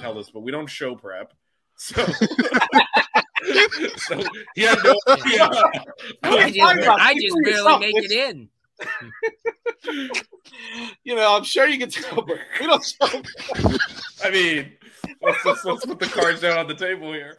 Tell us, but we don't show prep. So, so he had no idea. I just, I just barely make it in. you know, I'm sure you can tell, but we don't show. I mean, let's, let's, let's put the cards down on the table here.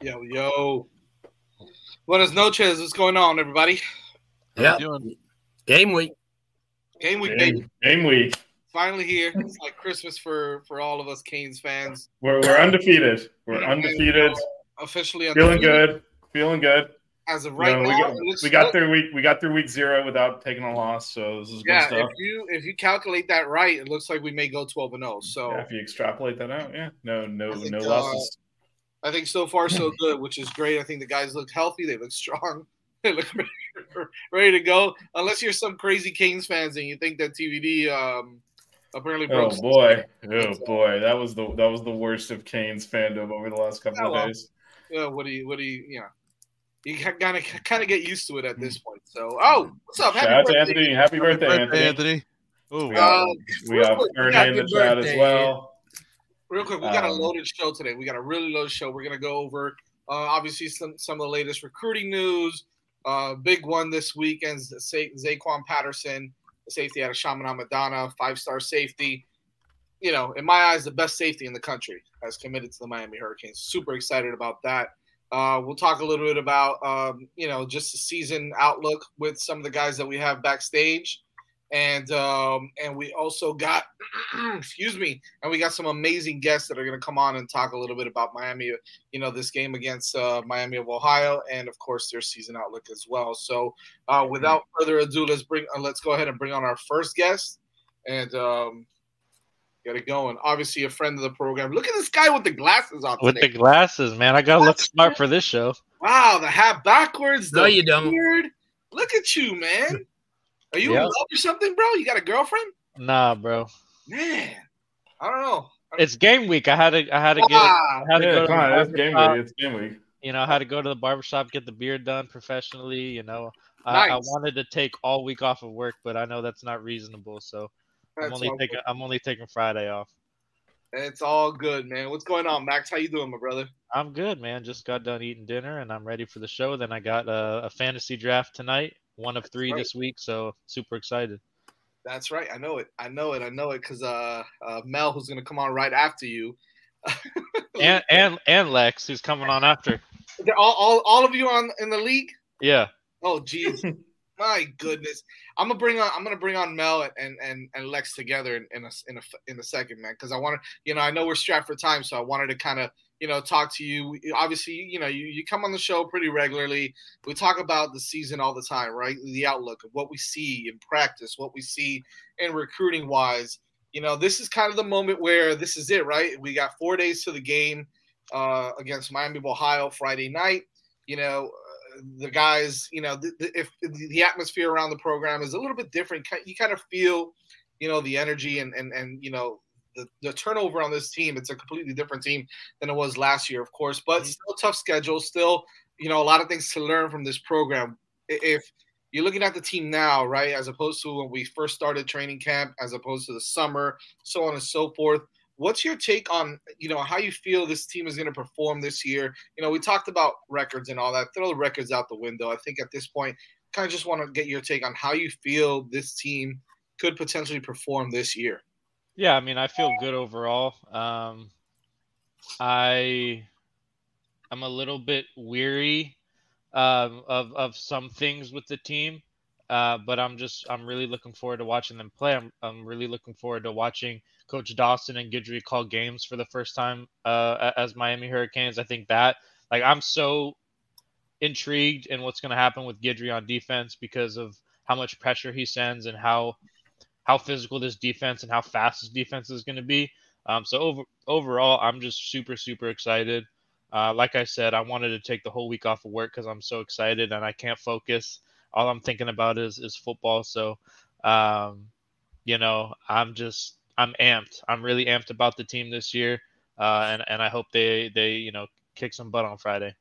Yo, yo. Buenas noches. What's going on, everybody? Yeah. Game week. Game week, baby. Game, game week. Finally here. It's like Christmas for for all of us Canes fans. We're, we're undefeated. We're undefeated. Officially Feeling good. Feeling good. As of You right know, we now, got, looks we got good. through week we got through week zero without taking a loss, so this is good Yeah, if you if you calculate that right, it looks like we may go twelve and zero. So Yeah, if you extrapolate that out, yeah, no, no, I think, no uh, losses. I think so far so good, which is great. I think the guys look healthy. They look strong. They look ready, ready to go. Unless you're some crazy Canes fans and you think that TVD um, apparently Oh boy, oh boy, that was the that was the worst of Canes' fandom over the last couple Oh, of well. days. Yeah, what do you what do you you know? You kind of kind of get used to it at this point. So, oh, what's up? Shout out to birthday. Anthony. Happy birthday, Anthony. Anthony. Oh, We got, Uh, we real have quick, we Ernie in the happy chat as birthday. well. Real quick, we got a Um, loaded show today. We got a really loaded show. We're gonna go over uh, obviously some some of the latest recruiting news. Uh, big one this weekend: Sa- Zaquan Patterson, the safety out of Chaminade-Madonna, five star safety. You know, in my eyes, the best safety in the country has committed to the Miami Hurricanes. Super excited about that. Uh, we'll talk a little bit about um, you know just the season outlook with some of the guys that we have backstage and um, and we also got excuse me and we got some amazing guests that are going to come on and talk a little bit about miami you know this game against uh, miami of ohio and of course their season outlook as well so uh, without further ado let's bring uh, let's go ahead and bring on our first guest and um, get it going obviously a friend of the program look at this guy with the glasses on With today. the glasses, man. I gotta look smart for this show. wow the hat backwards No, the you don't. beard. look at you man are you Yeah. in love or something bro you got a girlfriend Nah, bro. Man, I don't know. It's game week. I had to I had to get Ah, I had to Yeah, go to on, the game barbershop. week. It's game week. You know, I had to go to the barbershop, get the beard done professionally. You know, I, I wanted to take all week off of work, but I know that's not reasonable. So I'm only all taking good. I'm only taking Friday off. It's all good, man. What's going on, Max? How you doing, my brother? I'm good, man. Just got done eating dinner and I'm ready for the show. Then I got a, a fantasy draft tonight, one of three right. this week. So super excited. That's right. I know it. I know it. I know it because uh, uh, Mel, who's gonna come on right after you, And and and Lex, who's coming on after. They're all, all, all of you on in the league. Yeah. Oh, jeez. My goodness, I'm gonna bring on I'm gonna bring on Mel and and, and Lex together in, in a in a in a second, man, because I want to you know I know we're strapped for time, so I wanted to kind of you know talk to you. Obviously, you know you you come on the show pretty regularly. We talk about the season all the time, right? The outlook of what we see in practice, what we see in recruiting wise. You know, this is kind of the moment where this is it, right? We got four days to the game uh, against Miami Ohio Friday night. You know, the guys, you know, the, the, if the atmosphere around the program is a little bit different, you kind of feel, you know, the energy and and and you know the, the turnover on this team. It's a completely different team than it was last year, of course, but mm-hmm. still tough schedule. Still, you know, a lot of things to learn from this program. If you're looking at the team now, right, as opposed to when we first started training camp, as opposed to the summer, so on and so forth What's your take on you know how you feel this team is going to perform this year? You know, we talked about records and all that. Throw the records out the window. I think at this point, kind of just want to get your take on how you feel this team could potentially perform this year. Yeah, I mean, I feel good overall. Um, I I'm a little bit weary um, of of some things with the team, uh, but I'm just I'm really looking forward to watching them play. I'm I'm really looking forward to watching Coach Dawson and Guidry call games for the first time uh, as Miami Hurricanes. I think that like I'm so intrigued in what's going to happen with Guidry on defense because of how much pressure he sends and how how physical this defense and how fast this defense is going to be. Um, so over, overall, I'm just super super excited. Uh, like I said, I wanted to take the whole week off of work because I'm so excited and I can't focus. All I'm thinking about is is football. So, um, you know, I'm just I'm amped. I'm really amped about the team this year, uh, and and I hope they they you know kick some butt on Friday.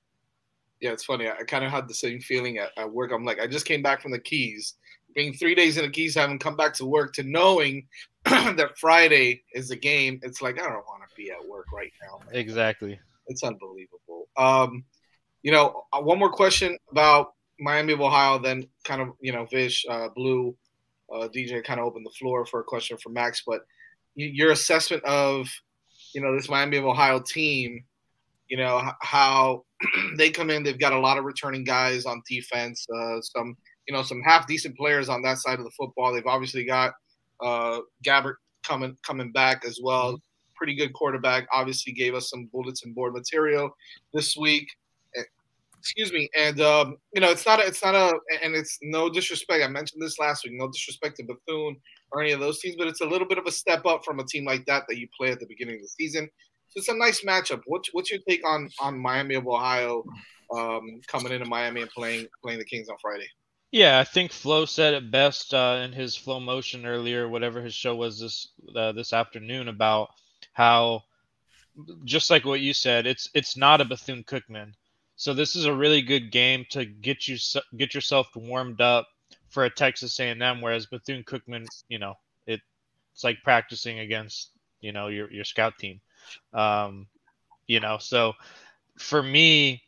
Yeah, it's funny. I kind of had the same feeling at, at work. I'm like, I just came back from the Keys, being three days in the Keys, having come back to work, to knowing that Friday is a game. It's like I don't want to be at work right now. Man. Exactly. It's unbelievable. Um, you know, uh, one more question about Miami of Ohio, then kind of you know, Vish, uh, Blu, uh, DJ kind of opened the floor for a question for Max, but your assessment of you know this Miami of Ohio team. You know how they come in. They've got a lot of returning guys on defense. Uh, some you know some half decent players on that side of the football. They've obviously got uh, Gabbert coming coming back as well. Mm-hmm. Pretty good quarterback. Obviously gave us some bulletin board material this week excuse me. And um, you know, it's not a, it's not a, and it's no disrespect. I mentioned this last week. No disrespect to Bethune or any of those teams, but it's a little bit of a step up from a team like that that you play at the beginning of the season. So it's a nice matchup. What's what's your take on on Miami of Ohio um, coming into Miami and playing playing the Canes on Friday? Yeah, I think Flo said it best uh, in his Flow Motion earlier, whatever his show was this uh, this afternoon about how, just like what you said, it's it's not a Bethune Cookman so this is a really good game to get you get yourself warmed up for a Texas A&M. Whereas Bethune Cookman, you know, it, it's like practicing against you know your your scout team. Um, you know, so for me,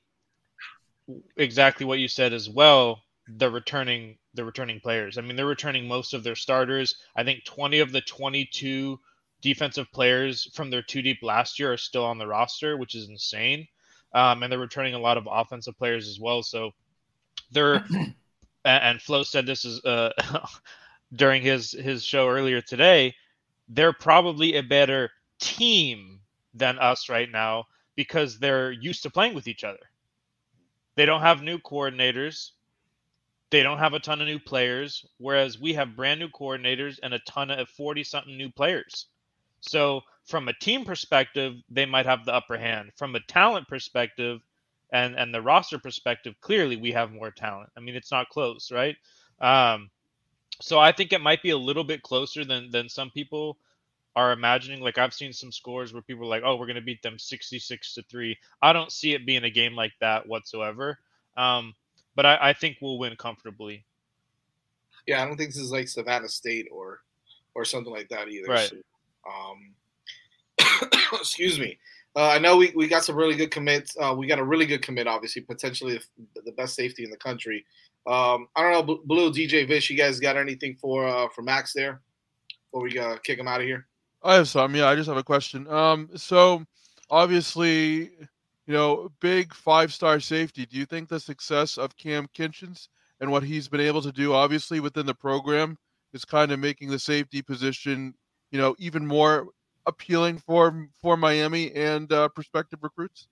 exactly what you said as well. The returning the returning players. I mean, they're returning most of their starters. I think 20 of the 22 defensive players from their two deep last year are still on the roster, which is insane um, and they're returning a lot of offensive players as well. So they're and Flo said this is uh, during his his show earlier today. They're probably a better team than us right now because they're used to playing with each other. They don't have new coordinators. They don't have a ton of new players, whereas we have brand new coordinators and a ton of 40 something new players. So from a team perspective, they might have the upper hand. From a talent perspective, and and the roster perspective, clearly we have more talent. I mean, it's not close, right? Um, so I think it might be a little bit closer than than some people are imagining. Like I've seen some scores where people are like, "Oh, we're going to beat them 66 to three." I don't see it being a game like that whatsoever. Um, but I, I think we'll win comfortably. Yeah, I don't think this is like Savannah State or or something like that either. Right. So, um, excuse me. Uh, I know we, we got some really good commits. Uh, we got a really good commit, obviously, potentially the best safety in the country. Um, I don't know, Blu DJ Vish, you guys got anything for uh, for Max there? Before we uh, kick him out of here? I have some. Yeah, I just have a question. Um, so obviously, you know, big five star safety. Do you think the success of Cam Kinchens and what he's been able to do, obviously within the program, is kind of making the safety position, you know, even more appealing for for Miami and uh, prospective recruits?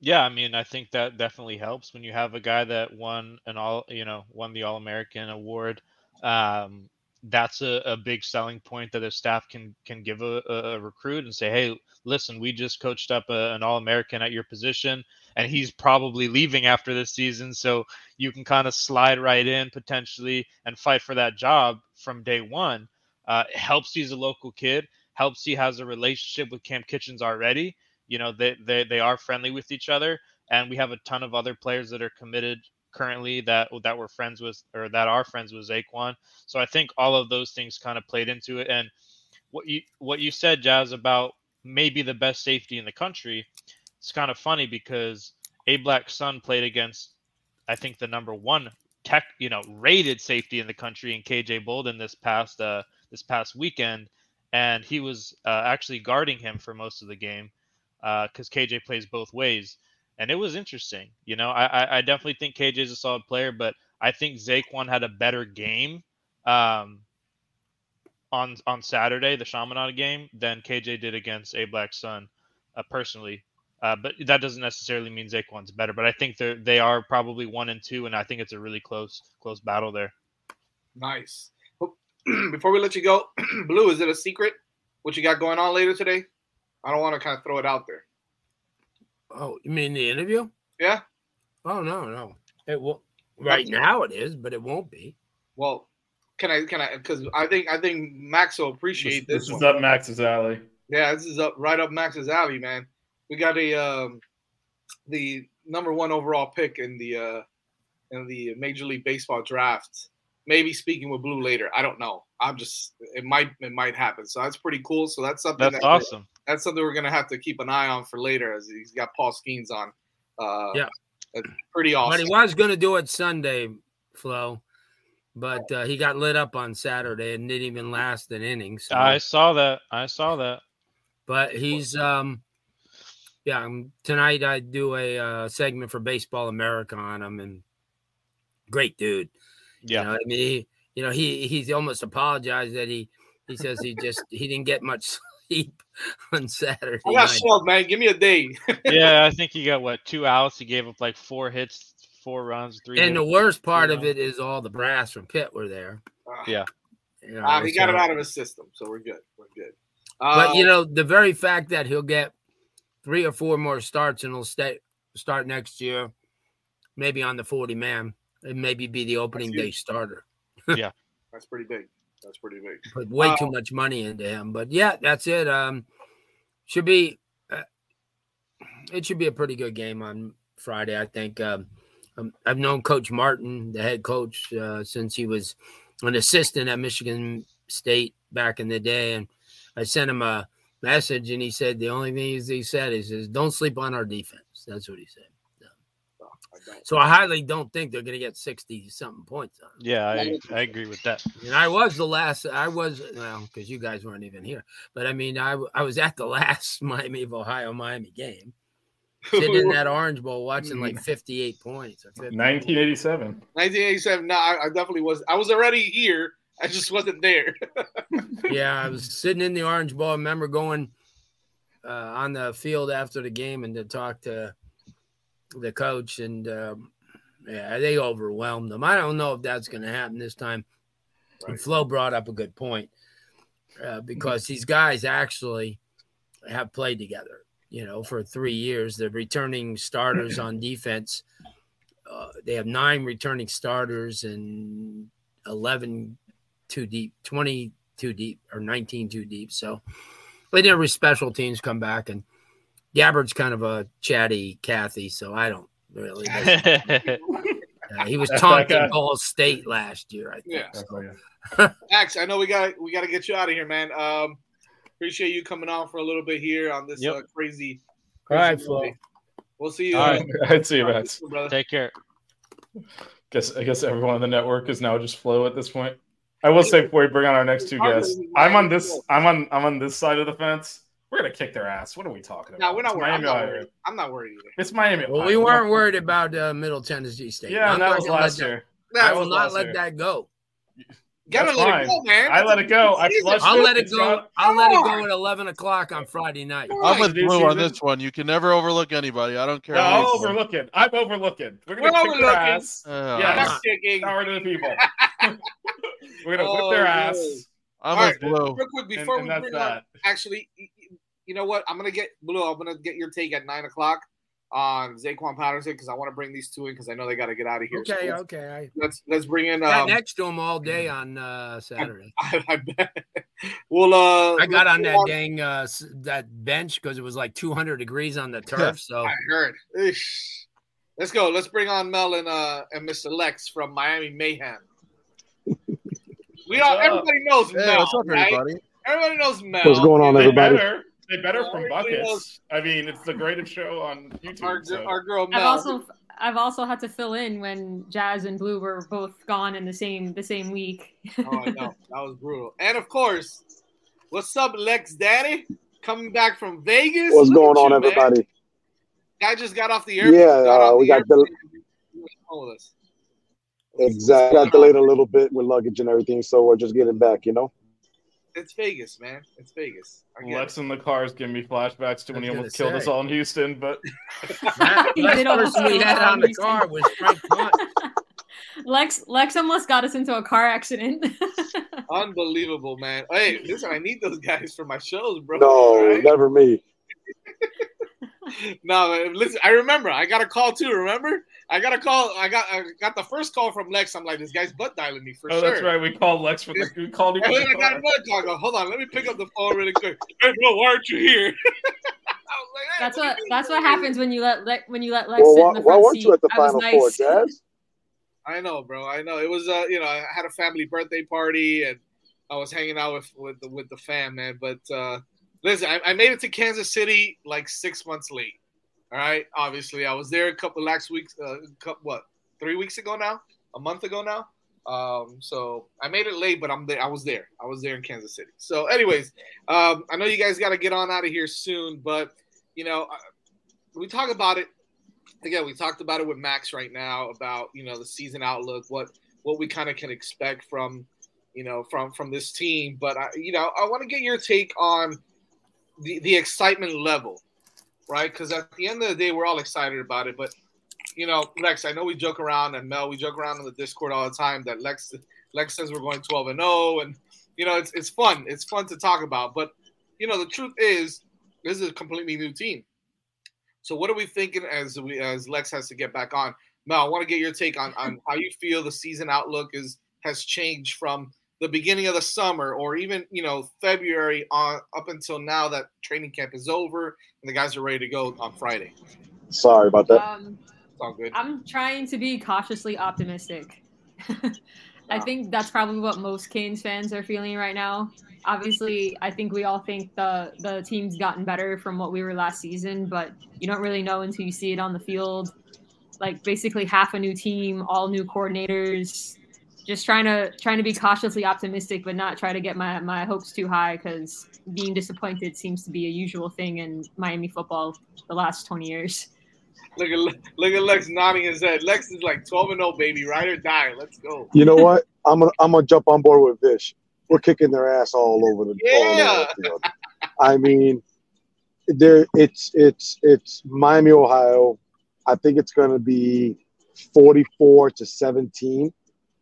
Yeah, I mean, I think that definitely helps when you have a guy that won an all, you know, won the All American award. Um, that's a, a big selling point that a staff can can give a, a recruit and say, hey, listen, we just coached up a, an All American at your position, and he's probably leaving after this season, so you can kind of slide right in potentially and fight for that job from day one. Uh, helps he's a local kid. Helps he has a relationship with Cam Kinchens already. You know, they they they are friendly with each other, and we have a ton of other players that are committed currently that that were friends with or that are friends with Zaquan. So I think all of those things kind of played into it. And what you what you said, Jazz, about maybe the best safety in the country, it's kind of funny because A Black Sun played against I think the number one tech, you know, rated safety in the country in KJ Bolden this past uh this past weekend. And he was uh, actually guarding him for most of the game because uh, KJ plays both ways and it was interesting. You know, I, I definitely think KJ is a solid player, but I think Zaquan had a better game um, on on Saturday, the Chaminade game, than KJ did against A Black Sun, uh, personally. Uh, but that doesn't necessarily mean Zaquan's better. But I think they they are probably one and two, and I think it's a really close close battle there. Nice. Before we let you go, Blu, is it a secret what you got going on later today? I don't want to kind of throw it out there. Oh, you mean the interview? Yeah. Oh no, no. It will. Right now it is, but it won't be. Well, can I? Can I? Because I think I think Max will appreciate this. This, This is up Max's alley. Yeah, this is up right up Max's alley, man. We got a um, the number one overall pick in the uh, in the Major League Baseball draft. Maybe speaking with Blu later. I don't know. I'm just it might it might happen. So that's pretty cool. So that's something That's that- awesome. That's something we're gonna have to keep an eye on for later, as he's got Paul Skenes on. Uh, Yeah. that's pretty awesome. But he was going to do it Sunday, Flo, but uh, he got lit up on Saturday and didn't even last an inning. So. I saw that. I saw that. but he's um yeah um, tonight i do a uh, segment for baseball america on him and great dude Yeah. you know, i mean he you know he he's almost apologized that he he says he just he didn't get much sleep on saturday I got night. shoved, man. Give me a day. yeah, I think he got what two outs. He gave up like four hits, four runs, three. and the worst part of runs. it is all the brass from pitt were there Yeah. you know, Ah, he got so- it out of his system, so we're good. We're good. but you Uh, know the very fact that he'll get three or four more starts and he'll stay start next year maybe on the 40 man and maybe be the opening day starter. yeah, that's pretty big. That's pretty big. put way too Uh, much money into him. But yeah, that's it. Um, should be. Uh, it should be a pretty good game on Friday. I think. Um, um, I've known Coach Martin, the head coach, uh, since he was an assistant at Michigan State back in the day, and I sent him a message, and he said the only thing he said is, is "Don't sleep on our defense." That's what he said. I don't. So I highly don't think they're going to get sixty something points on. 'em. Yeah, I, I agree with that. And I was the last. I was well because you guys weren't even here. But I mean, I I was at the last Miami of Ohio Miami game, sitting in that Orange Bowl watching like fifty eight points. Or 50. 1987. 1987. No, I, I definitely was. I was already here. I just wasn't there. yeah, I was sitting in the Orange Bowl. I remember going uh, on the field after the game and to talk to the coach, and um, yeah, they overwhelmed them. I don't know if that's going to happen this time. And Flo brought up a good point uh, because these guys actually have played together, you know, for three years. They're returning starters on defense. Uh, they have nine returning starters and 11 too deep, 20 too deep, or 19 too deep. So, but every special teams come back, and Gabbert's kind of a chatty Kathy, so I don't really. Uh, he was That's that taunting guy. Ball State last year, I think. Yeah. Max, I know we got we got to get you out of here, man. Um, appreciate you coming on for a little bit here on this Yep. uh, crazy. All right, crazy Flo. We'll see you. All right. I'd see you, Max. brother. Take care. Guess I guess everyone on the network is now just Flo at this point. I will say before we bring on our next two guests, I'm on this. I'm on. I'm on this side of the fence. We're gonna kick their ass. What are we talking about? No, we're not It's worried. I'm not worried. I'm not worried either. It's Miami. Well, we weren't worried about uh, Middle Tennessee State. Yeah, I'm and that was last them- year. I will not let year. that go. gotta let fine. it go, man. I let it go. I Season. flushed I'll let it go. I'll let it go at eleven o'clock on Friday night. I'm with New Blu on this one. You can never overlook anybody. I don't care. No, I'm you are. overlooking. I'm overlooking. We're We're gonna kick their ass. Uh, Yes. Kicking. Power to the people. We're gonna whip Oh, their ass. I'm All with Blu. Real quick before and we bring on, that. actually, y- y- you know what? I'm gonna get Blu. I'm gonna get your take at nine o'clock on Zaquan Patterson because I want to bring these two in because I know they got to get out of here. So Okay, let's, okay. Let's let's bring in. sat Um, next to him all day on uh, Saturday. I, I bet. Well, uh, I got let's on that dang uh, that bench because it was like 200 degrees on the turf. So I heard. Ish. Let's go. Let's bring on Mel and uh and Mr. Lex from Miami Mayhem. We all everybody knows Hey, Mel, what's up, right? everybody? Everybody knows Mel. What's going on, They everybody? Better. They better from Everybody buckets. I mean, it's the greatest show on YouTube. Our, so. our girl Mel. I've also I've also had to fill in when Jazz and Blu were both gone in the same the same week. oh, I know that was brutal. And of course, what's up, Lex Daddy? Coming back from Vegas. What's Look going on, you, man. everybody? Guy just got off the airport. Yeah, got uh, we the got the airport. with us. exactly got delayed a little bit with luggage and everything, so we're just getting back. You know, It's Vegas, man. It's Vegas. I it. Lex in the cars giving me flashbacks to when he almost gonna killed us all in Houston. But that He last did almost person we had on the car was Frank Hunt. Lex Lex almost got us into a car accident. Unbelievable, man. Hey, listen, I need those guys for my shows, bro. no, Right? never me. No, listen. I remember. I got a call too. Remember? I got a call. I got. I got the first call from Lex. I'm like, this guy's butt dialing me for oh, sure. Oh, that's right. We called Lex for the. We called him. And then I got car. another call. Hold on, let me pick up the phone really quick. Hey, bro, why aren't you here? Like, hey, that's what what that's what happens when you let Le- when you let Lex Well, sit why, in the why front weren't seat. you at the I was final nice. four, Jazz? I know, bro. I know. It was, uh, you know, I had a family birthday party and I was hanging out with with the with the fam, man. But uh, listen, I, I made it to Kansas City like six months late. All right, obviously, I was there a couple last weeks. Uh, couple, what three weeks ago now? A month ago now. Um, so I made it late, but I'm there. I was there. I was there in Kansas City. So, anyways, um, I know you guys got to get on out of here soon, but you know, uh, we talk about it again. We talked about it with Max right now about you know the season outlook, what what we kind of can expect from you know from from this team. But I, you know, I want to get your take on the the excitement level, right? Because at the end of the day, we're all excited about it, but you know, Lex, I know we joke around and Mel, we joke around on the Discord all the time that Lex Lex says we're going 12 and 0 and you know, it's it's fun. It's fun to talk about, but you know, the truth is this is a completely new team. So what are we thinking as we as Lex has to get back on? Mel, I want to get your take on on how you feel the season outlook is has changed from the beginning of the summer or even, you know, February on up until now that training camp is over and the guys are ready to go on Friday. Sorry about that. Um, It's all good. I'm trying to be cautiously optimistic. I think that's probably what most Canes fans are feeling right now. Obviously, I think we all think the the team's gotten better from what we were last season, but you don't really know until you see it on the field. Like basically half a new team, all new coordinators. Just trying to trying to be cautiously optimistic, but not try to get my my hopes too high because being disappointed seems to be a usual thing in Miami football the last twenty years. Look at look at Lex nodding his head. Lex is like 12 and 0, baby. Ride or die. Let's go. You know what? I'm gonna I'm gonna jump on board with Vish. We're kicking their ass all over the, Yeah. over the. I mean, there it's it's it's Miami, Ohio. I think it's gonna be 44 to 17.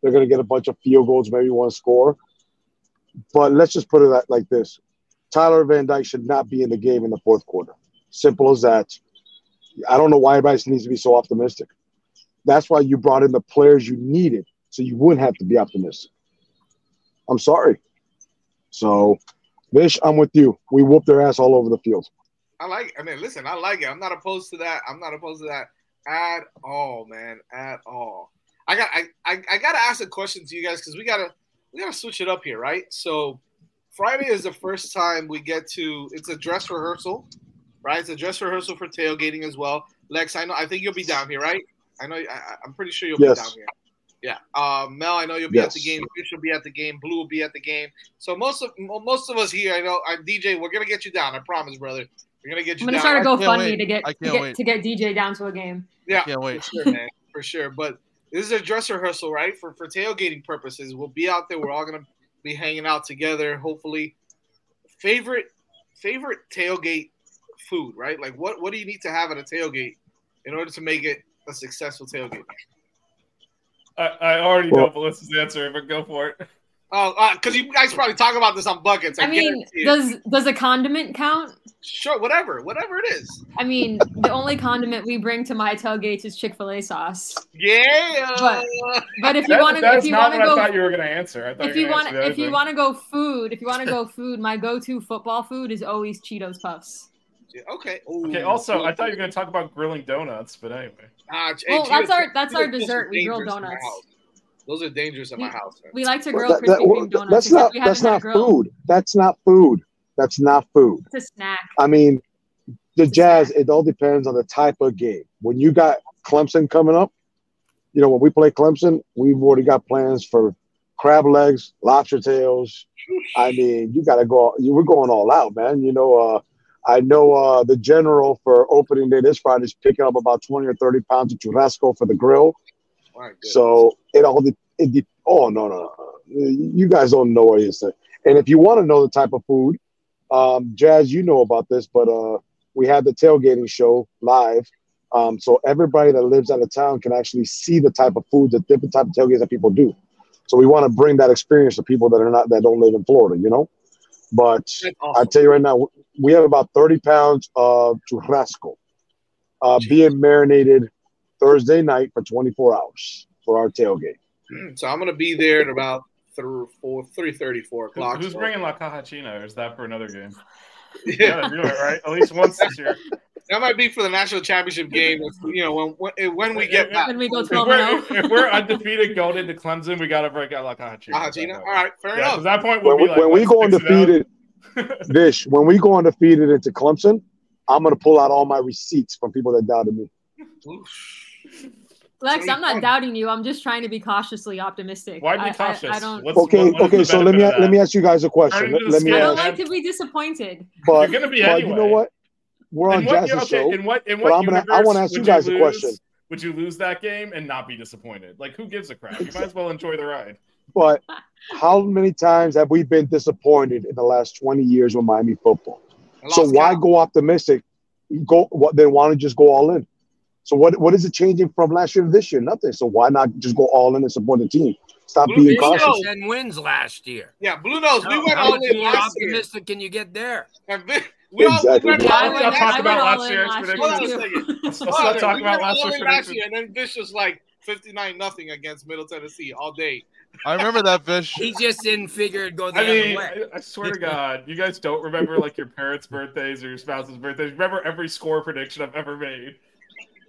They're gonna get a bunch of field goals, maybe one score. But let's just put it like this: Tyler Van Dyke should not be in the game in the fourth quarter. Simple as that. I don't know why everybody needs to be so optimistic. That's why you brought in the players you needed, so you wouldn't have to be optimistic. I'm sorry. So, Vish, I'm with you. We whoop their ass all over the field. I like. It. I mean, listen, I like it. I'm not opposed to that. I'm not opposed to that at all, man. At all. I got. I. I, I got to ask a question to you guys because we gotta. We gotta switch it up here, right? So, Friday is the first time we get to. It's a dress rehearsal, right? It's a dress rehearsal for tailgating as well. Lex, I know. I think you'll be down here, right? I know. I, I- I'm pretty sure you'll Yes. be down here. Yeah. Uh, Mel, I know you'll be at the game. Vish will be at the game. Blu will be at the game. So most of most of us here, I know. I'm DJ. We're gonna get you down. I promise, brother. We're gonna get you I'm gonna down. start a I can't GoFundMe to get I to get to get DJ down to a game. Yeah, Can't wait. for sure, man, for sure. But this is a dress rehearsal, right? For for tailgating purposes. We'll be out there. We're all gonna be hanging out together. Hopefully, favorite favorite tailgate food, right? Like what what do you need to have at a tailgate in order to make it a successful tailgate? I, I already know Melissa's answer, but go for it. Oh, because you guys probably talk about this on buckets. I, I mean, does does a condiment count? sure whatever whatever it is. I mean, the only condiment we bring to my tailgates is Chick Fil A sauce. Yeah, But but if you want to if you want to what I go thought you were going to answer. I thought if you you want gonna if you want to go food if you want to go food my go-to football food is always Cheetos puffs. okay. thing. Okay. Also, I thought you were going to talk about grilling donuts, but anyway. Ah, Well, hey, that's our that's our Cheetos puffs dessert. We grill dangerous in donuts. House. Those are dangerous in my house. Man. We like to Well, grill that- that- Krispy well, Kreme donuts. that's except not we that's haven't had not a grill. food. That's not food. That's not food. It's a snack. I mean, the Jazz. It all depends on the type of game. When you got Clemson coming up, you know when we play Clemson, we've already got plans for crab legs, lobster tails. I mean, you got to go. You we're going all out, man. You know, uh, I know uh, the general for opening day this Friday is picking up about twenty or thirty pounds of churrasco for the grill. So it all de- it de- oh no, no no you guys don't know what he's saying. And if you want to know the type of food, um, Jazz, you know about this, but uh, we had the tailgating show live, um, so everybody that lives out of town can actually see the type of food, the different type of tailgates that people do. So we want to bring that experience to people that are not that don't live in Florida, you know. But I tell you right now, we have about thirty pounds of churrasco uh, being marinated Thursday night for twenty four hours for our tailgate. Hmm, so I'm gonna be there at about three, four, three thirty, four Who- o'clock. Who's so- bringing La Caja China, or is that for another game? Yeah. Yeah, do it right. At least once this year. That might be for the national championship game. if- You know, when when, when we get back. When we go If 12 we're, oh. if we're undefeated going into Clemson, we got to break out La Caja China. Cajachina? All right, fair Yeah, 'cause enough. at that point we'll When, be we- like, when we go it out. Oh? undefeated, Vish, when we go undefeated into Clemson, I'm gonna pull out all my receipts from people that doubted me. Lex, I'm not doubting you. I'm just trying to be cautiously optimistic. Why be I- I- cautious? I, don't. What's- Okay, what- what is okay. So let me benefit let me ask you guys a question. Let, let me the I don't ask. like to be disappointed. But, You're gonna be but you know what? We're on In Jazz's okay, show. in what, in but what I'm gonna. I want to ask you guys a lose- question. Would you lose that game and not be disappointed? Like, who gives a crap? You might as well enjoy the ride. But how many times have we been disappointed in the last 20 years with Miami football? So why go optimistic? Go what then why don't just go all in? So what what is it changing from last year to this year? Nothing. So why not just go all in and support the team? Stop Blu being Nose. cautious. Ten wins last year. Yeah, Blue Nose. We went all in more last year. optimistic can you get there? And vi- we all, Exactly. we Yeah, all I in went- Let's last talk about last all in year's last year, Hold on predictions. too. second. Let's, let's Hold on not talk about last all year's last predictions. year, and then Vish was like 59 nothing against Middle Tennessee all day. I remember that Vish. He just didn't figure it'd go the I other mean, way. I, I swear to God, you guys don't remember like your parents' birthdays or your spouse's birthdays. Remember every score prediction I've ever made.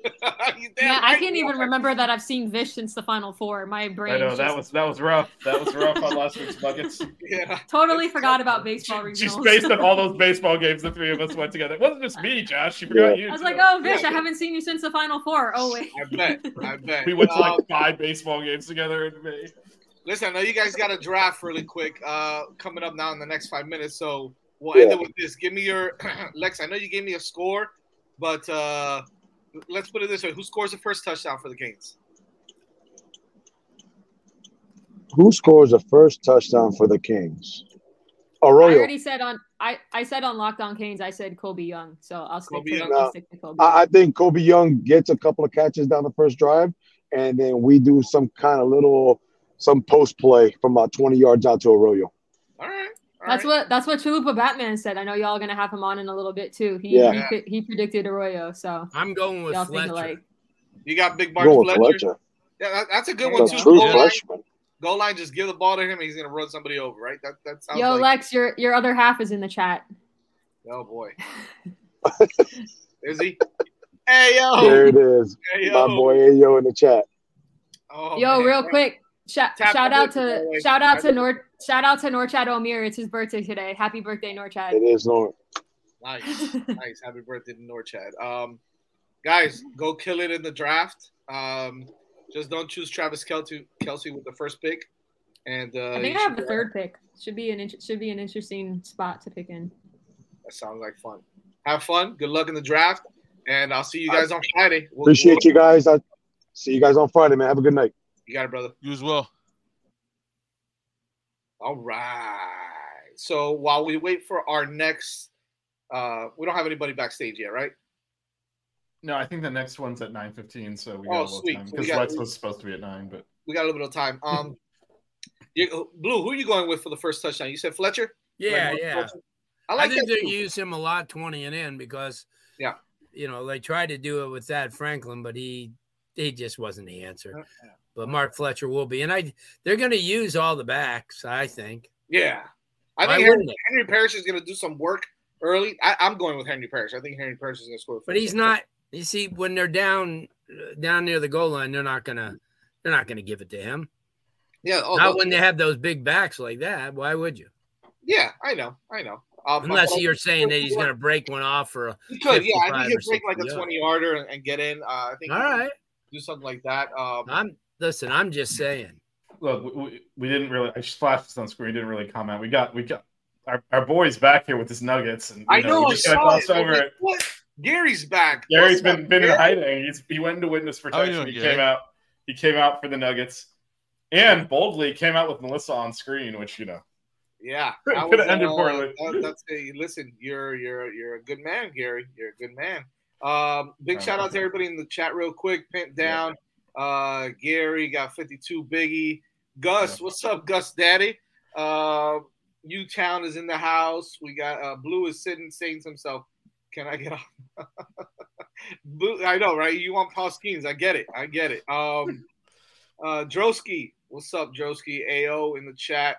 You damn Yeah, I can't even are. remember that I've seen Vish since the Final Four. My brain I know just that was that was rough. That was rough on last week's buckets. Yeah. totally forgot about baseball regionals. She's based on all those baseball games the three of us went together. It wasn't just me, Josh. She forgot you. I was too. like, oh, Vish, Yeah. I haven't seen you since the Final Four. Oh, wait. I bet. I bet. we went to Um, like five baseball games together in May. Listen, I know you guys got a draft really quick uh, coming up now in the next five minutes, so we'll end it with this. Give me your Lex. I know you gave me a score, but uh, let's put it this way: Who scores the first touchdown for the Canes? Who scores the first touchdown for the Canes? I already said on I, I said on Lockdown Canes, I said Colbie Young. So I'll stick Colbie to, Young. I'll stick to Colbie. I, I think Colbie Young gets a couple of catches down the first drive, and then we do some kind of little some post play from about 20 yards out to Arroyo. All right. All That's right. what that's what Chalupa Batman said. I know y'all are gonna have him on in a little bit too. He Yeah. he, he predicted Arroyo, so I'm going with y'all Fletcher. alike. You got Big Barnes Go with Fletcher. Fletcher. Yeah, that, that's a good There one too. true Goal line, freshman. goal line, just give the ball to him, he's gonna run somebody over, right? That that sounds Yo, like. Lex, your your other half is in the chat. Oh boy. Is he? Hey yo. There it is. Hey, yo. My yo. boy Ayo in the chat. Oh, Yo, man. real quick, shout shout out button, by the to way. shout out to Nor shout out to Norchad Omir. It's his birthday today. Happy birthday, Norchad. It is no. Nice, nice. Happy birthday to Norchad. Um, guys, go kill it in the draft. Um, just don't choose Travis Kelce, Kelce with the first pick. And uh, I think I have the third pick. Should be an int- should be an interesting spot to pick in. That sounds like fun. Have fun. Good luck in the draft, and I'll see you guys on Friday. We'll- Appreciate we'll- you guys. I See you guys on Friday, man. Have a good night. You got it, brother. You as well. All right. So while we wait for our next, uh, we don't have anybody backstage yet, right? No, I think the next one's at nine fifteen, so we got Oh, a little sweet. time So we because got- Lex was supposed to be at nine, but We got a little bit of time. Um, you, Blu, who are you going with for the first touchdown? You said Fletcher. Yeah, Like, yeah. Fletcher? I I, like think that they use him a lot 20 and in because Yeah. you know, they tried to do it with Thad Franklin, but he he just wasn't the answer. But Mark Fletcher will be. And I they're gonna use all the backs, I think. Yeah, I Why think Henry, Henry Parrish is going to do some work early. I, I'm going with Henry Parrish. I think Henry Parrish is going to score. But he's not you see, when they're down down near the goal line, they're not gonna they're not gonna give it to him. Yeah, oh, not no. when they have those big backs like that. Why would you? Yeah, I know, I know. Um, Unless you're saying that he's going to break one off for a He could, yeah. I think he'll break like a 20 yarder and, and get in. Uh, I think. All right. Do something like that. Um, I'm listen. I'm just saying. look, we, we, we didn't really. I just flashed this on screen. We didn't really comment. We got we got our, our boys back here with his Nuggets, and you I know. we I just kinda saw it. Over it. What? Gary's back. Gary's What's been up, been in hiding. He's he went into witness protection. doing, He Gary? came out. He came out for the Nuggets, and boldly came out with Melissa on screen, which you know. Yeah, Could- could've ended poorly. that- that's a listen. You're you're you're a good man, Gary. You're a good man. Um, big Oh, shout out to everybody in the chat, real quick. Pent down. Uh, Gary got 52. Biggie, Gus, what's up, Gus, Daddy? Uh, U Town is in the house. We got uh, Blu is sitting, saying to himself, "Can I get off?" Blu, I know, right? You want Paul Skenes? I get it. I get it. Um, uh, Drosky, what's up, Drosky? Ao in the chat.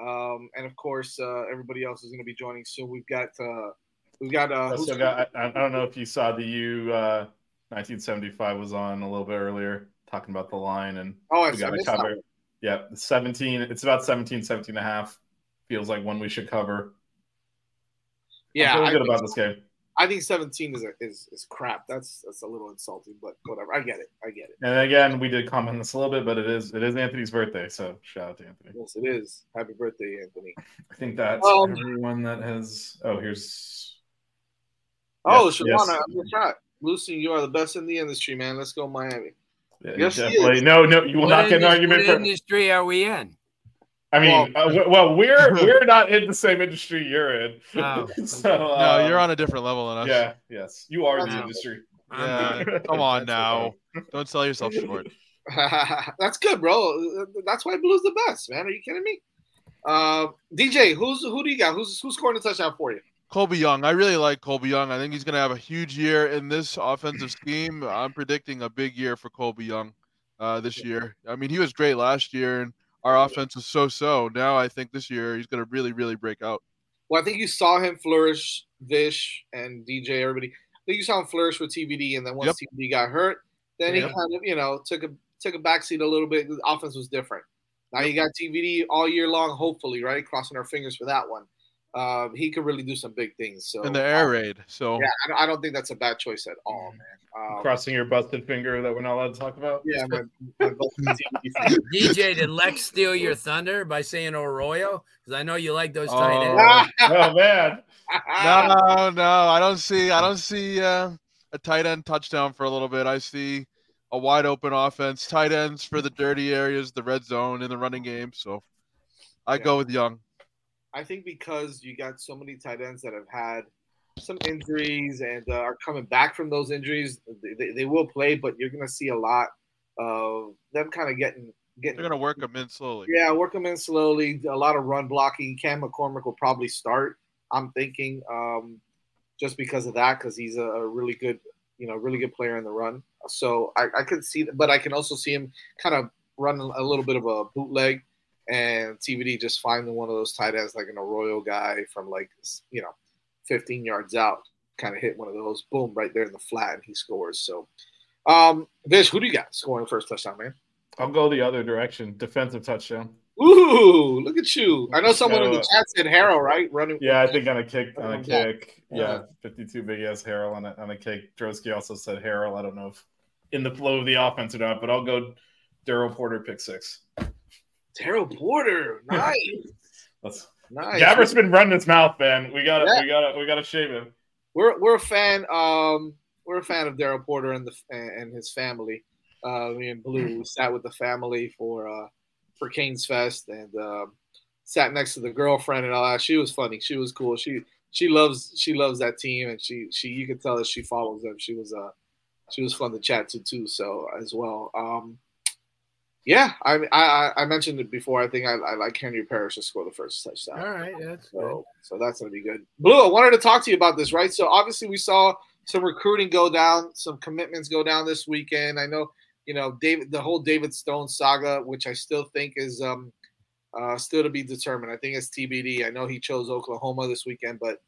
Um, and of course, uh, everybody else is going to be joining soon. We've got, uh, we've got, uh, who's- got, I, I don't know if you saw the U uh, 1975 was on a little bit earlier talking about the line and Oh, I we got to cover. one. Yeah, 17. It's about 17, 17 and a half. Feels like one we should cover. yeah, I'm I good think, about this game. I think 17 is, a, is is crap. That's that's a little insulting, but whatever. I get it. I get it. And again, we did comment on this a little bit, but it is it is Anthony's birthday, so shout out to Anthony. Yes, it is. Happy birthday, Anthony. I think that's Um, everyone that has. Oh, here's. Oh, Yes, yes. I'm shot. Lucy, you are the best in the industry, man. Let's go, Miami. Yeah, Yes, he definitely. is. No, no, you will What not get an indus- argument what for. industry are we in? I mean, Well- uh, well, we're we're not in the same industry you're in. Oh, so, No, uh, you're on a different level than us. Yeah, yes, you are the Wow. industry. Yeah, come on now. Don't sell yourself short. That's good, bro. That's why Blu's the best, man. Are you kidding me? Uh, DJ, who's who do you got? Who's who's scoring the touchdown for you? Colbie Young. I really like Colbie Young. I think he's going to have a huge year in this offensive scheme. I'm predicting a big year for Colbie Young uh, this year. I mean, he was great last year, and our offense was so-so. Now I think this year he's going to really, really break out. Well, I think you saw him flourish, Vish and DJ, everybody. I think you saw him flourish with TVD, and then once TVD got hurt, then he kind of, you know, took a took a backseat a little bit. The offense was different. Now you got TVD all year long, hopefully, right? Crossing our fingers for that one. Uh, he could really do some big things. So in the air raid. So yeah, I don't, I don't think that's a bad choice at all, man. Um, Crossing your busted finger that we're not allowed to talk about. yeah, my, my DJ, did Lex steal your thunder by saying Arroyo? Because I know you like those tight Oh. ends. oh man, no, no, I don't see. I don't see uh, a tight end touchdown for a little bit. I see a wide open offense. Tight ends for the dirty areas, the red zone, in the running game. So I Yeah. go with Young. I think because you got so many tight ends that have had some injuries and uh, are coming back from those injuries, they, they, will play, but you're going to see a lot of them kind of getting getting. They're gonna work them in slowly. Yeah, work them in slowly. A lot of run blocking. Cam McCormick will probably start. I'm thinking, um, just because of that, because he's a, a really good, you know, really good player in the run. So I, I could see, but I can also see him kind of run a little bit of a bootleg, and TVD just finding one of those tight ends like an Arroyo guy from like you know, 15 yards out, kind of hit one of those, boom, right there in the flat, and he scores. So, um, Vish, who do you got scoring the first touchdown, man? I'll go the other direction. Defensive touchdown. Ooh, look at you! I know someone in the chat said Harrow, right? Running. Yeah, I think on a kick, on a kick, yeah, fifty-two big ass Harrell on a on a kick. Drosky also said Harrell. I don't know if in the flow of the offense or not, but I'll go Daryl Porter pick six. Daryl Porter, nice, Let's. nice. Gabbert's been running his mouth, man. We got to Yeah. we got to we got to shave him. We're we're a fan. Um, we're a fan of Daryl Porter and the and his family. Uh, me and Blu sat with the family for uh, for Canes Fest and um, sat next to the girlfriend and all that. She was funny. She was cool. She she loves she loves that team and she she you could tell that she follows them. She was uh she was fun to chat to too. So as well. Um, yeah, I, I I mentioned it before. I think I, I like Henry Parrish to score the first touchdown. All right, that's so good. so that's gonna be good. Blu, I wanted to talk to you about this, right? So obviously we saw some recruiting go down, some commitments go down this weekend. I know, you know, David, the whole David Stone saga, which I still think is um uh still to be determined. I think it's TBD. I know he chose Oklahoma this weekend, but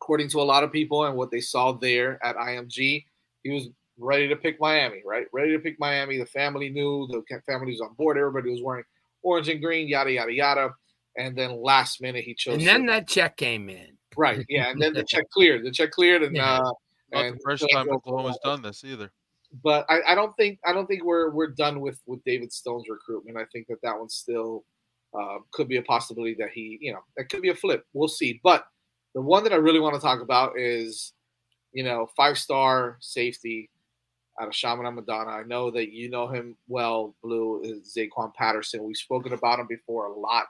according to a lot of people and what they saw there at IMG, he was ready to pick Miami, right? Ready to pick Miami. The family knew, the family was on board. Everybody was wearing orange and green, yada yada yada. And then last minute he chose. And then that check came in. Right, yeah, and then the check cleared. The check cleared, and Yeah. uh, Not and the first so- time Oklahoma's done this either. But I, I don't think I don't think we're we're done with with David Stone's recruitment. I think that that one still uh, could be a possibility that he, you know, that could be a flip. We'll see. But the one that I really want to talk about is, you know, five star safety out of Chaminade-Madonna. I know that you know him well, Blu, is Zaquan Patterson. We've spoken about him before a lot.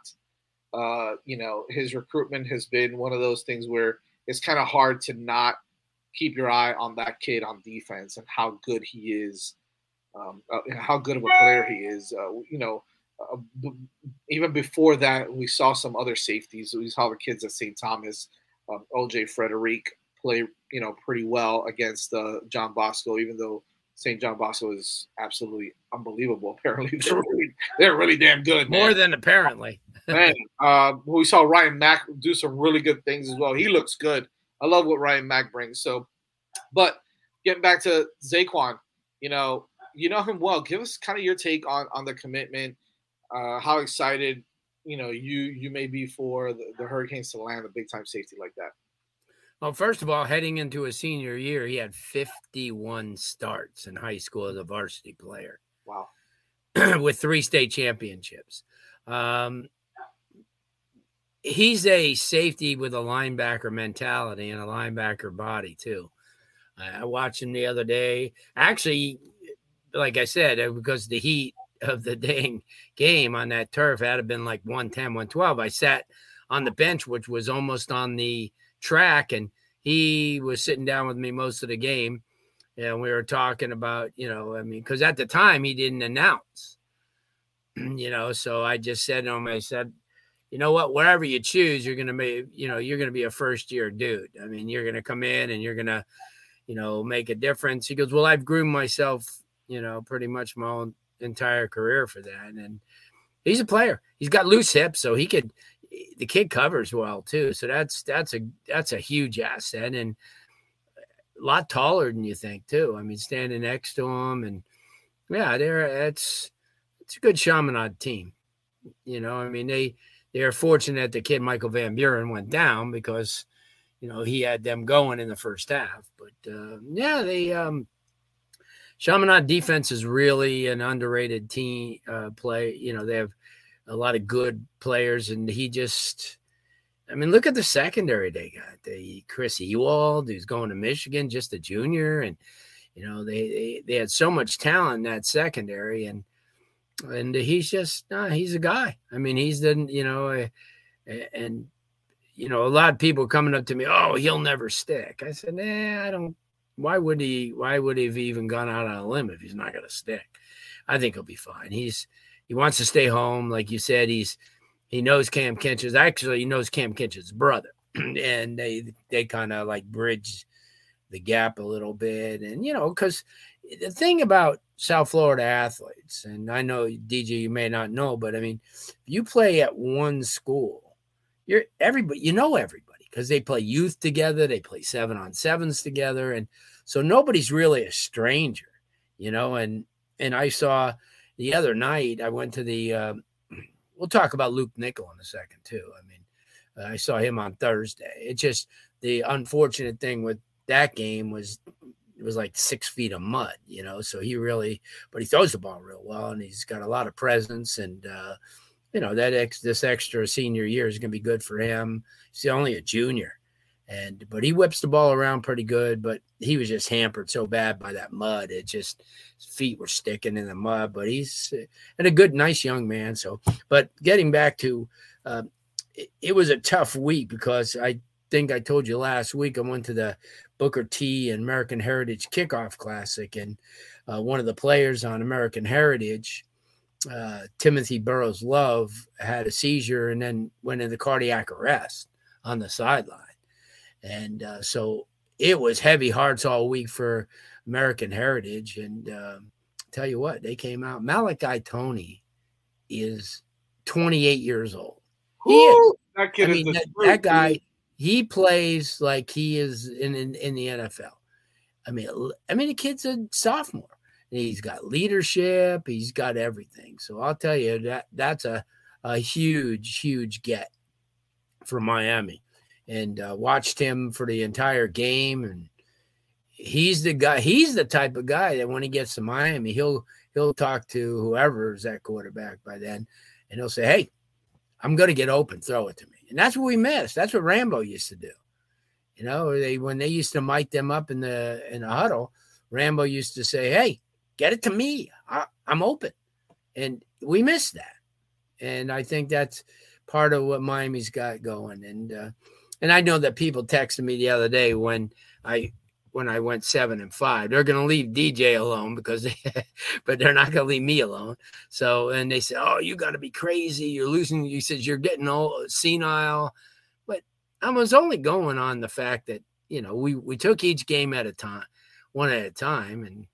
Uh, you know, his recruitment has been one of those things where it's kind of hard to not keep your eye on that kid on defense and how good he is, um, uh, how good of a player he is. Uh, you know, uh, b- even before that, we saw some other safeties. We saw the kids at St. Thomas, um, OJ Frederique play, you know, pretty well against uh, John Bosco, even though St. John Bosco is absolutely unbelievable. Apparently, they're really, they're really damn good. More man. than apparently. Man, uh, we saw Ryan Mack do some really good things as well. He looks good. I love what Ryan Mack brings. So, but getting back to Zaquan, you know, you know him well. Give us kind of your take on on the commitment. Uh, how excited, you know, you you may be for the, the Hurricanes to land a big time safety like that. Well, first of all, heading into his senior year, he had 51 starts in high school as a varsity player Wow. with three state championships. Um, he's a safety with a linebacker mentality and a linebacker body, too. I I watched him the other day. Actually, like I said, uh, because the heat of the dang game on that turf had been like 110, 112, I sat on the bench, which was almost on the track, and he was sitting down with me most of the game. And we were talking about, you know, I mean, because at the time he didn't announce, you know, so I just said to him, I said, you know what, wherever you choose, you're to be, you know, you're to be a first year dude. I mean, you're to come in and you're to, you know, make a difference. He goes, well, I've groomed myself, you know, pretty much my entire career for that. And he's a player. He's got loose hips, so he could. The kid covers well too, so that's that's a that's a huge asset and a lot taller than you think too. I mean, standing next to him and yeah, they're it's it's a good Chaminade team. You know, I mean they they're fortunate the kid Michael Van Buren went down because you know he had them going in the first half. But uh, yeah, they um Chaminade defense is really an underrated team uh, play. You know, they have a lot of good players, and he just, I mean, look at the secondary they got. They Chris Ewald, who's going to Michigan, just a junior, and you know they they, they had so much talent in that secondary, and and he's just, nah, he's a guy. I mean, he's the, you know, uh, and you know, a lot of people coming up to me, oh, he'll never stick. I said, nah, I don't. Why would he? Why would he have even gone out on a limb if he's not going to stick? I think he'll be fine. He's he wants to stay home, like you said. He's he knows Cam Kinchens actually he knows Cam Kinchens brother, and they they kind of like bridge the gap a little bit, and you know, because the thing about South Florida athletes, and I know DJ, you may not know, but I mean, you play at one school, you're everybody, you know everybody because they play youth together, they play seven on sevens together, and so nobody's really a stranger, you know. And and I saw the other night, I went to the. Uh, we'll talk about Luke Nickel in a second too. I mean, uh, I saw him on Thursday. It just the unfortunate thing with that game was it was like six feet of mud, you know. So he really, but he throws the ball real well, and he's got a lot of presence, and uh, you know that ex, this extra senior year is going to be good for him. He's only a junior, And but he whips the ball around pretty good, but he was just hampered so bad by that mud. It just his feet were sticking in the mud. But he's and a good, nice young man. So, but getting back to, uh, it, it was a tough week because I think I told you last week I went to the Booker T and American Heritage Kickoff Classic, and uh, one of the players on American Heritage, uh, Timothy Burrows Love, had a seizure and then went into cardiac arrest on the sideline. And uh, so it was heavy hearts all week for American Heritage. And um, tell you what, they came out. Malachi Toney is 28 years old. He. That kid I mean, that, truth, that guy, dude. he plays like he is in, in, in the NFL. I mean, I mean, the kid's a sophomore. And he's got leadership. He's got everything. So I'll tell you that that's a, a huge, huge get for Miami. And uh, watched him for the entire game. And he's the guy. He's the type of guy that when he gets to Miami, he'll he'll talk to whoever's that quarterback by then, and he'll say, "Hey, I'm going to get open. Throw it to me." And that's what we miss. That's what Rambo used to do. You know, they when they used to mic them up in the in the huddle, Rambo used to say, "Hey, get it to me. I, I'm open," and we missed that. And I think that's part of what Miami's got going. And uh, and I know that people texted me the other day when I when I went seven and five. They're going to leave DJ alone because, they, but they're not going to leave me alone. So and they said, "Oh, you got to be crazy. You're losing." You said you're getting old, senile. But I was only going on the fact that you know we we took each game at a time, one at a time, and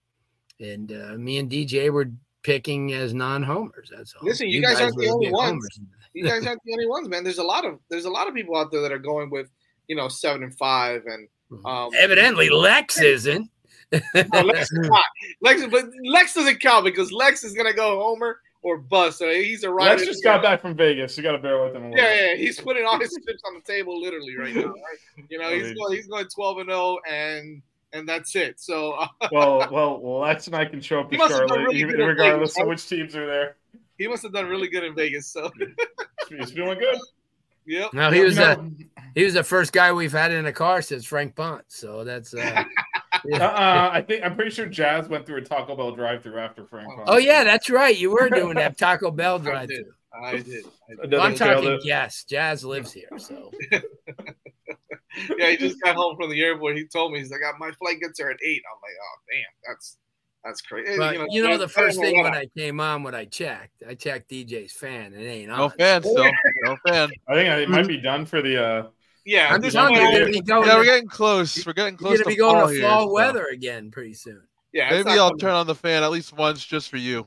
and uh, me and DJ were picking as non-homers. That's all. Listen, you, guys, aren't the only ones. homers. You guys aren't the only ones, man. There's a lot of there's a lot of people out there that are going with you know seven and five and um, Evidently, Lex isn't. no, Lex is not. Lex, but Lex doesn't count because Lex is gonna go homer or bust. So he's a rider. Lex just got back from Vegas. You got to bear with him. A little. Yeah, yeah, he's putting all his chips on the table literally right now. Right? You know, he's going he's going twelve and zero, and and that's it. So uh, well, well, well, Lex and I can show up He to must have done Charlotte, really even good in regardless Vegas, of which teams are there. He must have done really good in Vegas. So He's feeling good. yep. No, he was No. the he was the first guy we've had in a car since Frank Pont. So that's uh, Uh, I think I'm pretty sure Jazz went through a Taco Bell drive-through after Frank. oh yeah, that's right. You were doing that Taco Bell drive-through. I did. I did. Another I'm talking it. yes. Jazz lives here, so Yeah, he just got home from the airport. He told me he's like, "Ah, my flight gets there at 8. I'm like, oh damn, that's that's crazy. but you know, that- the first thing when. I came on, what I checked, I checked DJ's fan. It ain't No on. fan still. No fan. I think it might be done for the. uh yeah, I'm this telling you, one- you're gonna be going. Yeah, we're getting close. We're getting close. you're close gonna to be going fall to here, fall so weather again pretty soon. yeah, Maybe I'll coming. turn on the fan at least once just for you.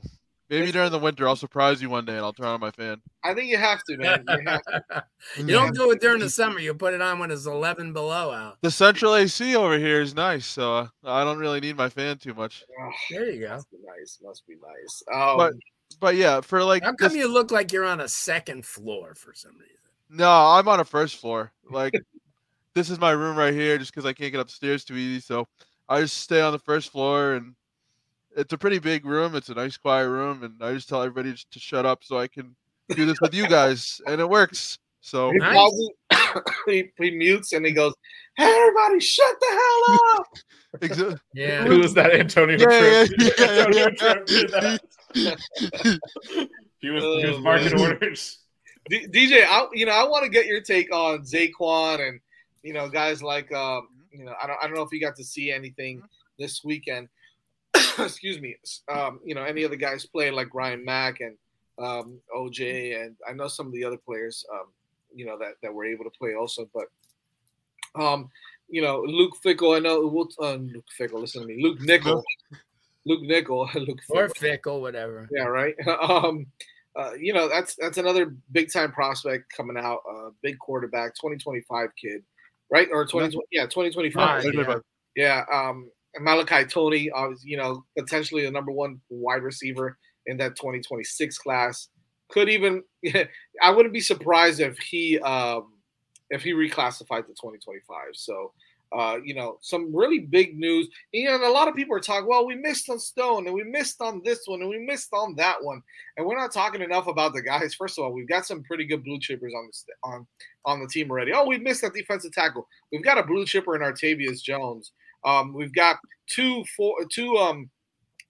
Maybe during the winter I'll surprise you one day and I'll turn on my fan. I think you have to, man. You have to. you don't do it during the summer. You put it on when it's 11 below out. The central AC over here is nice, so uh, I don't really need my fan too much. Oh, There you go. must be nice. Must be nice. Um, But but yeah, for like How come this- you look like you're on a second floor for some reason? no, I'm on a first floor. Like this is my room right here, just because I can't get upstairs too easy. So I just stay on the first floor, and it's a pretty big room. It's a nice, quiet room, and I just tell everybody just to shut up so I can do this with you guys, and it works. So he, Nice. pauses, he, he mutes and he goes, "Hey, everybody, shut the hell up!" exa- Yeah. Who was that? Antonio Yeah, Tripp. yeah, yeah, Antonio yeah. Tripp. He was he was Oh, marking man. orders. D- DJ, I, you know, I want to get your take on Zaquan and you know guys like um, you know I don't I don't know if you got to see anything this weekend. Excuse me. Um, you know, any other guys playing like Ryan Mack and um, OJ, and I know some of the other players, um, you know, that that were able to play also, but um, you know, Luke Fickle. I know we'll, uh, Luke Fickle. Listen to me, Luke Nickel. Luke Nickel. Luke Or Fickle. fickle, whatever. Yeah, right. um, uh, you know, that's that's another big time prospect coming out. Uh, big quarterback, 2025 kid, right? Or 20, yeah, 2025. Right, yeah. Yeah. Um, Malachi Toney, uh, you know, potentially the number one wide receiver in that 2026 class. Could even, I wouldn't be surprised if he um, if he reclassified to 2025. So Uh, you know, some really big news. And a lot of people are talking, well, we missed on Stone and we missed on this one and we missed on that one. And we're not talking enough about the guys. First of all, we've got some pretty good blue chippers on the on on the team already. Oh, we missed that defensive tackle. We've got a blue chipper in Artavius Jones. Um, we've got two four two um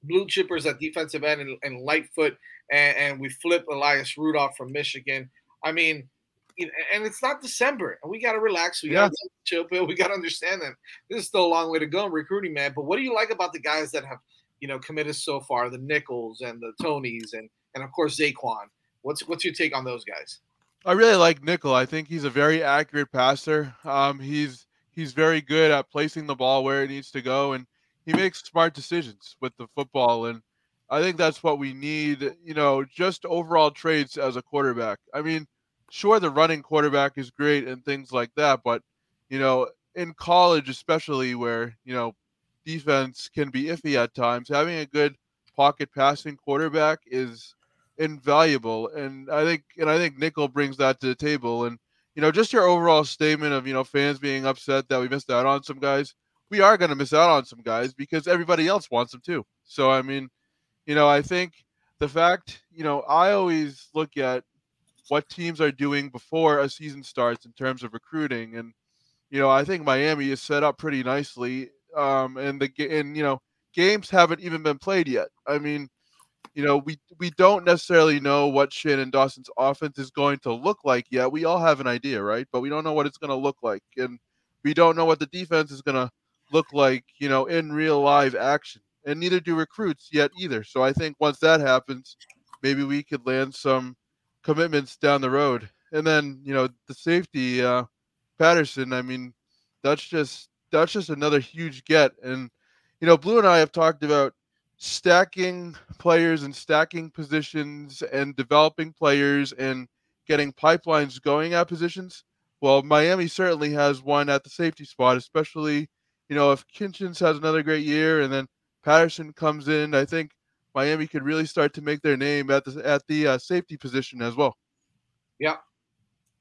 blue chippers at defensive end and, and Lightfoot, and, and we flip Elias Rudolph from Michigan. I mean, and it's not December, and we got to relax. We got to yeah. chill pill. We got to understand that this is still a long way to go in recruiting, man. But what do you like about the guys that have, you know, committed so far? The Nichols and the Toneys, and and of course Zaquan. What's what's your take on those guys? I really like Nickel. I think he's a very accurate passer. Um, he's he's very good at placing the ball where it needs to go, and he makes smart decisions with the football. And I think that's what we need. You know, just overall traits as a quarterback. I mean sure the running quarterback is great and things like that, but you know, in college especially where, you know, defense can be iffy at times, having a good pocket passing quarterback is invaluable. And I think and I think Nickel brings that to the table. And, you know, just your overall statement of, you know, fans being upset that we missed out on some guys. We are gonna miss out on some guys because everybody else wants them too. So I mean, you know, I think the fact, you know, I always look at what teams are doing before a season starts in terms of recruiting. And you know, I think Miami is set up pretty nicely. Um, and the and you know, games haven't even been played yet. I mean, you know, we we don't necessarily know what Shannon Dawson's offense is going to look like yet. We all have an idea, right? But we don't know what it's going to look like, and we don't know what the defense is going to look like, you know, in real live action. And neither do recruits yet either. So I think once that happens, maybe we could land some commitments down the road. And then, you know, the safety, uh, Patterson, I mean, that's just that's just another huge get. And, you know, Blu and I have talked about stacking players and stacking positions and developing players and getting pipelines going at positions. Well, Miami certainly has one at the safety spot, especially, you know, if Kinchens has another great year and then Patterson comes in, I think Miami could really start to make their name at the at the uh, safety position as well. Yeah,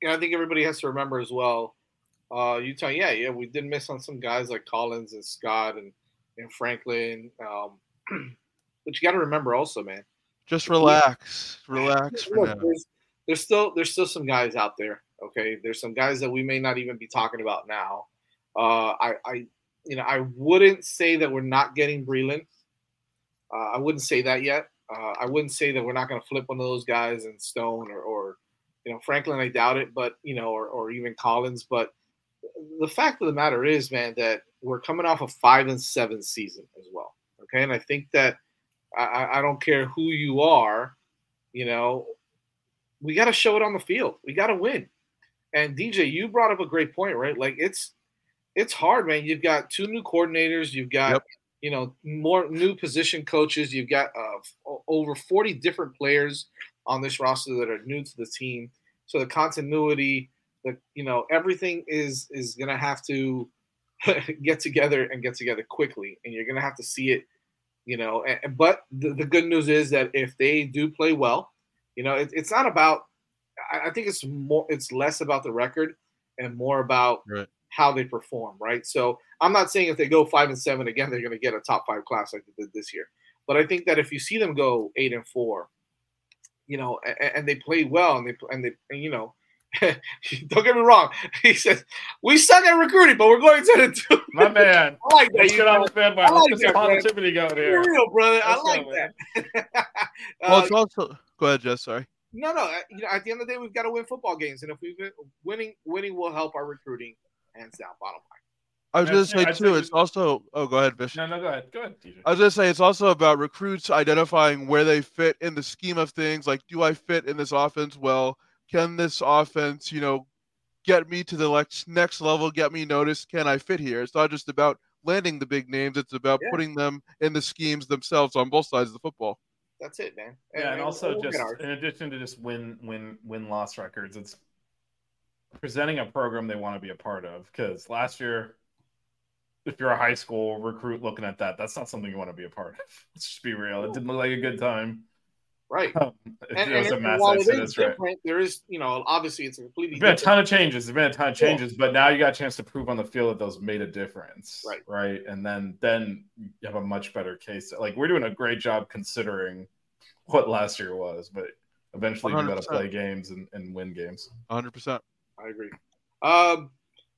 yeah. I think everybody has to remember as well. Uh, Utah, yeah, yeah, we did miss on some guys like Collins and Scott and and Franklin. Um, but you got to remember also, man. Just relax, relax. Look, there's, there's still there's still some guys out there. Okay, there's some guys that we may not even be talking about now. Uh, I, I, you know, I wouldn't say that we're not getting Breeland. Uh, I wouldn't say that yet. Uh, I wouldn't say that we're not going to flip one of those guys in Stone or, or, you know, Franklin. I doubt it, but you know, or, or even Collins. But the fact of the matter is, man, that we're coming off a five and seven season as well. And I think that I, I don't care who you are, you know, we got to show it on the field. We got to win. And DJ, you brought up a great point, right? Like it's it's hard, man. You've got two new coordinators. You've got yep you know, more new position coaches. You've got uh, over 40 different players on this roster that are new to the team. So the continuity, the you know, everything is is gonna have to get together and get together quickly, and you're gonna have to see it. You know, and, but the, the good news is that if they do play well, you know, it, it's not about. I, I think it's more. It's less about the record and more about right how they perform, right? So I'm not saying if they go five and seven again, they're going to get a top five class like they did this year. But I think that if you see them go eight and four, you know, and, and they play well, and they and they, and, you know, don't get me wrong. He says we suck at recruiting, but we're going to the two. My man, I like that. Let's get on the bandwagon. I like Let's that, get positivity going here. For real, brother. Let's I like go, that. well, Uh, it's also go ahead, Jess. Sorry. no, no. You know, at the end of the day, we've got to win football games, and if we win, winning, winning will help our recruiting, hands down. Bottom line. I was Yeah, going to say too. It's also. Oh, go ahead, Vish. No, no, go ahead. Go ahead, DJ. I was going to say it's also about recruits identifying where they fit in the scheme of things. Like, do I fit in this offense well? Can this offense, you know, get me to the next next level? Get me noticed? Can I fit here? It's not just about landing the big names. It's about Yeah. putting them in the schemes themselves on both sides of the football. That's it, man. Yeah, and also we'll just in addition to just win win win loss records, it's presenting a program they want to be a part of. Because last year, if you're a high school recruit looking at that, that's not something you want to be a part of. Let's just be real. It didn't look like a good time. Right. Um, And, it and, a and mass while it exodus, is right? there is, you know, obviously it's a completely There's been a ton of changes. There's been a ton of Yeah. changes, but now you got a chance to prove on the field that those made a difference, Right. Right, and then then you have a much better case. Like we're doing a great job considering what last year was, but eventually you got to play games and, and win games. 100. percent I agree. Um,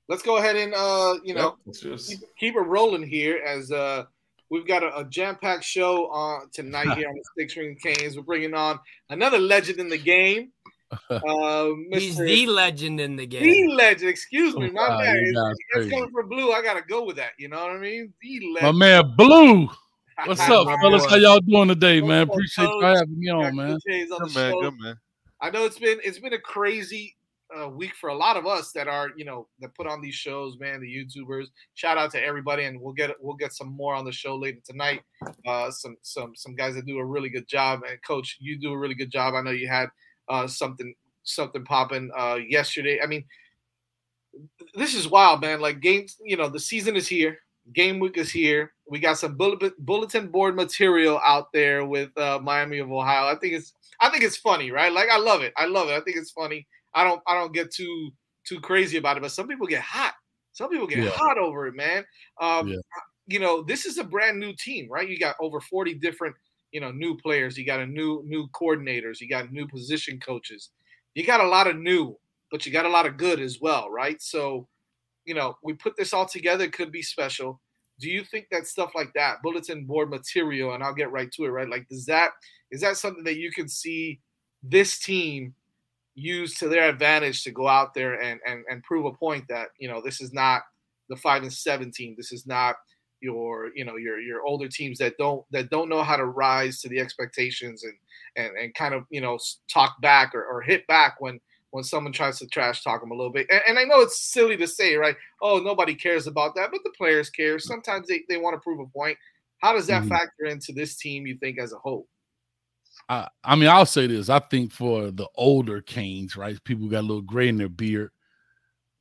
let's go ahead and uh, you know, let's just keep, keep it rolling here as uh, we've got a, a jam-packed show on tonight here on the Sixth Ring Canes. We're bringing on another legend in the game. Uh, He's Mr. the legend in the game. The legend, excuse me, my Wow, man. you It's, it's coming from Blu. I gotta go with that. You know what I mean? The My man Blu. What's up, fellas? How y'all doing today, man? Appreciate you having me on, man. Shades on Good the man, good man. I know it's been it's been a crazy uh, week for a lot of us that are you know that put on these shows, man. The YouTubers. Shout out to everybody, and we'll get we'll get some more on the show later tonight. Uh, some some some guys that do a really good job, and Coach, you do a really good job. I know you had uh, something something popping uh, yesterday. I mean, this is wild, man. Like games, you know, the season is here. Game week is here. We got some bullet, bulletin board material out there with uh, Miami of Ohio. I think it's I think it's funny, right? Like I love it. I love it. I think it's funny. I don't I don't get too too crazy about it, but some people get hot. Some people get Yeah. hot over it, man. Um, Yeah. You know, this is a brand new team, right? You got over forty different, you know, new players. You got a new new coordinators. You got new position coaches. You got a lot of new, but you got a lot of good as well, right? So, you know, we put this all together. It could be special. Do you think that stuff like that, bulletin board material, and I'll get right to it, right? Like, does that is that something that you can see this team use to their advantage to go out there and and, and prove a point that you know this is not the five and seven team. This is not your you know your your older teams that don't that don't know how to rise to the expectations and and, and kind of you know talk back or, or hit back when when someone tries to trash talk them a little bit. And, and I know it's silly to say, right? Oh, nobody cares about that, but the players care. Sometimes they, they want to prove a point. How does that Mhm. factor into this team, you think, as a whole? I, I mean, I'll say this. I think for the older Canes, right? People got a little gray in their beard,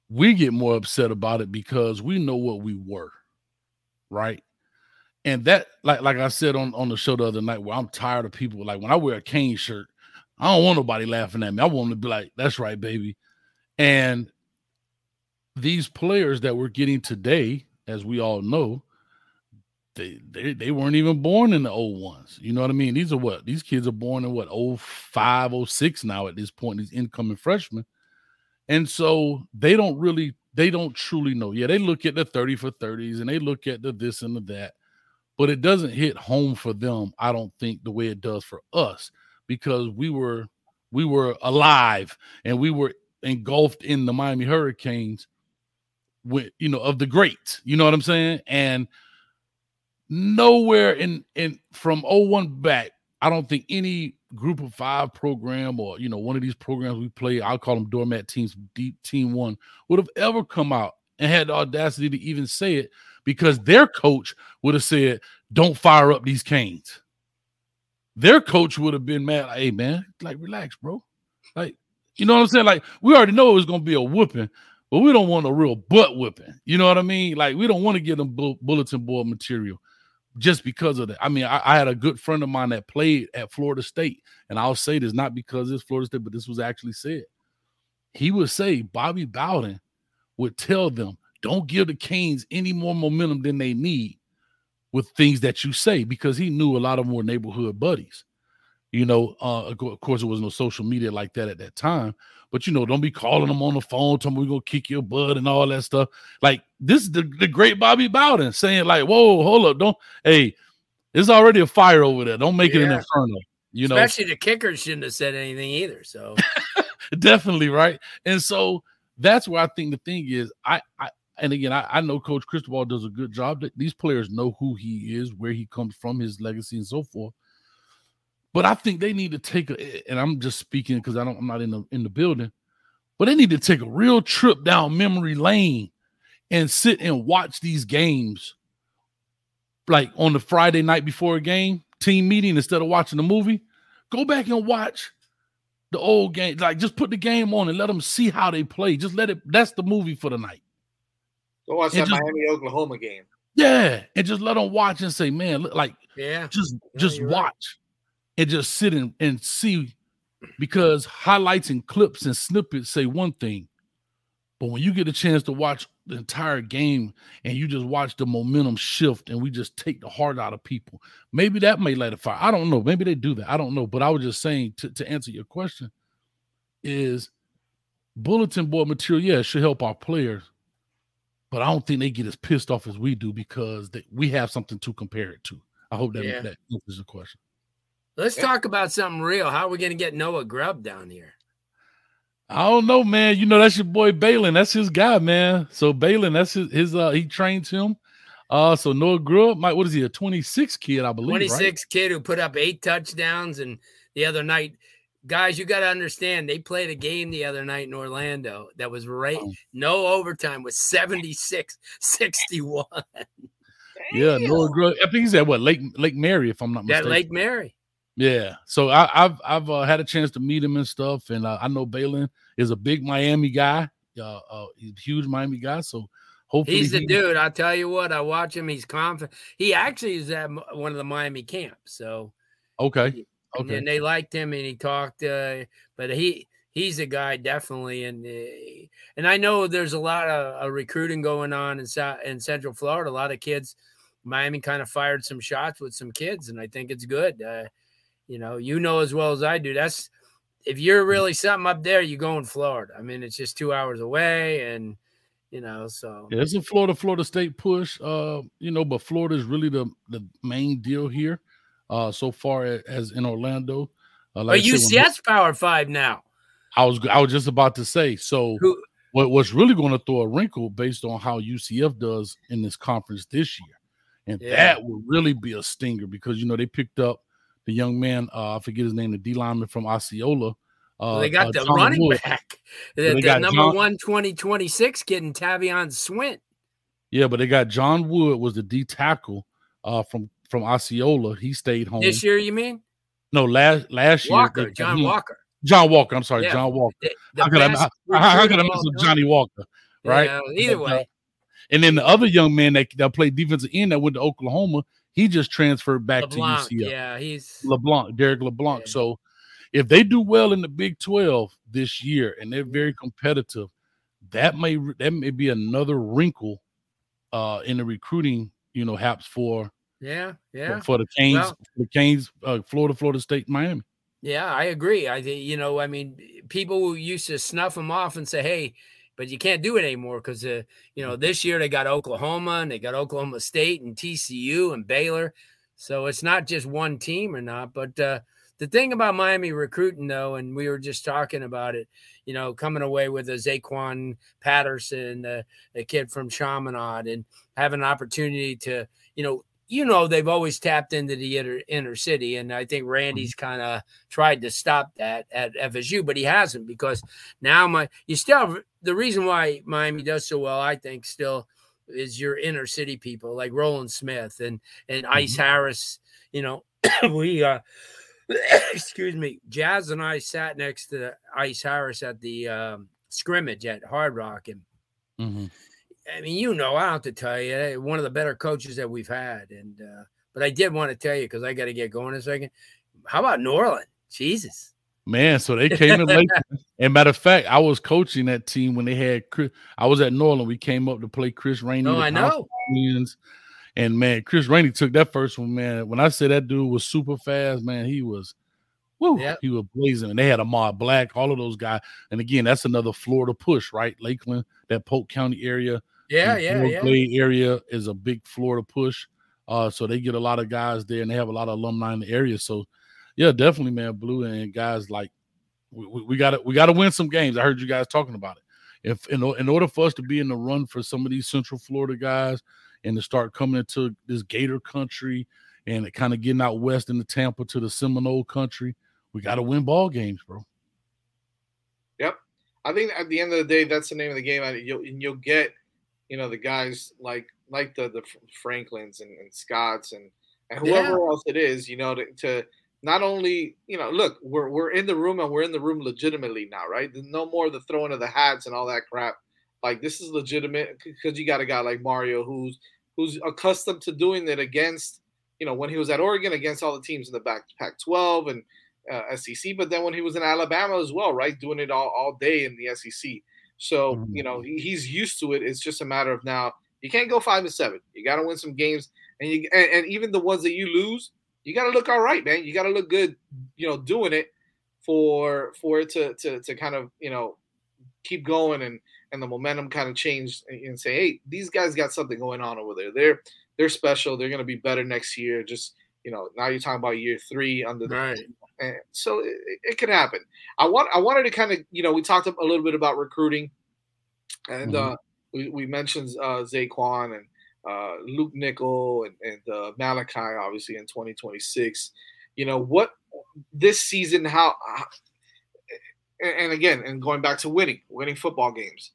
we get more upset about it because we know what we were, right? And that, like, like I said on, on the show the other night, where I'm tired of people like when I wear a Cane shirt, I don't want nobody laughing at me. I want them to be like, "That's right, baby." And these players that we're getting today, as we all know, they, they they weren't even born in the old ones. You know what I mean? These are what these kids are born in what 05, 06 now at this point, these incoming freshmen. And so they don't really, they don't truly know. Yeah, they look at the 30 for 30s and they look at the this and the that, but it doesn't hit home for them, I don't think, the way it does for us, because we were we were alive and we were engulfed in the Miami Hurricanes with you know of the greats. You know what I'm saying? And nowhere in in from 01 back i don't think any group of five program or you know one of these programs we play i'll call them doormat teams deep team one would have ever come out and had the audacity to even say it because their coach would have said don't fire up these canes. Their coach would have been mad like, hey man like relax bro. Like you know what i'm saying? Like we already know it was to be a whooping but we don't want a real butt whipping you know what i mean? Like we don't want to give them bu- bulletin board material just because of that. I mean, I, I had a good friend of mine that played at Florida State, and I'll say this not because it's Florida State, but this was actually said. He would say Bobby Bowden would tell them, "Don't give the Canes any more momentum than they need with things that you say," because he knew a lot of more neighborhood buddies. You know, uh, of of course, there was no social media like that at that time. But you know, don't be calling them on the phone, telling them we're gonna kick your butt and all that stuff. Like this is the, the great Bobby Bowden saying, like, whoa, hold up, don't hey, there's already a fire over there. Don't make it an Yeah. inferno. You know, Especially the kicker shouldn't have said anything either. So definitely right. And so that's where I think the thing is, I, I and again, I, I know Coach Cristobal does a good job. That these players know who he is, where he comes from, his legacy, and so forth. But I think they need to take a, and I'm just speaking because I don't, I'm not in the in the building, but they need to take a real trip down memory lane and sit and watch these games, like on the Friday night before a game team meeting instead of watching the movie. Go back and watch the old game. Like just put the game on and let them see how they play. Just let it. That's the movie for the night. Go watch And that just- Miami Oklahoma game. Yeah, and just let them watch and say, man, like yeah, just just you're right. And just sit and, and see because highlights and clips and snippets say one thing. But when you get a chance to watch the entire game and you just watch the momentum shift and we just take the heart out of people, maybe that may light a fire. I don't know. Maybe they do that. I don't know. But I was just saying to, to answer your question is bulletin board material, yeah, it should help our players. But I don't think they get as pissed off as we do because they, we have something to compare it to. I hope that, Yeah. that answers the question. Let's talk about something real. How are we going to get Noah Grubb down here? I don't know, man. You know, that's your boy Balin. That's his guy, man. So Balin, that's his, his uh he trains him. Uh so Noah Grubb, Mike, what is he, a 26 kid, I believe. 26 right? kid who put up eight touchdowns. And the other night, guys, you got to understand, they played a game the other night in Orlando that was right, Oh. no overtime, was 76 61. Yeah, Noah Grubb. I think he's at what Lake Lake Mary, if I'm not That mistaken. Lake Mary. Yeah. So I, I've I've uh, had a chance to meet him and stuff, and uh, I know Balin is a big Miami guy. Uh, uh he's a huge Miami guy. So hopefully He's the he- dude. I'll tell you what, I watch him. He's confident. He actually is at one of the Miami camps. So, Okay. and, Okay. and they liked him and he talked, uh, but he, he's a guy definitely. And, uh, and I know there's a lot of uh, recruiting going on in South, in Central Florida. A lot of kids, Miami kind of fired some shots with some kids, and I think it's good. You know, you know as well as I do. That's if you're really something up there, you go in Florida. I mean, it's just two hours away, and you know, so Yeah, it's a Florida Florida State push. Uh, you know, but Florida is really the the main deal here. Uh, so far as in Orlando. Uh, but said, when- UCS Power Five now. I was I was just about to say. So what what's really going to throw a wrinkle based on how UCF does in this conference this year, and Yeah. that will really be a stinger because you know they picked up the young man. Uh, I forget his name, the D lineman from Osceola. Uh, they got uh, the John running Wood. back, the, the number John- one 2026 kid in Tavion Swint. Yeah, but they got John Wood was the D tackle uh, from from Osceola. He stayed home This year, you mean? No, last last year. They- John he- Walker. John Walker. I'm sorry, Yeah. John Walker. The- the how could I, how, how could I miss Johnny Walker? Right. Yeah, either way. and then the other young man that, that played defensive end that went to Oklahoma, he just transferred back LeBlanc, to UCF. yeah, he's LeBlanc, Derrick LeBlanc. So if they do well in the Big 12 this year and they're very competitive, that may that may be another wrinkle uh in the recruiting, you know, haps for yeah, yeah. for the Canes, Well, the Canes, uh, Florida, Florida State, Miami. Yeah, I agree. I think you know, I mean, people used to snuff them off and say, "Hey," but you can't do it anymore because uh, you know this year they got Oklahoma and they got Oklahoma State and TCU and Baylor, so it's not just one team or not. But uh, the thing about Miami recruiting, though, and we were just talking about it, you know, coming away with a Zaquan Patterson, uh, a kid from Chaminade, and having an opportunity to, you know, you know, they've always tapped into the inner, inner city, and I think Randy's kind of tried to stop that at FSU, but he hasn't because now my you still have, the reason why Miami does so well, I think, still is your inner city people like Roland Smith and and Ice Harris. You know, we uh excuse me, Jazz and I sat next to Ice Harris at the um, scrimmage at Hard Rock, and Mm-hmm. I mean, you know, I don't have to tell you, eh, one of the better coaches that we've had. And uh, but I did want to tell you because I got to get going in a second. How about Norland? Jesus. Man, so they came in late. and matter of fact, I was coaching that team when they had Chris. I was at Norland. We came up to play Chris Rainey. Oh, I know. And man, Chris Rainey took that first one, man. When I said that dude was super fast, man, he was woo, he was blazing. And they had Ahmad Black, all of those guys. And again, that's another Florida push, right? Lakeland, that Polk County area. Yeah, the yeah, yeah. Glade area is a big Florida push. Uh, so they get a lot of guys there, and they have a lot of alumni in the area. So, yeah, definitely, man, Blu and guys like we got to we got to win some games. I heard you guys talking about it. If in, in order for us to be in the run for some of these Central Florida guys and to start coming into this Gator country and kind of getting out west into Tampa to the Seminole country, we got to win ball games, bro. Yep. I think at the end of the day, that's the name of the game. And you'll, and you'll get, you know, the guys like like the the Franklins and, and Scotts and and whoever Yeah. else it is, you know, to, to not only, you know, look, we're we're in the room and we're in the room legitimately now, right? No more the throwing of the hats and all that crap. Like this is legitimate because you got a guy like Mario who's who's accustomed to doing it against you know, when he was at Oregon against all the teams in the back Pac-12 and uh, SEC, but then when he was in Alabama as well, right, doing it all, all day in the SEC. So Mm-hmm. you know he, he's used to it. It's just a matter of now. You can't go five and seven. You got to win some games, and you and, and even the ones that you lose, you got to look all right, man. You got to look good, you know, doing it for for it to to to kind of you know keep going and and the momentum kind of change and say, hey, these guys got something going on over there. They're they're special. They're going to be better next year. Just you know, now you're talking about year three under the Right. And so it, it could happen. I want I wanted to kind of you know we talked a little bit about recruiting, and Mhm. uh, we we mentioned uh, Zaquan and uh, Luke Nickel and, and uh, Malachi obviously in 2026. You know what this season how, how and and again and going back to winning winning football games.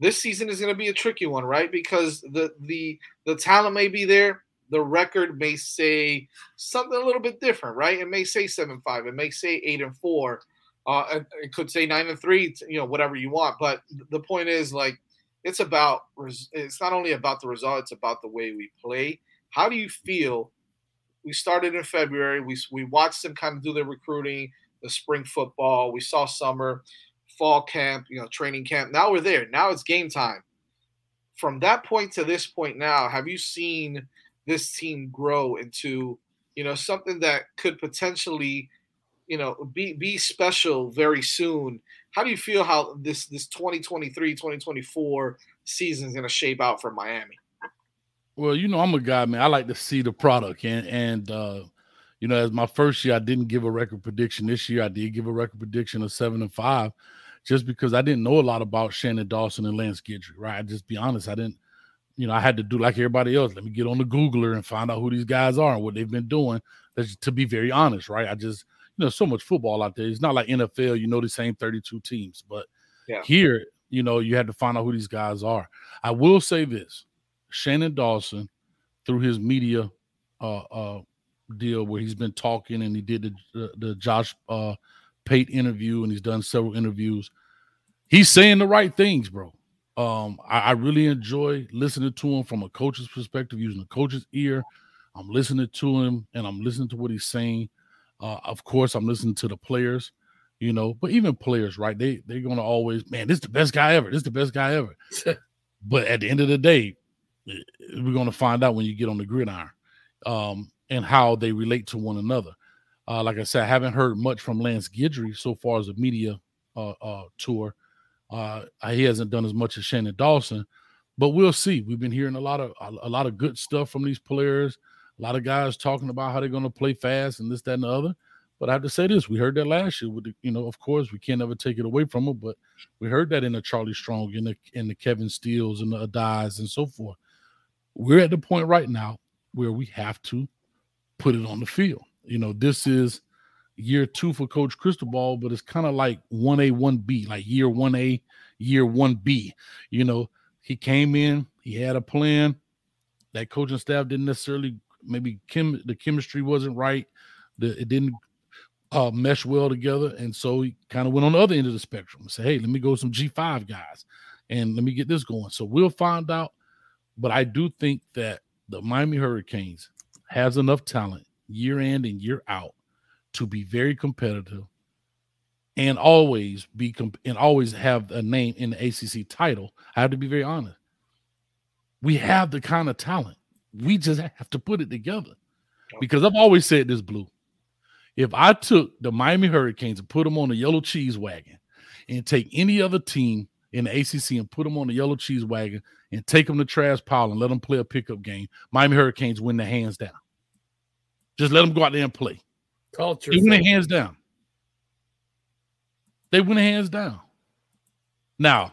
This season is going to be a tricky one, right? Because the the the talent may be there, the record may say something a little bit different, right? It may say seven five, it may say eight and four, uh, it- could say nine and three, you know, whatever you want. But the point is, like, it's about it's not only about the result; it's about the way we play. How do you feel? We started in February. We we watched them kind of do their recruiting, the spring football. We saw summer, fall camp, you know, training camp. Now we're there. Now it's game time from that point to this point now, have you seen this team grow into, you know, something that could potentially, you know, be be special very soon? How do you feel how this this 2023, 2024 season is going to shape out for Miami? Well, you know, I'm a guy, man. I like to see the product, and and uh, you know, as my first year, I didn't give a record prediction. This year, I did give a record prediction of seven and five, just because I didn't know a lot about Shannon Dawson and Lance Guidry. Right? Just be honest, I didn't. You know, I had to do like everybody else. Let me get on the Googler and find out who these guys are and what they've been doing. That's to be very honest, right? I just, you know, so much football out there. It's not like NFL. You know, the same 32 teams, but Yeah. here, you know, you had to find out who these guys are. I will say this: Shannon Dawson, through his media uh, uh, deal where he's been talking and he did the the, the Josh uh, Pate interview and he's done several interviews. He's saying the right things, bro. Um, I, I really enjoy listening to him from a coach's perspective, using a coach's ear. I'm listening to him and I'm listening to what he's saying. Uh, of course, I'm listening to the players, you know, but even players, right? They they're gonna always, man, this is the best guy ever. This is the best guy ever. but at the end of the day, eh, we're gonna find out when you get on the gridiron, um, and how they relate to one another. Uh, like I said, I haven't heard much from Lance Guidry so far as a media uh, uh, tour. Uh, he hasn't done as much as Shannon Dawson, but we'll see. We've been hearing a lot of a, a lot of good stuff from these players. A lot of guys talking about how they're going to play fast and this, that, and the other. But I have to say this: we heard that last year. With the, you know, of course, we can't ever take it away from them, but we heard that in the Charlie Strong, in the in the Kevin Steels, and the Adias, and so forth. We're at the point right now where we have to put it on the field. You know, this is year two for Coach Cristobal, but it's kind of like one A, one B, like year one A, year one B. You know, he came in, he had a plan. That coaching staff didn't necessarily maybe chem the chemistry wasn't right. The it didn't uh, mesh well together, and so he kind of went on the other end of the spectrum and said, "Hey, let me go some G five guys, and let me get this going." So we'll find out. But I do think that the Miami Hurricanes has enough talent year in and year out to be very competitive and always be comp- and always have a name in the ACC title. I have to be very honest. We have the kind of talent. We just have to put it together. Because I've always said this, Blu. If I took the Miami Hurricanes and put them on a yellow cheese wagon and take any other team in the ACC and put them on the yellow cheese wagon and take them to trash pile and let them play a pickup game, Miami Hurricanes win the hands down. Just let them go out there and play. Culture. They win their hands down. They win their hands down. Now,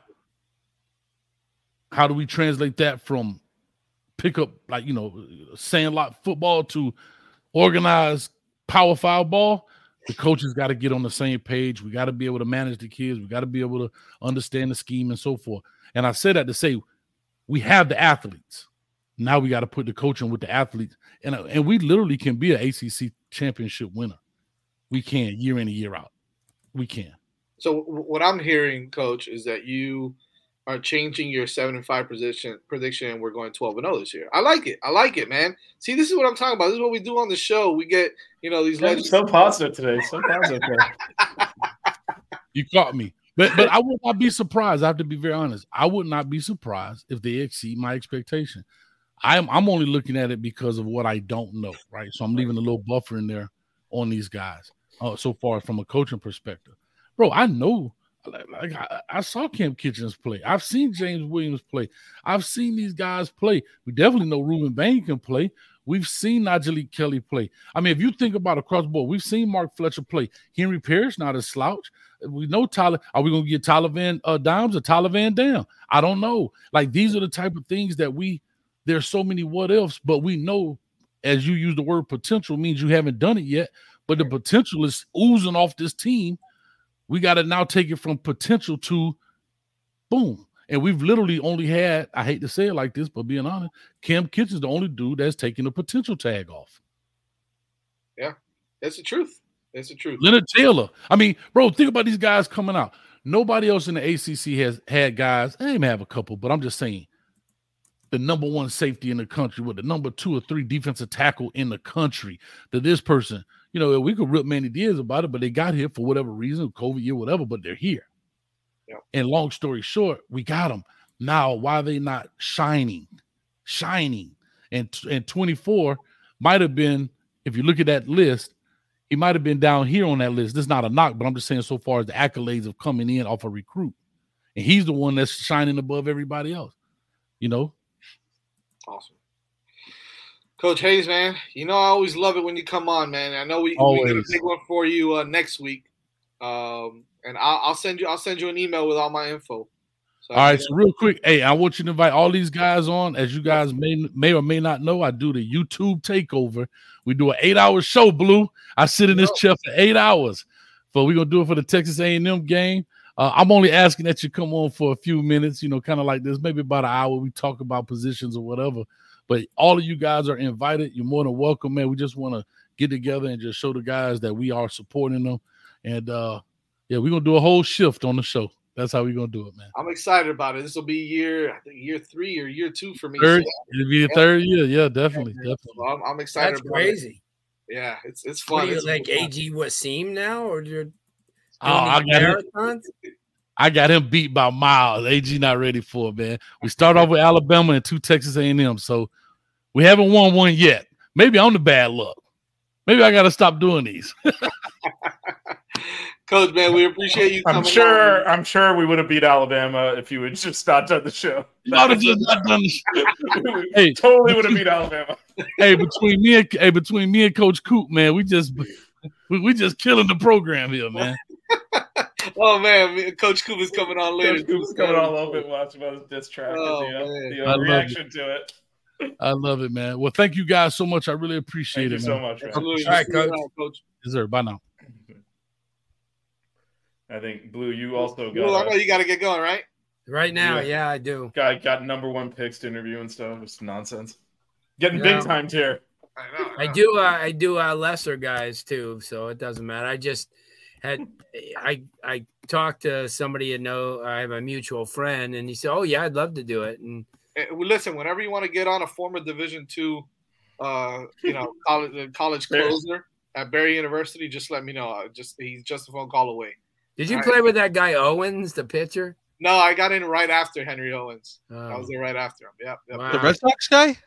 how do we translate that from pickup, like you know, sandlot football to organized power foul ball? The coaches got to get on the same page. We got to be able to manage the kids. We got to be able to understand the scheme and so forth. And I said that to say we have the athletes. Now we got to put the coaching with the athletes, and and we literally can be an ACC championship winner. We can year in and year out. We can. So what I'm hearing, Coach, is that you are changing your seven and five prediction prediction, and we're going twelve and zero this year. I like it. I like it, man. See, this is what I'm talking about. This is what we do on the show. We get you know these Yeah, legends. so positive today. So positive. You caught me. But but I would not be surprised. I have to be very honest. I would not be surprised if they exceed my expectation. I'm I'm only looking at it because of what I don't know, right? So I'm leaving a little buffer in there on these guys. Uh, so far from a coaching perspective, bro, I know. Like, like, I, I saw Cam Kinchens play. I've seen James Williams play. I've seen these guys play. We definitely know Rueben Bain can play. We've seen Najee Kelly play. I mean, if you think about across the board, we've seen Mark Fletcher play. Henry Parrish, not a slouch. We know Tyler. Are we going to get Tyler Van uh, Dimes or Tyler Van Dam? I don't know. Like these are the type of things that we. There's so many what ifs, but we know, as you use the word potential, means you haven't done it yet. But the potential is oozing off this team. We got to now take it from potential to boom. And we've literally only had, I hate to say it like this, but being honest, Cam Kinchens the only dude that's taking the potential tag off. Yeah, that's the truth. That's the truth. Leonard Taylor. I mean, bro, think about these guys coming out. Nobody else in the ACC has had guys. I may have a couple, but I'm just saying the number one safety in the country with the number two or three defensive tackle in the country. To this person, you know, we could rip Manny Diaz about it, but they got here for whatever reason, COVID year, whatever, but they're here. Yeah. And long story short, we got them. Now, why are they not shining? Shining. And, and 24 might have been, if you look at that list, he might have been down here on that list. This is not a knock, but I'm just saying so far as the accolades of coming in off a recruit. And he's the one that's shining above everybody else. You know? Awesome. Coach Hayes, man, you know I always love it when you come on, man. I know we, we got a Always. big one for you uh, next week, um, and I'll, I'll send you I'll send you an email with all my info. So, All right, so real quick, hey, I want you to invite all these guys on. As you guys may may or may not know, I do the YouTube takeover. We do an eight-hour show, Blu. I sit in this chair for eight hours. But we're gonna do it for the Texas A&M game. Uh, I'm only asking that you come on for a few minutes, you know, kind of like this, maybe about an hour. We talk about positions or whatever. But all of you guys are invited. You're more than welcome, man. We just want to get together and just show the guys that we are supporting them. And uh yeah, we're gonna do a whole shift on the show. That's how we're gonna do it, man. I'm excited about it. This will be year I think year three or year two for me. Third, So, it'll be the yeah. third year. Yeah, definitely, definitely. So I'm, I'm excited. That's about crazy. It. Yeah, it's it's What fun. are you It's like fun. AG Wasim now, or you're doing Oh, I these got him. I got him beat by miles. AG not ready for it, man. We start off with Alabama and two Texas A&M, so we haven't won one yet. Maybe I'm the bad luck. Maybe I got to stop doing these. Coach, man, we appreciate you. I'm sure. on. I'm sure we would have beat Alabama if you had just not done the show. Y'all have just not done this. We Hey, totally would have beat Alabama. hey, between me and hey, between me and Coach Coop, man, we just we, we just killing the program here, man. Oh man, Coach Cooper's coming on later. Coach Coop's coming all over it watching about his diss track Oh, and the, uh, the I love reaction to it. I love it, man. Well, thank you guys so much. I really appreciate Thank it. you so much, man. Absolutely. All right, See you Coach. around, Coach. Yes, sir. Bye now. I think Blu, you also Well, I got know you got to get going, right? Right now, Yeah. yeah, I do. got got number one picks to interview and stuff. It's nonsense. Getting Yeah. big time here. I know. I do. Uh, I do uh, lesser guys too, so it doesn't matter. I just had I I talked to somebody you know. I have a mutual friend, and he said, "Oh yeah, I'd love to do it." And Eh, Listen, whenever you want to get on a former Division two, uh, you know, college uh, college closer at Barry University, just let me know. Uh, Just he's just a phone call away. did you All play right. with that guy Owens, the pitcher? No, I got in right after Henry Owens. I Oh, was there right after him. Yep. yep. Wow. The Red Sox guy?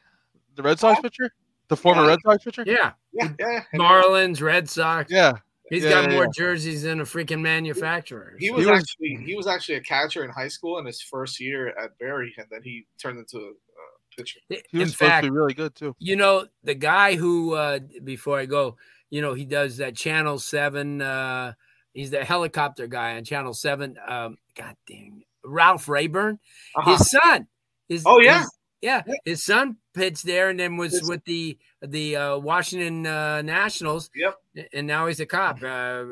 The Red Sox pitcher? The former Yeah. Red Sox pitcher? yeah, Yeah, yeah. Marlins, Red Sox. Yeah. He's Yeah, got more yeah. jerseys than a freaking manufacturer. He was, was- actually he was actually a catcher in high school in his first year at Barry, and then he turned into a uh, pitcher. He In was supposed fact, to be really good too. you know the guy who uh before i go you know he does that channel 7 uh he's the helicopter guy on channel 7 um god dang ralph rayburn Uh-huh. his son his, Oh, yeah. Yeah his son pitched there and then was with the the uh washington uh nationals Yep. and now he's a cop uh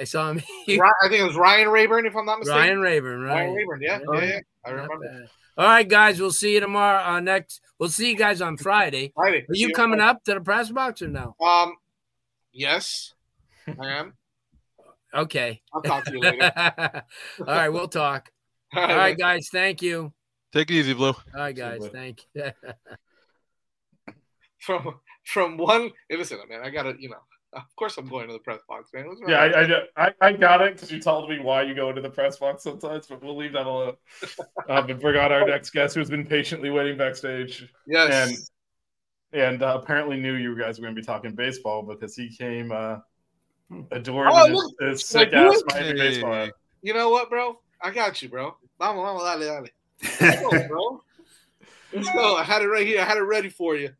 i saw him I think it was Ryan Rayburn, if I'm not mistaken. ryan rayburn right Ryan Rayburn, yeah, Yeah. yeah, yeah. I remember. all right guys we'll see you tomorrow uh next we'll see you guys on friday Friday. are you coming up to the press box or no Um, yes, I am. okay I'll talk to you later. All right, we'll talk. All right, guys. Thank you. Take it easy, Blu. All right, guys. Thank you. from from one. Hey, listen, man, I gotta, you know, of course I'm going to the press box, man. Yeah. I, I, I, I got it because you told me why you go into the press box sometimes, but we'll leave that alone. uh, but bring on our next guest who's been patiently waiting backstage. Yes. And and uh, apparently knew you guys were going to be talking baseball because he came uh, adored Oh, look, his, his sick like, ass look. Miami baseball. You know what, bro? I got you, bro. Vamos, vamos, dale, dale. Let's go, bro. Let's go. I had it right here. I had it ready for you.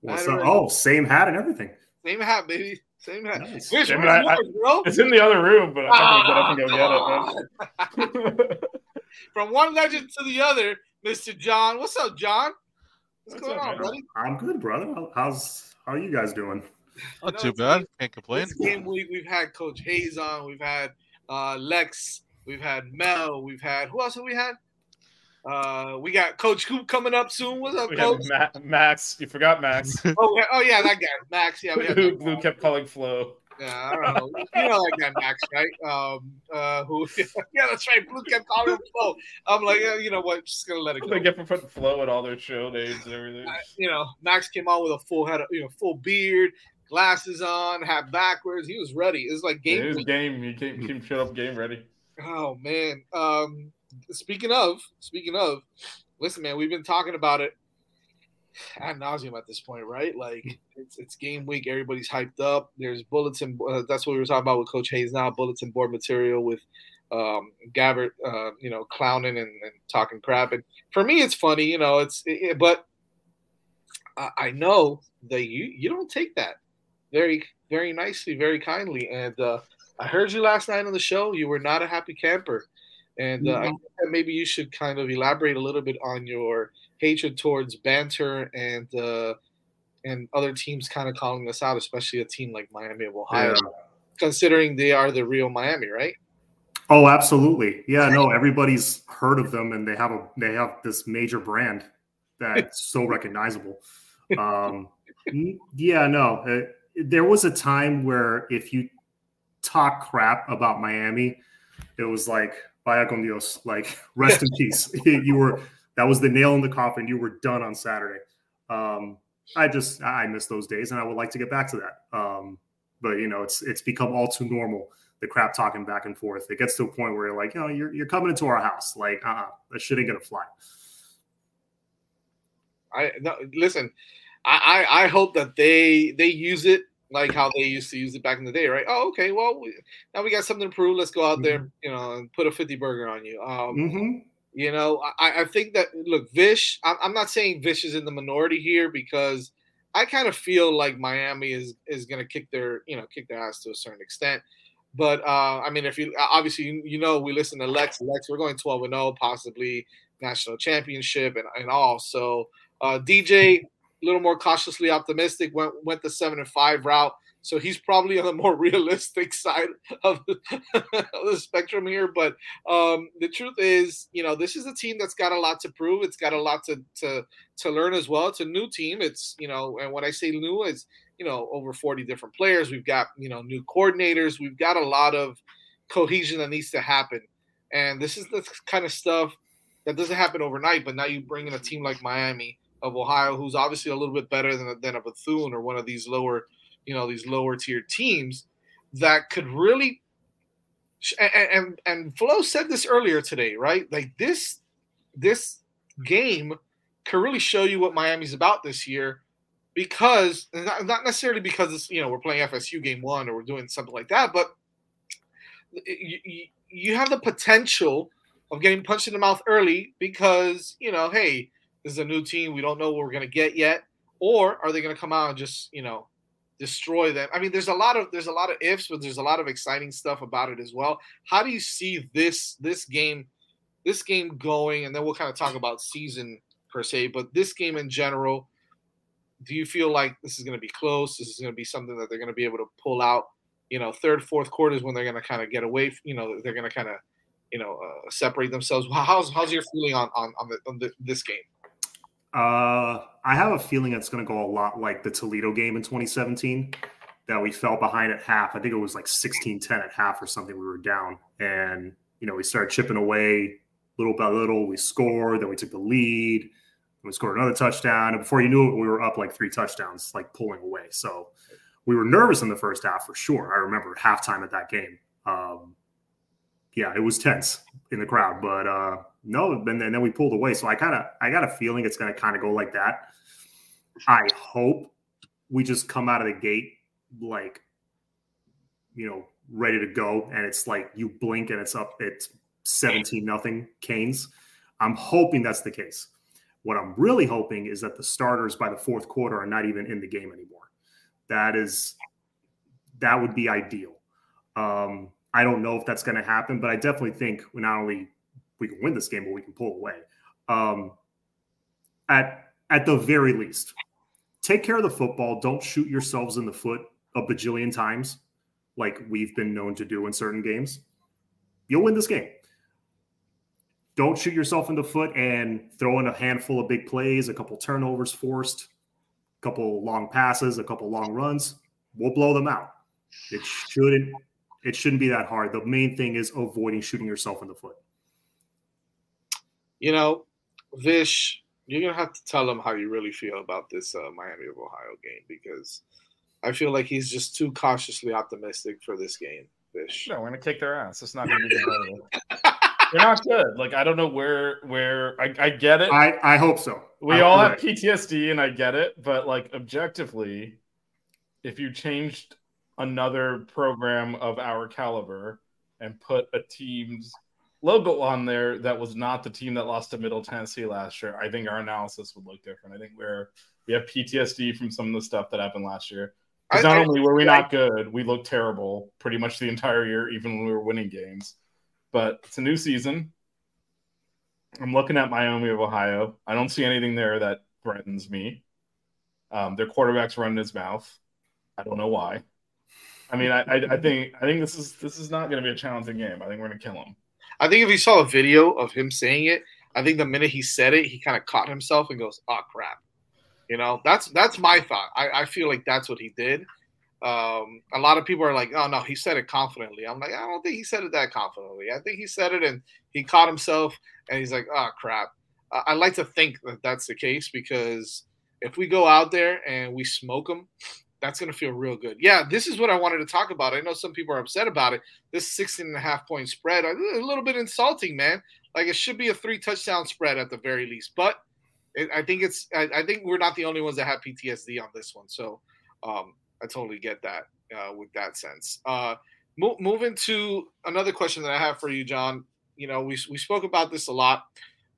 What's up? ready. Oh, same hat and everything. Same hat, baby. Same hat. Nice. Vish, Damn it, where's I- I- bro? It's in the other room, but I think we get up and go get it, man. From one legend to the other, Mr. John. What's up, John? What's, What's going up, on, man? buddy? I'm good, brother. How's how are you guys doing? Not know, too bad. Can't complain. This game week, we've had Coach Hayes on. We've had uh, Lex. We've had Mel. We've had who else have we had? Uh, we got Coach Coop coming up soon. What's up, We Coach? Ma- Max. You forgot Max. oh, yeah, oh yeah, that guy, Max. Yeah, we who, who kept calling Flo. Yeah, I don't know. You know that guy Max, right? Um, uh, who? yeah, that's right. Blu kept calling him Flo. I'm like, yeah, you know what? Just gonna let it go. They get for putting Flo in all their show names and everything. You know, Max came on with a full head, of, you know, full beard, glasses on, hat backwards. He was ready. It was like Yeah, game. it was week. game. He came, came showed up game ready. Oh man. Um, speaking of, speaking of, listen, man, we've been talking about it ad nauseum at this point, right? Like it's it's game week. Everybody's hyped up. There's bulletin. Uh, that's what we were talking about with Coach Hayes now. Bulletin board material with um, Gabbert, uh, you know, clowning and, and talking crap. And for me, it's funny, you know. It's it, it- but I, I know that you you don't take that very very nicely, very kindly. And uh, I heard you last night on the show. You were not a happy camper, and uh, I think that maybe you should kind of elaborate a little bit on your hatred towards banter and uh, and other teams kind of calling us out, especially a team like Miami of Ohio, Yeah. considering they are the real Miami, right? Oh, absolutely. Yeah, no, everybody's heard of them and they have a they have this major brand that's so recognizable. Um yeah, no. Uh, there was a time where if you talk crap about Miami, it was like vaya con Dios, like rest in peace. you were that was the nail in the coffin. You were done on Saturday. Um I just I miss those days and I would like to get back to that. Um but you know, it's it's become all too normal the crap talking back and forth. It gets to a point where you're like, you know, you're, you're coming into our house. Like, uh, uh that shit ain't gonna fly. I no, listen. I, I I hope that they they use it like how they used to use it back in the day, right? Oh, okay. Well, we, now we got something to prove. Let's go out there, you know, and put a fifty burger on you. Um, Mm-hmm. You know, I, I think that look, Vish. I'm, I'm not saying Vish is in the minority here because I kind of feel like Miami is is going to kick their you know kick their ass to a certain extent. But uh, I mean, if you obviously you, you know we listen to Lex. Lex, we're going 12 and 0, possibly national championship and, and all. So uh, DJ, a little more cautiously optimistic, went went the seven and five route. So he's probably on the more realistic side of the, of the spectrum here. But um, the truth is, you know, this is a team that's got a lot to prove. It's got a lot to to to learn as well. It's a new team. It's you know, and when I say new, it's you know over 40 different players. We've got you know new coordinators. We've got a lot of cohesion that needs to happen. And this is the kind of stuff that doesn't happen overnight. But now you bring in a team like Miami of Ohio, who's obviously a little bit better than than a Bethune or one of these lower, you know, these lower tier teams that could really. And, and and Flo said this earlier today, right? Like this, this game could really show you what Miami's about this year, because not, not necessarily because it's you know we're playing FSU game one or we're doing something like that, but you, you, you have the potential of getting punched in the mouth early because you know, hey, this is a new team. We don't know what we're gonna get yet, or are they gonna come out and just you know destroy them? I mean, there's a lot of there's a lot of ifs, but there's a lot of exciting stuff about it as well. How do you see this this game this game going? And then we'll kind of talk about season per se, but this game in general. Do you feel like this is going to be close? This is going to be something that they're going to be able to pull out you know, third, fourth quarters when they're going to kind of get away. You know, they're going to kind of, you know, uh, separate themselves. How's how's your feeling on on on, the, on the, this game? Uh, I have a feeling it's going to go a lot like the Toledo game in 2017 that we fell behind at half. I think it was like 16 10 at half or something. We were down and, you know, we started chipping away little by little, we scored. Then we took the lead. We scored another touchdown, and before you knew it, we were up like three touchdowns, like pulling away. So we were nervous in the first half for sure. I remember halftime at that game. Um, yeah, it was tense in the crowd, but uh, no, and then, then we pulled away. So I kind of, I got a feeling it's going to kind of go like that. I hope we just come out of the gate like, you know, ready to go, and it's like you blink and it's up, it's seventeen nothing Canes. I'm hoping that's the case. What I'm really hoping is that the starters by the fourth quarter are not even in the game anymore. That is, that would be ideal. Um, I don't know if that's going to happen, but I definitely think not only we can win this game, but we can pull away. Um, at at the very least, take care of the football. Don't shoot yourselves in the foot a bajillion times, like we've been known to do in certain games. You'll win this game. Don't shoot yourself in the foot and throw in a handful of big plays, a couple turnovers forced, a couple long passes, a couple long runs. We'll blow them out. It shouldn't it shouldn't be that hard. The main thing is avoiding shooting yourself in the foot. You know, Vish, you're gonna have to tell him how you really feel about this uh, Miami of Ohio game because I feel like he's just too cautiously optimistic for this game. Vish. No, we're gonna kick their ass. It's not gonna be good. They're not good. Like I don't know where where I, I get it. I, I hope so. We I'm all correct. have PTSD and I get it, but like objectively, if you changed another program of our caliber and put a team's logo on there that was not the team that lost to Middle Tennessee last year, I think our analysis would look different. I think we're we have PTSD from some of the stuff that happened last year. Because not I- only were we not good, we looked terrible pretty much the entire year, even when we were winning games. But it's a new season. I'm looking at Miami of Ohio. I don't see anything there that threatens me. Um, their quarterback's running his mouth. I don't know why. I mean, I, I, think I think this is this is not going to be a challenging game. I think we're going to kill him. I think if you saw a video of him saying it, I think the minute he said it, he kind of caught himself and goes, "Oh crap," you know. That's that's my thought. I, I feel like that's what he did. Um, a lot of people are like, "Oh no, he said it confidently." I'm like, I don't think he said it that confidently. I think he said it and he caught himself and he's like, "Oh crap." I, I like to think that that's the case because if we go out there and we smoke them, that's going to feel real good. Yeah, this is what I wanted to talk about. I know some people are upset about it. This 16 and a half point spread, a little bit insulting, man. Like it should be a three touchdown spread at the very least. But it, I think it's, I, I think we're not the only ones that have PTSD on this one. So um, I totally get that uh, with that sense. Uh, mo- moving to another question that I have for you, John. You know, we, we spoke about this a lot.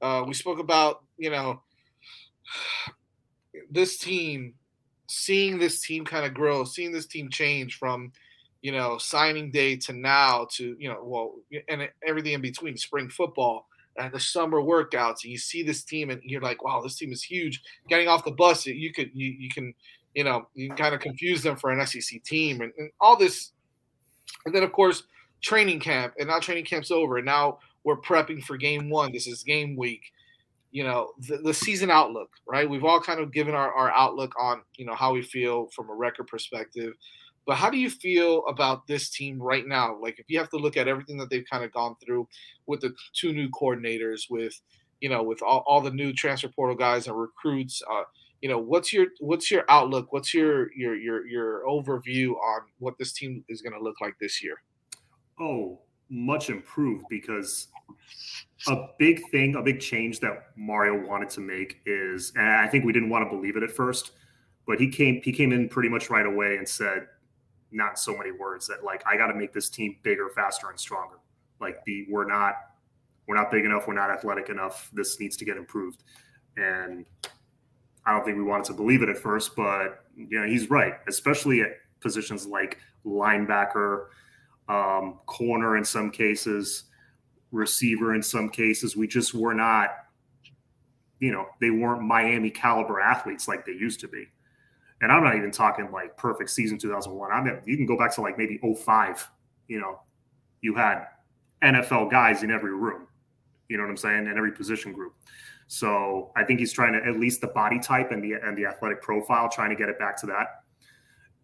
Uh, we spoke about, you know, this team, seeing this team kind of grow, seeing this team change from, you know, signing day to now to, you know, well, and everything in between, spring football and the summer workouts. And you see this team and you're like, wow, this team is huge. Getting off the bus, you could, you, you can, you know, you can kind of confuse them for an SEC team and, and all this. And then, of course, training camp, and now training camp's over, and now we're prepping for game one. This is game week. You know, the, the season outlook, right? We've all kind of given our, our outlook on, you know, how we feel from a record perspective. But how do you feel about this team right now? Like, if you have to look at everything that they've kind of gone through with the two new coordinators, with, you know, with all, all the new transfer portal guys and recruits, uh, you know, what's your what's your outlook? What's your your your your overview on what this team is going to look like this year? Oh, much improved because a big thing, a big change that Mario wanted to make is, and I think we didn't want to believe it at first, but he came he came in pretty much right away and said, not so many words that like I got to make this team bigger, faster, and stronger. Like the we're not we're not big enough, we're not athletic enough. This needs to get improved, and I don't think we wanted to believe it at first, but you know he's right, especially at positions like linebacker, um, corner in some cases, receiver in some cases. We just were not, you know, they weren't Miami caliber athletes like they used to be. And I'm not even talking like perfect season 2001. I mean, you can go back to like maybe 05. You know, you had NFL guys in every room. You know what I'm saying? In every position group. So I think he's trying to at least the body type and the and the athletic profile, trying to get it back to that.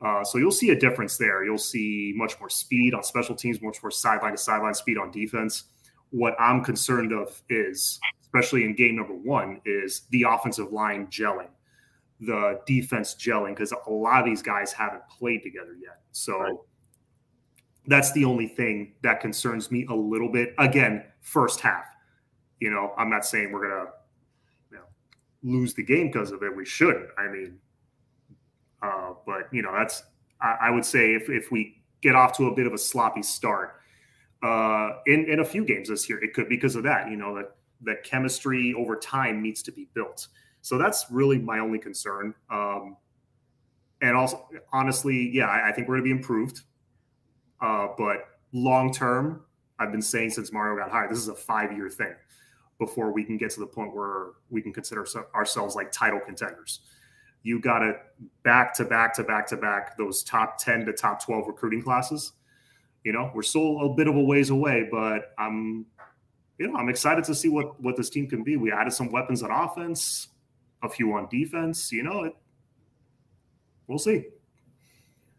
Uh, so you'll see a difference there. You'll see much more speed on special teams, much more sideline to sideline speed on defense. what I'm concerned of is, especially in game number one, is the offensive line gelling, the defense gelling, because a lot of these guys haven't played together yet. So right. that's the only thing that concerns me a little bit. Again, first half. You know, I'm not saying we're gonna you know, lose the game because of it. We shouldn't. I mean, uh, but you know, that's I, I would say if if we get off to a bit of a sloppy start uh, in in a few games this year. It could because of that. You know that that chemistry over time needs to be built. So that's really my only concern. Um, and also, honestly, yeah, I, I think we're going to be improved. Uh, but long term, I've been saying since Mario got hired, this is a five year thing before we can get to the point where we can consider ourselves like title contenders. You got to back to back to back to back those top 10 to top 12 recruiting classes you know, we're still a bit of a ways away, but I'm, you know, I'm excited to see what what this team can be. We added some weapons on offense, a few on defense. You know, it, we'll see.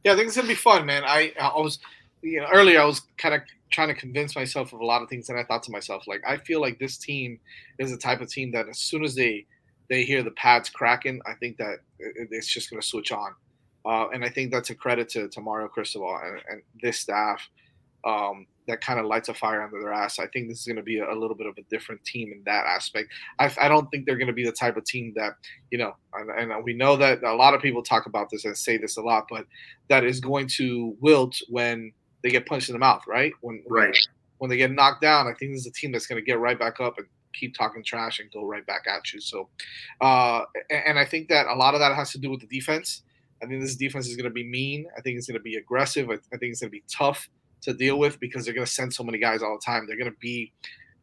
Yeah, I think it's gonna be fun, man. I I was, you know, earlier I was kind of trying to convince myself of a lot of things, and I thought to myself, like, I feel like this team is the type of team that as soon as they they hear the pads cracking, I think that it's just going to switch on. Uh, and I think that's a credit to, to Mario Cristobal and, and this staff um, that kind of lights a fire under their ass. I think this is going to be a, a, little bit of a different team in that aspect. I, I don't think they're going to be the type of team that, you know, and, and, we know that a lot of people talk about this and say this a lot, but that is going to wilt when they get punched in the mouth, right? When, right. when they get knocked down, I think this is a team that's going to get right back up and keep talking trash and go right back at you. So, uh, and, I think that a lot of that has to do with the defense. I think this defense is going to be mean. I think it's going to be aggressive. I, I think it's going to be tough to deal with because they're going to send so many guys all the time. They're going to be,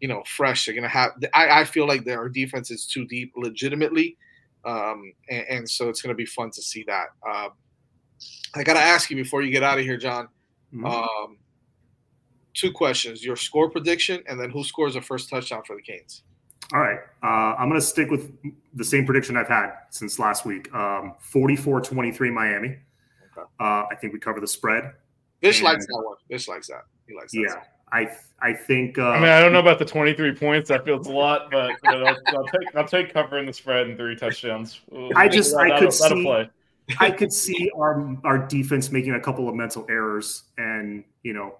you know, fresh. They're going to have. I, I feel like their defense is too deep, legitimately, um, and, and, so it's going to be fun to see that. Um, I got to ask you before you get out of here, John. Mm-hmm. Um, two questions: your score prediction, and then who scores the first touchdown for the Canes. All right. Uh, I'm going to stick with the same prediction I've had since last week um, 44 23 Miami. Okay. Uh, I think we cover the spread. Vish likes that one. Vish likes that. He likes that. Yeah. I I think. Uh, I mean, I don't know about the 23 points. That feels a lot, but you know, I'll, I'll, take I'll take covering the spread and three touchdowns. I just that, I could see I could see our our defense making a couple of mental errors and you know,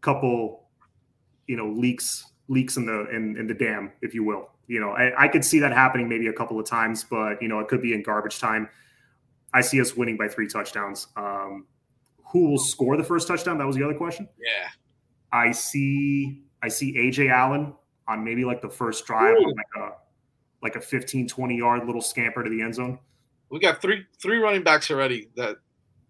couple you know leaks leaks in the in, in the dam, if you will. You know, I, I could see that happening maybe a couple of times, but you know, it could be in garbage time. I see us winning by three touchdowns. Um, who will score the first touchdown? That was the other question. Yeah. I see I see AJ Allen on maybe like the first drive on like a like a 15, 20 yard little scamper to the end zone. We got three three running backs already that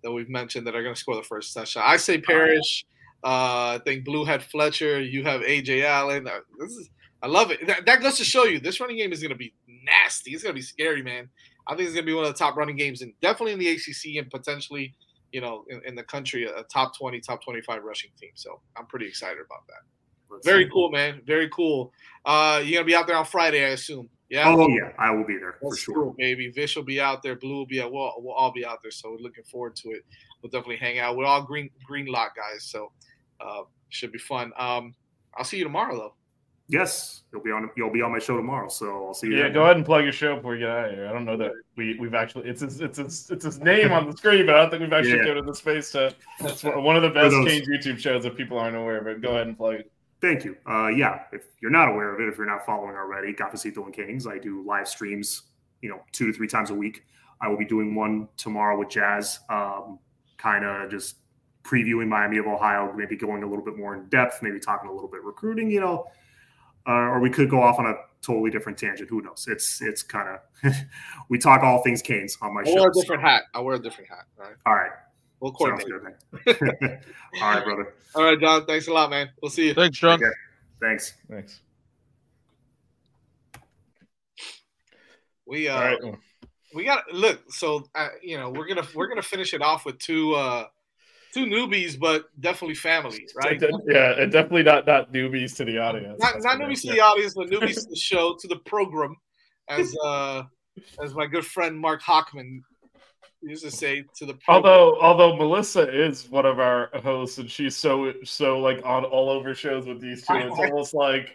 that we've mentioned that are going to score the first touchdown. I say Parrish. Uh, I think Blu had Fletcher. You have AJ Allen. Uh, this is I love it. That, that goes to show you this running game is going to be nasty. It's going to be scary, man. I think it's going to be one of the top running games, and definitely in the ACC and potentially, you know, in, in the country, a top twenty, top twenty-five rushing team. So I'm pretty excited about that. Let's Very cool, man. Very cool. Uh, you're gonna be out there on Friday, I assume. Yeah. Oh yeah, I will be there That's for sure. Cool, baby. Vish will be out there. Blu will be out. We'll, we'll all be out there. So we're looking forward to it. We'll definitely hang out. We're all green green lot guys. So uh, should be fun. Um, I'll see you tomorrow, though. Yes, you'll be on. You'll be on my show tomorrow, so I'll see you. Yeah, go ahead and plug your show before we get out of here. I don't know that we we've actually it's his, it's his, it's his name on the screen, but I don't think we've actually yeah. given the space to. It's one of the best Canes YouTube shows if people aren't aware of it. Go ahead and plug it. Thank you. Uh, yeah, if you're not aware of it, if you're not following already, Cafecito and Canes, I do live streams, you know, two to three times a week. I will be doing one tomorrow with Jazz, um, kind of just previewing Miami of Ohio, maybe going a little bit more in depth, maybe talking a little bit recruiting, you know, uh, or we could go off on a totally different tangent. Who knows? It's it's kind of we talk all things Canes on my I'll show. wear a different hat. I'll wear a different hat. All right. All right. We'll coordinate. Good, all right, brother. All right, John. Thanks a lot, man. We'll see you. Thanks, John. Okay. Thanks. Thanks. We uh, right. we got look. So uh, you know we're gonna we're gonna finish it off with two uh two newbies, but definitely family, right? Yeah, and definitely not not newbies to the audience. Not, not newbies to the audience, but newbies to the show, to the program, as uh as my good friend Mark Hockman used to say to the Although, although Melissa is one of our hosts, and she's so so like on all over shows with these two, it's almost like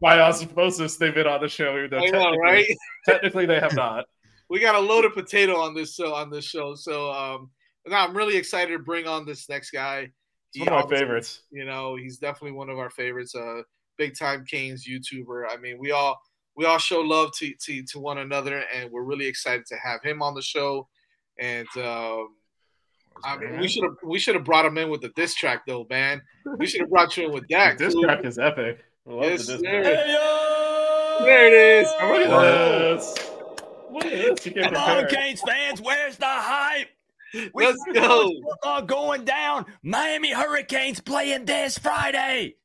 by osmosis they've been on the show. Even though know, technically, right? technically they have not. we got a loaded potato on this show on this show. So um now I'm really excited to bring on this next guy. It's one of my obviously- favorites. You know, he's definitely one of our favorites. Uh big time Canes YouTuber. I mean, we all we all show love to, to to one another and we're really excited to have him on the show. And um I mean, we should have we should have brought him in with the diss track though, man. We should have brought you in with that. This too. track is epic. I love Yes, the sir. disc track. There it is. Look at this. Look at this. You can't Come on. Canes fans, where's the hype? We Let's go. Football going down. Miami Hurricanes playing this Friday.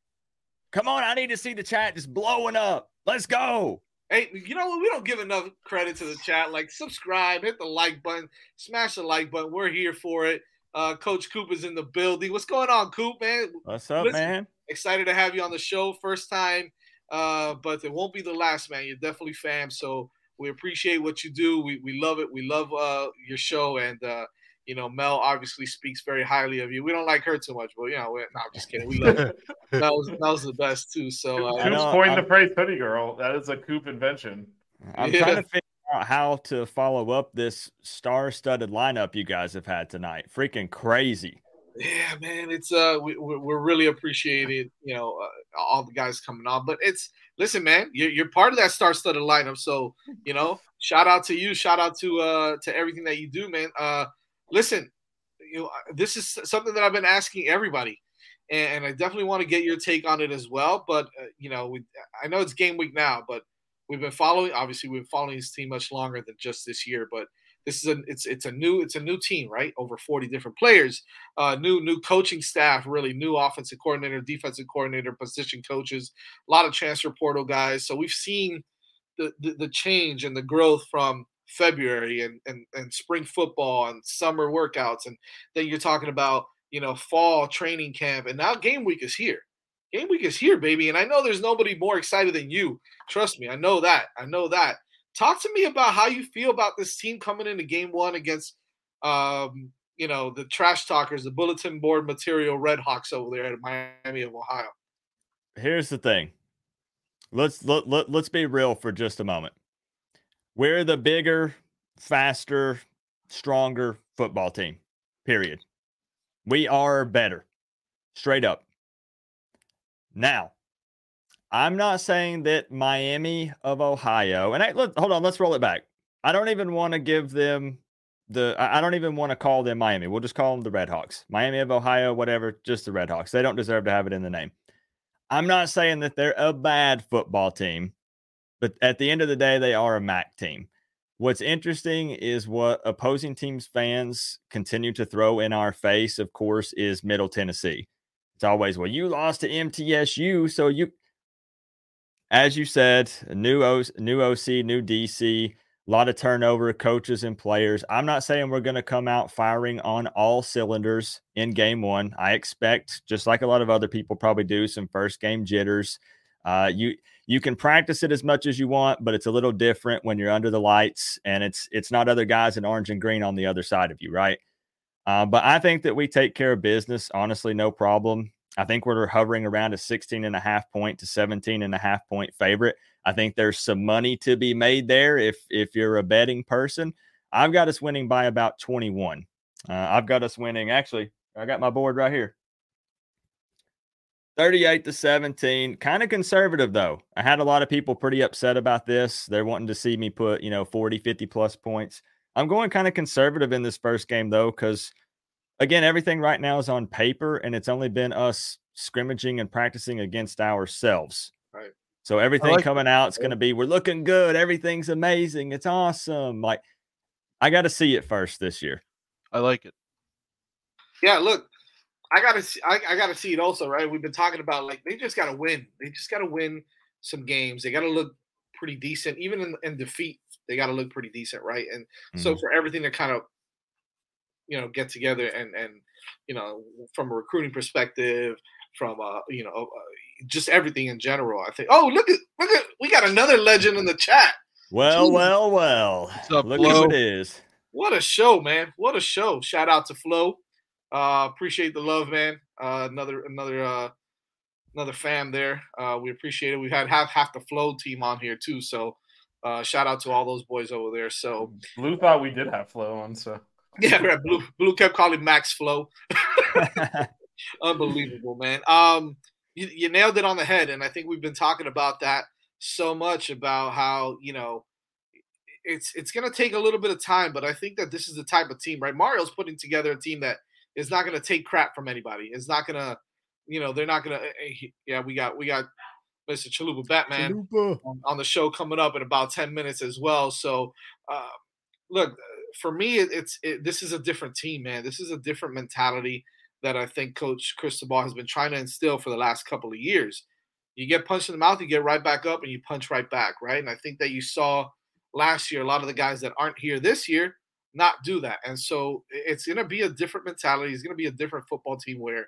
Come on, I need to see the chat just blowing up. Let's go. Hey, you know what? We don't give enough credit to the chat. Like, subscribe, hit the like button, smash the like button. We're here for it. Uh, Coach Coop is in the building. What's going on, Coop, man? What's up, Listen, man? Excited to have you on the show. First time, uh, but it won't be the last, man. You're definitely fam. So we appreciate what you do. We, we love it. We love uh, your show. And, uh, you know, Mel obviously speaks very highly of you. We don't like her too much, but, you know, we're, no, I'm just kidding. We love her. Mel's, Mel's the best, too. So, uh, Coop's coined the phrase "hoodie girl." That is a Coop invention. I'm Yeah. trying to figure out how to follow up this star-studded lineup you guys have had tonight. Freaking crazy. Yeah, man, it's uh, we, we're, we're really appreciated, you know, uh, all the guys coming on. But it's listen, man, you're, you're part of that star-studded lineup, so you know, shout out to you, shout out to uh to everything that you do, man. Uh, listen, you know, this is something that I've been asking everybody, and, I definitely want to get your take on it as well. But uh, you know, we, I know it's game week now, but we've been following. Obviously, we've been following this team much longer than just this year, but this is a it's it's a new it's a new team right over 40 different players uh new new coaching staff really new offensive coordinator defensive coordinator position coaches a lot of transfer portal guys so we've seen the the, the change and the growth from february and, and and spring football and summer workouts and then you're talking about you know fall training camp and now game week is here game week is here baby and i know there's nobody more excited than you trust me i know that i know that talk to me about how you feel about this team coming into game one against um you know the trash talkers the bulletin board material red hawks over there at miami of ohio Here's the thing. Let's let, let, let's be real for just a moment. We're the bigger, faster, stronger football team. Period. We are better. Straight up. Now, I'm not saying that Miami of Ohio, and I let, hold on, let's roll it back. I don't even want to give them the, I don't even want to call them Miami. We'll just call them the Redhawks. Miami of Ohio, whatever, just the Redhawks. They don't deserve to have it in the name. I'm not saying that they're a bad football team, but at the end of the day, they are a MAC team. What's interesting is what opposing teams' fans continue to throw in our face, of course, is Middle Tennessee. It's always, well, you lost to MTSU, so you, as you said, new o, new OC, new DC, a lot of turnover, coaches and players. I'm not saying we're going to come out firing on all cylinders in game one. I expect, just like a lot of other people probably do, some first game jitters. Uh, you you can practice it as much as you want, but it's a little different when you're under the lights and it's it's not other guys in orange and green on the other side of you, right? Uh, but I think that we take care of business, honestly, no problem. I think we're hovering around a 16 and a half point to 17 and a half point favorite. I think there's some money to be made there if if you're a betting person. I've got us winning by about 21. Uh, I've got us winning. Actually, I got my board right here. 38 to 17. Kind of conservative though. I had a lot of people pretty upset about this. They're wanting to see me put, you know, 40, 50 plus points. I'm going kind of conservative in this first game though cuz again, everything right now is on paper and it's only been us scrimmaging and practicing against ourselves. Right. So everything like coming out is going to be we're looking good, everything's amazing, it's awesome. Like I got to see it first this year. I like it. yeah look i gotta see I, I gotta see it also right we've been talking about like they just gotta win they just gotta win some games they gotta look pretty decent even in, in defeat they gotta look pretty decent right and so Mhm. for everything to kind of you know get together and and you know from a recruiting perspective from uh you know uh, just everything in general i think oh look at look at we got another legend in the chat Well, Jesus. well, well. up, Look Flo? who it is. What a show, man! What a show! Shout out to Flo. Uh, appreciate the love, man. Uh, another another uh, another fan there. Uh, we appreciate it. We've had half half the Flo team on here too, so uh, shout out to all those boys over there. So Blu thought we did have Flo on, so yeah, right. Blu Blu kept calling Max Flo. Unbelievable, man. Um, you, you nailed it on the head, and I think we've been talking about that so much about how you know it's it's going to take a little bit of time, but I think that this is the type of team, right? Mario's putting together a team that is not going to take crap from anybody. It's not going to, you know, they're not going to. Eh, eh, yeah, we got we got Mr. Chalupa Batman on, on, the show coming up in about ten minutes as well. So, um, uh, look, for me, it, it's it, this is a different team, man. This is a different mentality that I think Coach Cristobal has been trying to instill for the last couple of years. You get punched in the mouth, you get right back up, and you punch right back, right? And I think that you saw last year a lot of the guys that aren't here this year not do that. And so it's going to be a different mentality. It's going to be a different football team where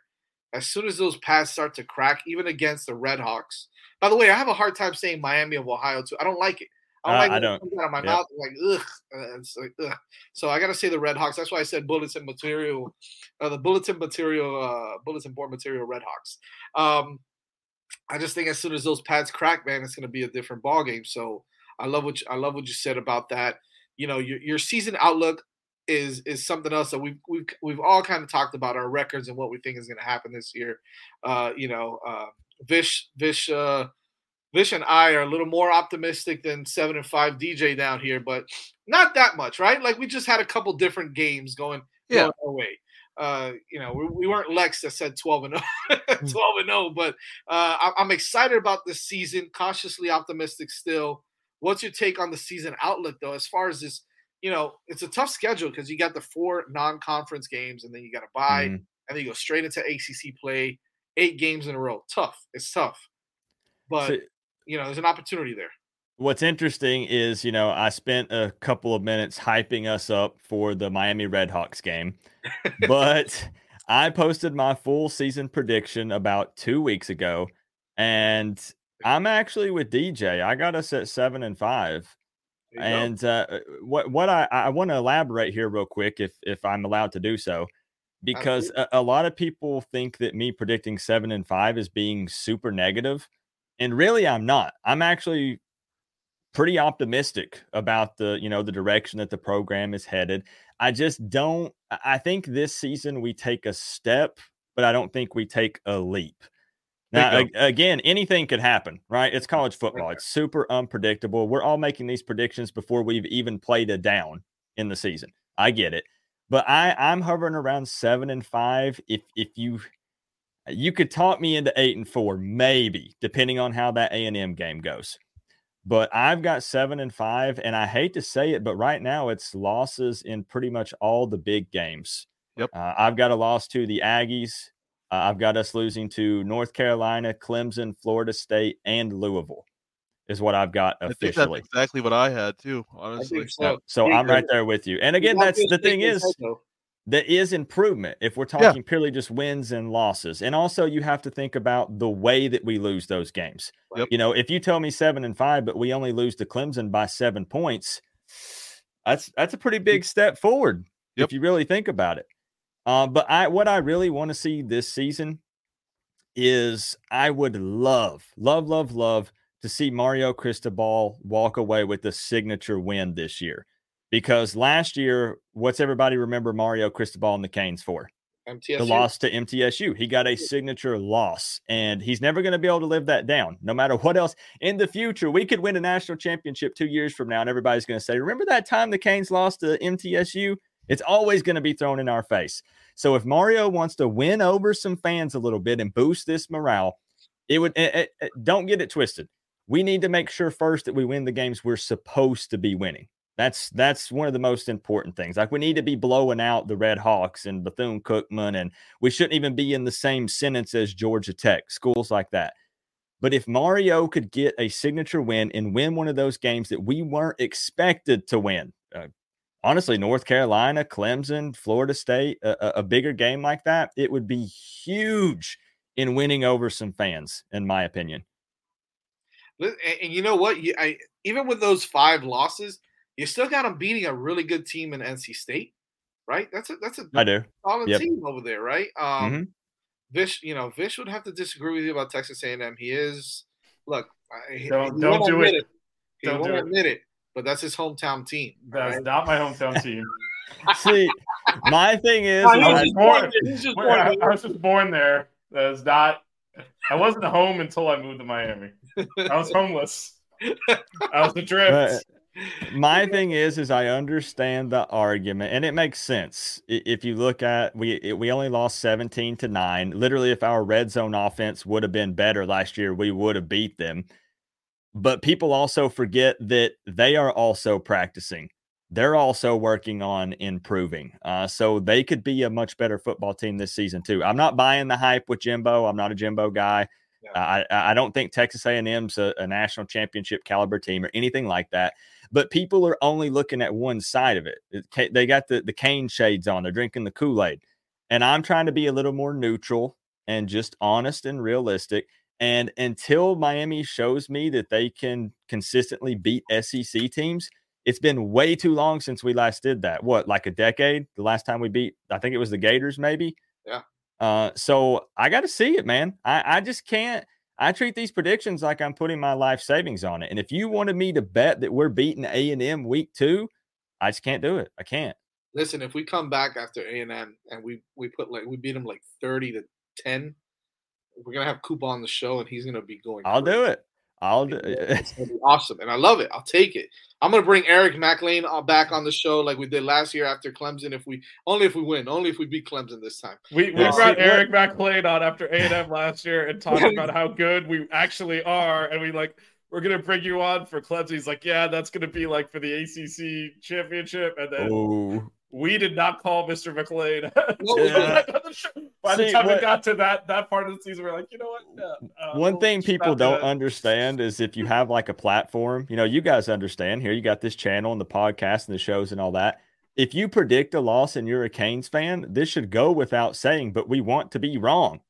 as soon as those pads start to crack, even against the Red Hawks. By the way, I have a hard time saying Miami of Ohio too. I don't like it. I don't uh, like I don't. It out of my yep. mouth. I'm like ugh. It's like ugh. So I got to say the Red Hawks. That's why I said bulletin material, uh, the bulletin material, uh, bulletin board material Red Hawks. Um, I just think as soon as those pads crack, man, it's going to be a different ball game. So I love what you, I love what you said about that. You know, your your season outlook is is something else that we've we've we've all kind of talked about our records and what we think is going to happen this year. Uh, you know, uh, Vish Vish uh, Vish and I are a little more optimistic than seven and five DJ down here, but not that much, right? Like we just had a couple different games going, yeah. going our way. Uh, you know, we, we, weren't Lex that said 12 and 0, hmm. 12 and 0, but uh, I, I'm excited about this season, cautiously optimistic still. What's your take on the season outlook, though, as far as this? You know, it's a tough schedule because you got the four non-conference games, and then you got to buy, mm-hmm. and then you go straight into ACC play, eight games in a row. Tough. It's tough, but so, you know, there's an opportunity there. What's interesting is, you know, I spent a couple of minutes hyping us up for the Miami Redhawks game, but I posted my full season prediction about two weeks ago, and I'm actually with DJ. I got us at seven and five. And uh, uh, what what I, I want to elaborate here real quick, if if I'm allowed to do so, because a, a, lot of people think that me predicting seven and five is being super negative, and really I'm not. I'm actually pretty optimistic about the you know the direction that the program is headed. I just don't. I think this season we take a step, but I don't think we take a leap. Now, again, anything could happen, right? It's college football. It's super unpredictable. We're all making these predictions before we've even played a down in the season. I get it, but I I'm hovering around seven and five. If if you you could talk me into eight and four, maybe depending on how that A and M game goes. But I've got seven and five, and I hate to say it, but right now it's losses in pretty much all the big games. Yep. Uh, I've got a loss to the Aggies. Uh, I've got us losing to North Carolina, Clemson, Florida State, and Louisville. Is what I've got officially. that's exactly what I had too. Honestly, so, so I'm right there with you. And again, that's the thing is that is improvement if we're talking yeah. purely just wins and losses. And also, you have to think about the way that we lose those games. Yep. You know, if you tell me seven and five, but we only lose to Clemson by seven points, that's that's a pretty big step forward yep. if you really think about it. Uh, but I what I really want to see this season is I would love, love, love, love to see Mario Cristobal walk away with a signature win this year. Because last year, what's everybody remember Mario Cristobal and the Canes for? MTSU. The loss to MTSU. He got a signature loss, and he's never going to be able to live that down, no matter what else. In the future, we could win a national championship two years from now, and everybody's going to say, Remember that time the Canes lost to MTSU? It's always going to be thrown in our face. So if Mario wants to win over some fans a little bit and boost this morale, it would it, it, it, don't get it twisted. We need to make sure first that we win the games we're supposed to be winning. That's that's one of the most important things. Like we need to be blowing out the Red Hawks and Bethune Cookman, and we shouldn't even be in the same sentence as Georgia Tech, schools like that. But if Mario could get a signature win and win one of those games that we weren't expected to win, uh, honestly, North Carolina, Clemson, Florida State, a, a, bigger game like that, it would be huge in winning over some fans, in my opinion. And you know what? I, even with those five losses, You still got them beating a really good team in NC State, right? That's a that's a I do. solid Yep. team over there, right? Um, Mhm. Vish, you know, Vish would have to disagree with you about Texas A&M. He is, look, he- Don't- he don't won't do admit it. He Don't won't do it. admit it, but that's his hometown team. That's right? not my hometown team. See, my thing is, I was was I- just born born, there. He's just wait, born I, there. I was just born there. That is not. I wasn't home until I moved to Miami. I was homeless. I was adrift. But my thing is, is I understand the argument, and it makes sense. If you look at we it- we only lost seventeen to nine. Literally, if our red zone offense would have been better last year, we would have beat them. But people also forget that they are also practicing. They're also working on improving. Uh, so they could be a much better football team this season too. I'm not buying the hype with Jimbo. I'm not a Jimbo guy. I, I I don't think Texas A&M's a, a national championship caliber team or anything like that. But people are only looking at one side of it. It They got the the cane shades on. They're drinking the Kool Aid, and I'm trying to be a little more neutral and just honest and realistic. And until Miami shows me that they can consistently beat SEC teams, it's been way too long since we last did that. What, like a decade? The last time we beat, I think it was the Gators, maybe. Yeah. Uh, so I got to see it, man. I, I just can't. I treat these predictions like I'm putting my life savings on it. And if you wanted me to bet that we're beating A and M week two, I just can't do it. I can't. Listen, if we come back after A and M and we we put like we beat them like thirty to ten, we're gonna have Koopa on the show and he's gonna be going. I'll do it. I'll do it. It's gonna be awesome, and I love it. I'll take it. I'm gonna bring Eric McLean uh, back on the show like we did last year after Clemson. If we only if we win, only if we beat Clemson this time. We, we Uh, brought see, Eric McLean on after A and M last year and talked about how good we actually are, and we like we're gonna bring you on for Clemson. He's like, yeah, that's gonna be like for the ACC championship, and then Oh, we did not call Mr. McLean. Yeah. By the See, time what- we got to that that part of the season, we're like, you know what? Yeah, uh, One we'll thing people do don't that. understand is if you have like a platform, you know, you guys understand here, you got this channel and the podcast and the shows and all that. If you predict a loss and you're a Canes fan, this should go without saying, but we want to be wrong.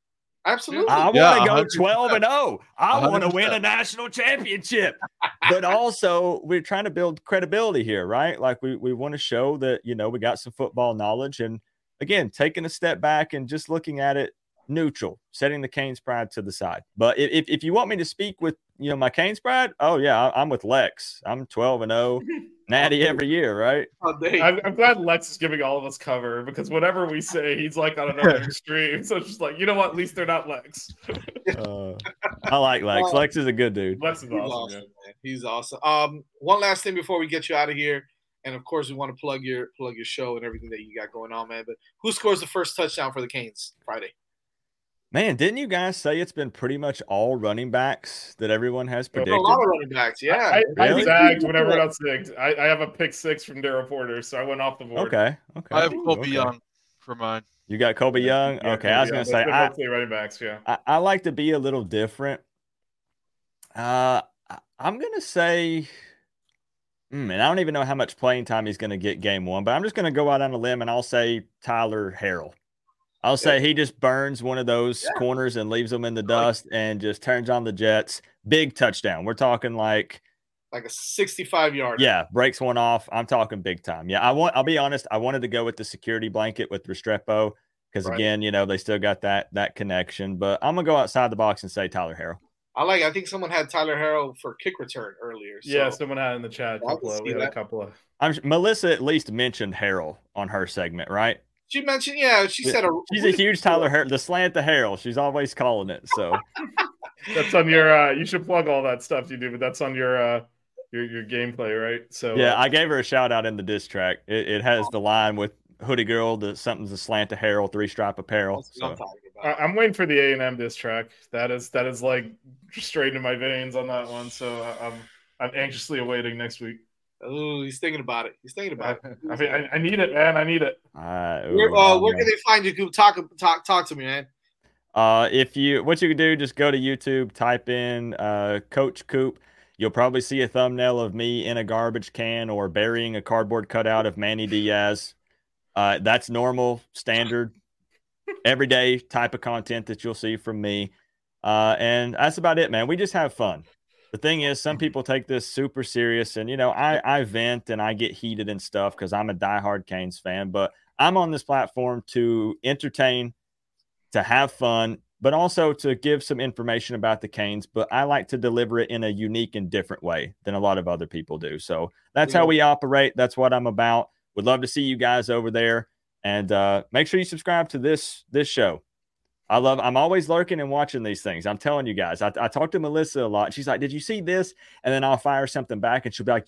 Absolutely. I want to go 12 and 0. I want to win a national championship. but also, we're trying to build credibility here, right? Like we we want to show that, you know, we got some football knowledge and again, taking a step back and just looking at it neutral, setting the Canes pride to the side. But if, if, if you want me to speak with, you know, my Canes pride, oh yeah, I'm with Lex. I'm 12 and 0, natty every year, right? Oh. I'm, I'm glad Lex is giving all of us cover because whatever we say, he's like on another extreme. So it's just like, you know what? At least they're not Lex. Uh, I like Lex. Uh, Lex is a good dude. Lex is He's awesome. awesome. He's awesome. Um, one last thing before we get you out of here, and of course we want to plug your plug your show and everything that you got going on, man. But who scores the first touchdown for the Canes Friday? Man, didn't you guys say it's been pretty much all running backs that everyone has A predicted? lot of running backs, yeah. I, I Really? zagged when everyone else zigged. I, I have a pick six from Daryl Porter, so I went off the board. Okay, okay. I have Colbie okay. Young for mine. You got Colbie Young. Yeah, okay, I was gonna but say they're I, mostly running backs. Yeah. I I like to be a little different. Uh, I- I'm gonna say, mm, and I don't even know how much playing time he's gonna get game one, but I'm just gonna go out on a limb and I'll say Tyler Harrell. I'll say he just burns one of those corners and leaves them in the dust and just turns on the Jets. Big touchdown. We're talking like Like a 65 yard. Yeah, breaks one off. I'm talking big time. Yeah, I want. I'll be honest. I wanted to go with the security blanket with Restrepo because Right. again, you know, they still got that that connection. But I'm gonna go outside the box and say Tyler Harrell. I like. I think someone had Tyler Harrell for kick return earlier. So. Yeah, someone had in the chat. A I couple can of, see we had a couple of. I'm Melissa at least mentioned Harrell on her segment, right? She mentioned, yeah, she said a, She's a huge Tyler Harrell, the slant to Harrell. She's always calling it. So That's on your. uh You should plug all that stuff you do, but that's on your uh your your gameplay, right? So yeah, uh, I gave her a shout out in the diss track. It, it has the line with Hoodie Girl, the something's a slant to Harrell, three stripe apparel. So. I- I'm waiting for the A and M diss track. That is that is like straight in my veins on that one. So I'm I'm anxiously awaiting next week. Oh, he's thinking about it. He's thinking about it. I mean, I, I need it, man. I need it. Uh, Where, ooh, uh, where can they find you? Coop? Talk, talk, talk to me, man. Uh, if you what you can do, just go to YouTube, type in uh, Coach Coop. You'll probably see a thumbnail of me in a garbage can or burying a cardboard cutout of Manny Diaz. Uh, that's normal, standard, everyday type of content that you'll see from me. Uh, and that's about it, man. We just have fun. The thing is, some people take this super serious, and you know, I I vent and I get heated and stuff because I'm a diehard Canes fan, but I'm on this platform to entertain, to have fun, but also to give some information about the Canes. But I like to deliver it in a unique and different way than a lot of other people do. So that's how we operate. That's what I'm about. Would love to see you guys over there, and uh, make sure you subscribe to this this show. I love. I'm always lurking and watching these things. I'm telling you guys. I, I talk to Melissa a lot. She's like, "Did you see this?" And then I'll fire something back, and she'll be like,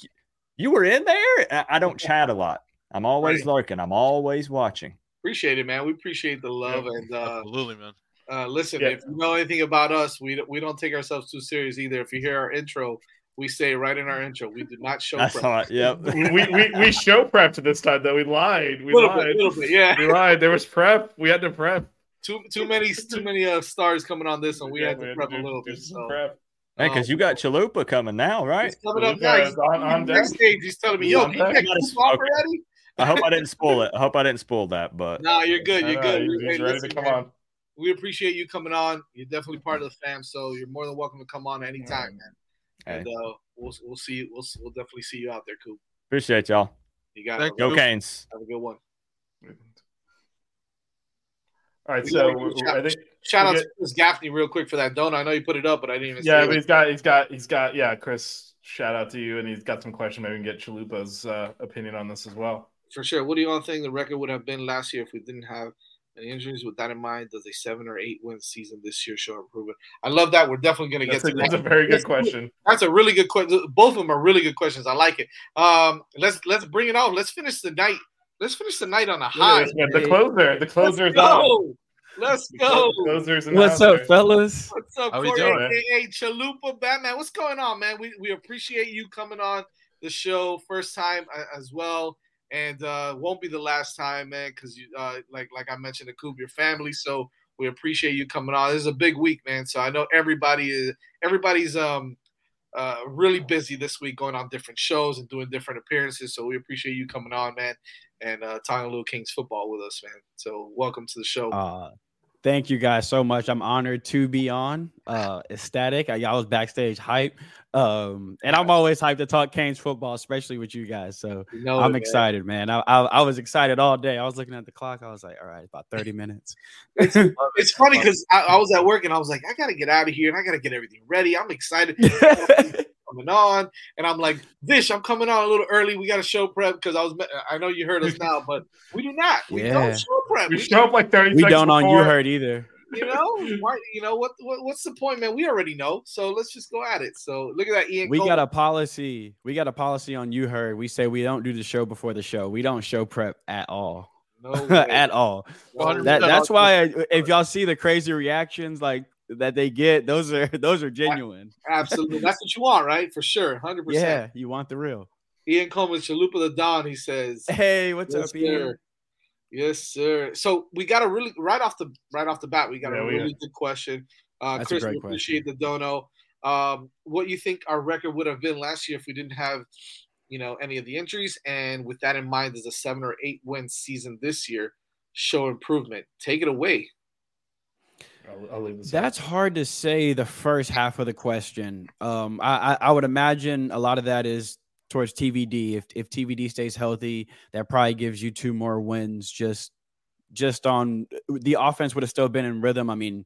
"You were in there." I, I don't chat a lot. I'm always Right. lurking. I'm always watching. Appreciate it, man. We appreciate the love and uh, Absolutely, man. Uh, listen, Yeah. if you know anything about us, we don't, we don't take ourselves too serious either. If you hear our intro, we say right in our intro, we did not show. I prep. saw it. Yep. we, we we show prepped to this time though. We lied. We Little bit, lied. little bit, yeah. We lied. There was prep. We had to prep. Too too many too many uh, stars coming on this one. We Yeah, had to had prep to a little bit. So. prep. Man, because you got Chalupa coming now, right? He's coming up Yeah, next. on- on deck. Backstage, he's telling me, "Yo, On can you deck. get Coop off already?" I hope I didn't spoil it. I hope I didn't spoil that, but No, you're good. You're know, good. he's- We- he's hey, ready listen, to come man, on. We appreciate you coming on. You're definitely part of the fam, so you're more than welcome to come on anytime, man. And uh, we'll we'll see you. We'll we'll definitely see you out there, Coop. appreciate y'all. You got Thank it. Go you. Canes. Have a good one. All right, so gotta I shout, think shout out get- to Chris Gaffney real quick for that donut. I know you put it up, but I didn't even. yeah, but he's got he's got he's got yeah, Chris. Shout out to you, and he's got some question. Maybe we can get Chalupa's uh, opinion on this as well. for sure. What do you all think the record would have been last year if we didn't have any injuries? With that in mind, does a seven or eight win season this year show improvement? I love that. We're definitely going to get That's to that's that. a very good question. That's a really good question. Both of them are really good questions. I like it. Um, let's let's bring it on. Let's finish the night. Let's finish the night on a high. at this, man. The closer, the closer's Let's on. go. Let's go. Closer's What's up, there. fellas? What's up, How we Corey, doing? aka Chalupa Batman? What's going on, man? We we appreciate you coming on the show first time as well, and uh, won't be the last time, man. Because you uh, like like I mentioned, the Coop, your family. So we appreciate you coming on. This is a big week, man. So I know everybody is everybody's um uh really busy this week, going on different shows and doing different appearances. So we appreciate you coming on, man, and uh, talking a little Kings football with us, man. So welcome to the show. Uh, thank you guys so much. I'm honored to be on. Uh, ecstatic. I, I was backstage hype. Um, and I'm always hyped to talk Canes football, especially with you guys. So You know I'm man. excited, man. I, I I was excited all day. I was looking at the clock. I was like, all right, about 30 minutes. It's funny because I, I was at work and I was like, I gotta get out of here and I gotta get everything ready. I'm excited coming on, and I'm like, Vish, I'm coming on a little early. We got a show prep because I was. I know you heard us now, but we do not. We Yeah. don't show prep. We show up like thirty. we don't on you heard either. You know, why? You know what, what? What's the point, man? We already know. So let's just go at it. So look at that, Ian. We got a policy. We got a policy on you heard. We say we don't do the show before the show. We don't show prep at all. No at all. That, that's why I, if y'all see the crazy reactions like that they get, those are those are genuine. Absolutely, that's what you want, right? For sure, hundred percent. Yeah, percent. you want the real. Ian Coleman, Chalupa the Don. He says, Hey, what's yes, up, Ian? sir. Yes, sir. So we got a really right off the right off the bat, we got Yeah, a we really good question. Uh, That's a Chris, we great appreciate the dono. Um, what you think our record would have been last year if we didn't have, you know, any of the injuries? And with that in mind, does a seven or eight win season this year show improvement? Take it away. I'll, I'll leave this. That's hard to say. The first half of the question, um, I, I I would imagine a lot of that is towards TVD. If if TVD stays healthy, that probably gives you two more wins. Just just on the offense would have still been in rhythm. I mean,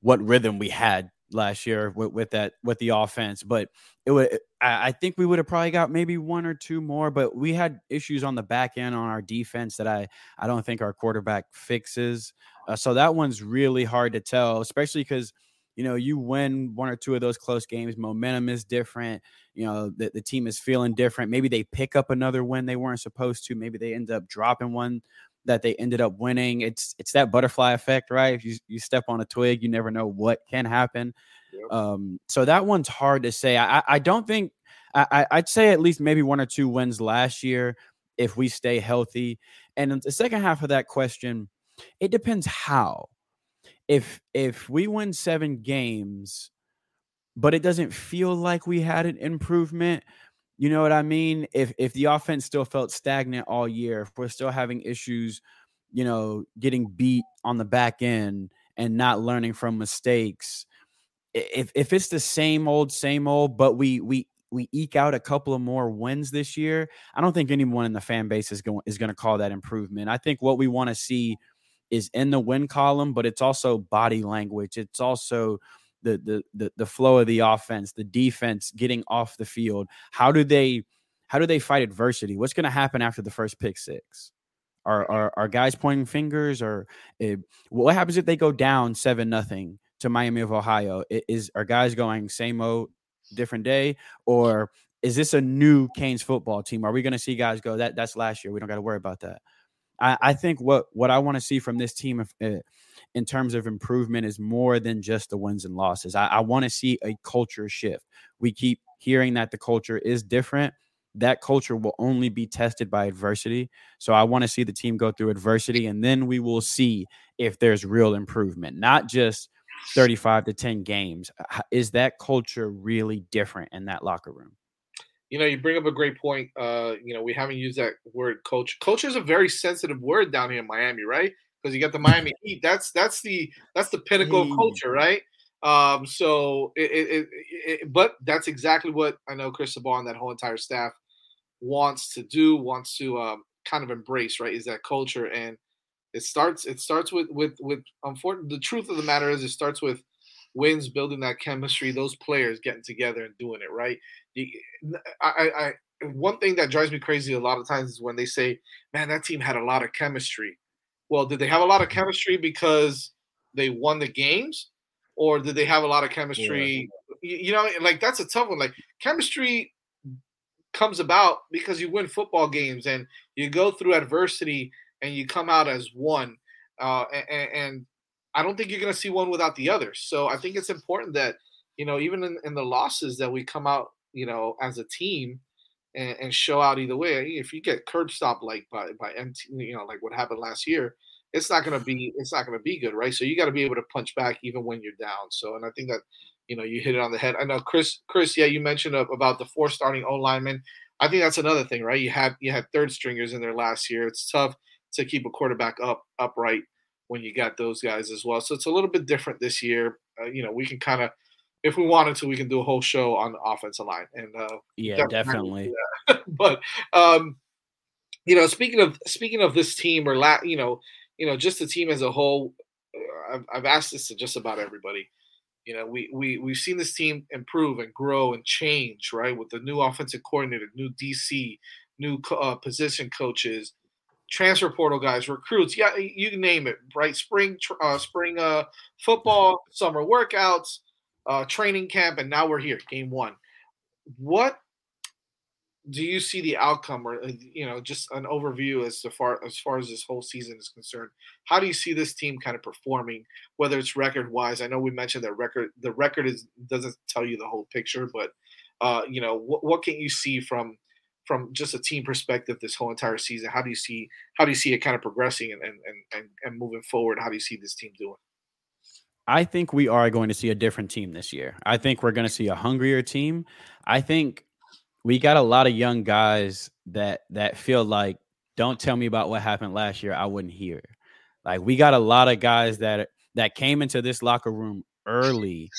what rhythm we had last year with, with that with the offense, but it would. I, I think we would have probably got maybe one or two more, but we had issues on the back end on our defense that I I don't think our quarterback fixes. Uh, so that one's really hard to tell, especially because you know you win one or two of those close games. Momentum is different. You know the, the team is feeling different. Maybe they pick up another win they weren't supposed to. Maybe they end up dropping one that they ended up winning. It's it's that butterfly effect, right? If you you step on a twig, you never know what can happen. Um, so that one's hard to say. I I- don't think I- I'd say at least maybe one or two wins last year if we stay healthy. And the second half of that question, it depends how. If if we win seven games, but it doesn't feel like we had an improvement, you know what I mean? If if the offense still felt stagnant all year, if we're still having issues, you know, getting beat on the back end and not learning from mistakes, if if it's the same old, same old, but we we we eke out a couple of more wins this year, I don't think anyone in the fan base is going is going to call that improvement. I think what we want to see is in the win column, but it's also body language. It's also the, the the the flow of the offense, the defense getting off the field. How do they how do they fight adversity? What's going to happen after the first pick six? Are are, are guys pointing fingers, or uh, what happens if they go down seven nothing to Miami of Ohio? Is are guys going same old different day, or is this a new Canes football team? Are we going to see guys go that that's last year? We don't got to worry about that. I, I think what what I want to see from this team, if, uh, in terms of improvement, is more than just the wins and losses. I, I want to see a culture shift. We keep hearing that the culture is different. That culture will only be tested by adversity. So I want to see the team go through adversity, and then we will see if there's real improvement, not just 35 to 10 games. Is that culture really different in that locker room? You know, you bring up a great point. Uh, you know, we haven't used that word coach. Coach is a very sensitive word down here in Miami, right? Because you got the Miami Heat. That's that's the that's the pinnacle of culture, right? Um, so it, it, it, but that's exactly what I know Cristobal and that whole entire staff wants to do, wants to um, kind of embrace, right? Is that culture and it starts it starts with with with unfortunately the truth of the matter is it starts with wins building that chemistry those players getting together and doing it right I, I one thing that drives me crazy a lot of times is when they say man that team had a lot of chemistry well did they have a lot of mm-hmm. chemistry because they won the games or did they have a lot of chemistry yeah. you, you know like that's a tough one like chemistry comes about because you win football games and you go through adversity and you come out as one. Uh, and, and, I don't think you're going to see one without the other. So I think it's important that, you know, even in, in the losses that we come out, you know, as a team and, and show out either way. If you get curb stop like by, by MT, you know, like what happened last year, it's not to be, it's not to be good. Right. So you got to be able to punch back even when you're down. So, and I think that, you know, you hit it on the head. I know Chris, Chris, yeah, you mentioned about the four starting O linemen. I think that's another thing, right? You had, you had third stringers in there last year. It's tough to keep a quarterback up upright when you got those guys as well. So it's a little bit different this year. Uh, you know, we can kind of, if we wanted to, we can do a whole show on the offensive line. And uh, yeah, definitely. but um, you know, speaking of speaking of this team or la- you know, you know, just the team as a whole, uh, I've, I've asked this to just about everybody. You know, we we we've seen this team improve and grow and change, right? With the new offensive coordinator, new DC, new uh, position coaches, transfer portal guys, recruits, yeah, you name it, right? Spring, uh, spring uh, football, summer workouts, uh, training camp, and now we're here, game one. What do you see the outcome, or uh, you know, just an overview as far as far as this whole season is concerned? How do you see this team kind of performing, whether it's record wise? I know we mentioned that record. The record is doesn't tell you the whole picture, but uh, you know, what, what can you see from from just a team perspective this whole entire season? How do you see how do you see it kind of progressing and and and, and moving forward? How do you see this team doing? I think we are going to see a different team this year. I think we're going to see a hungrier team. I think we got a lot of young guys that that feel like don't tell me about what happened last year. I wouldn't hear. Like we got a lot of guys that that came into this locker room early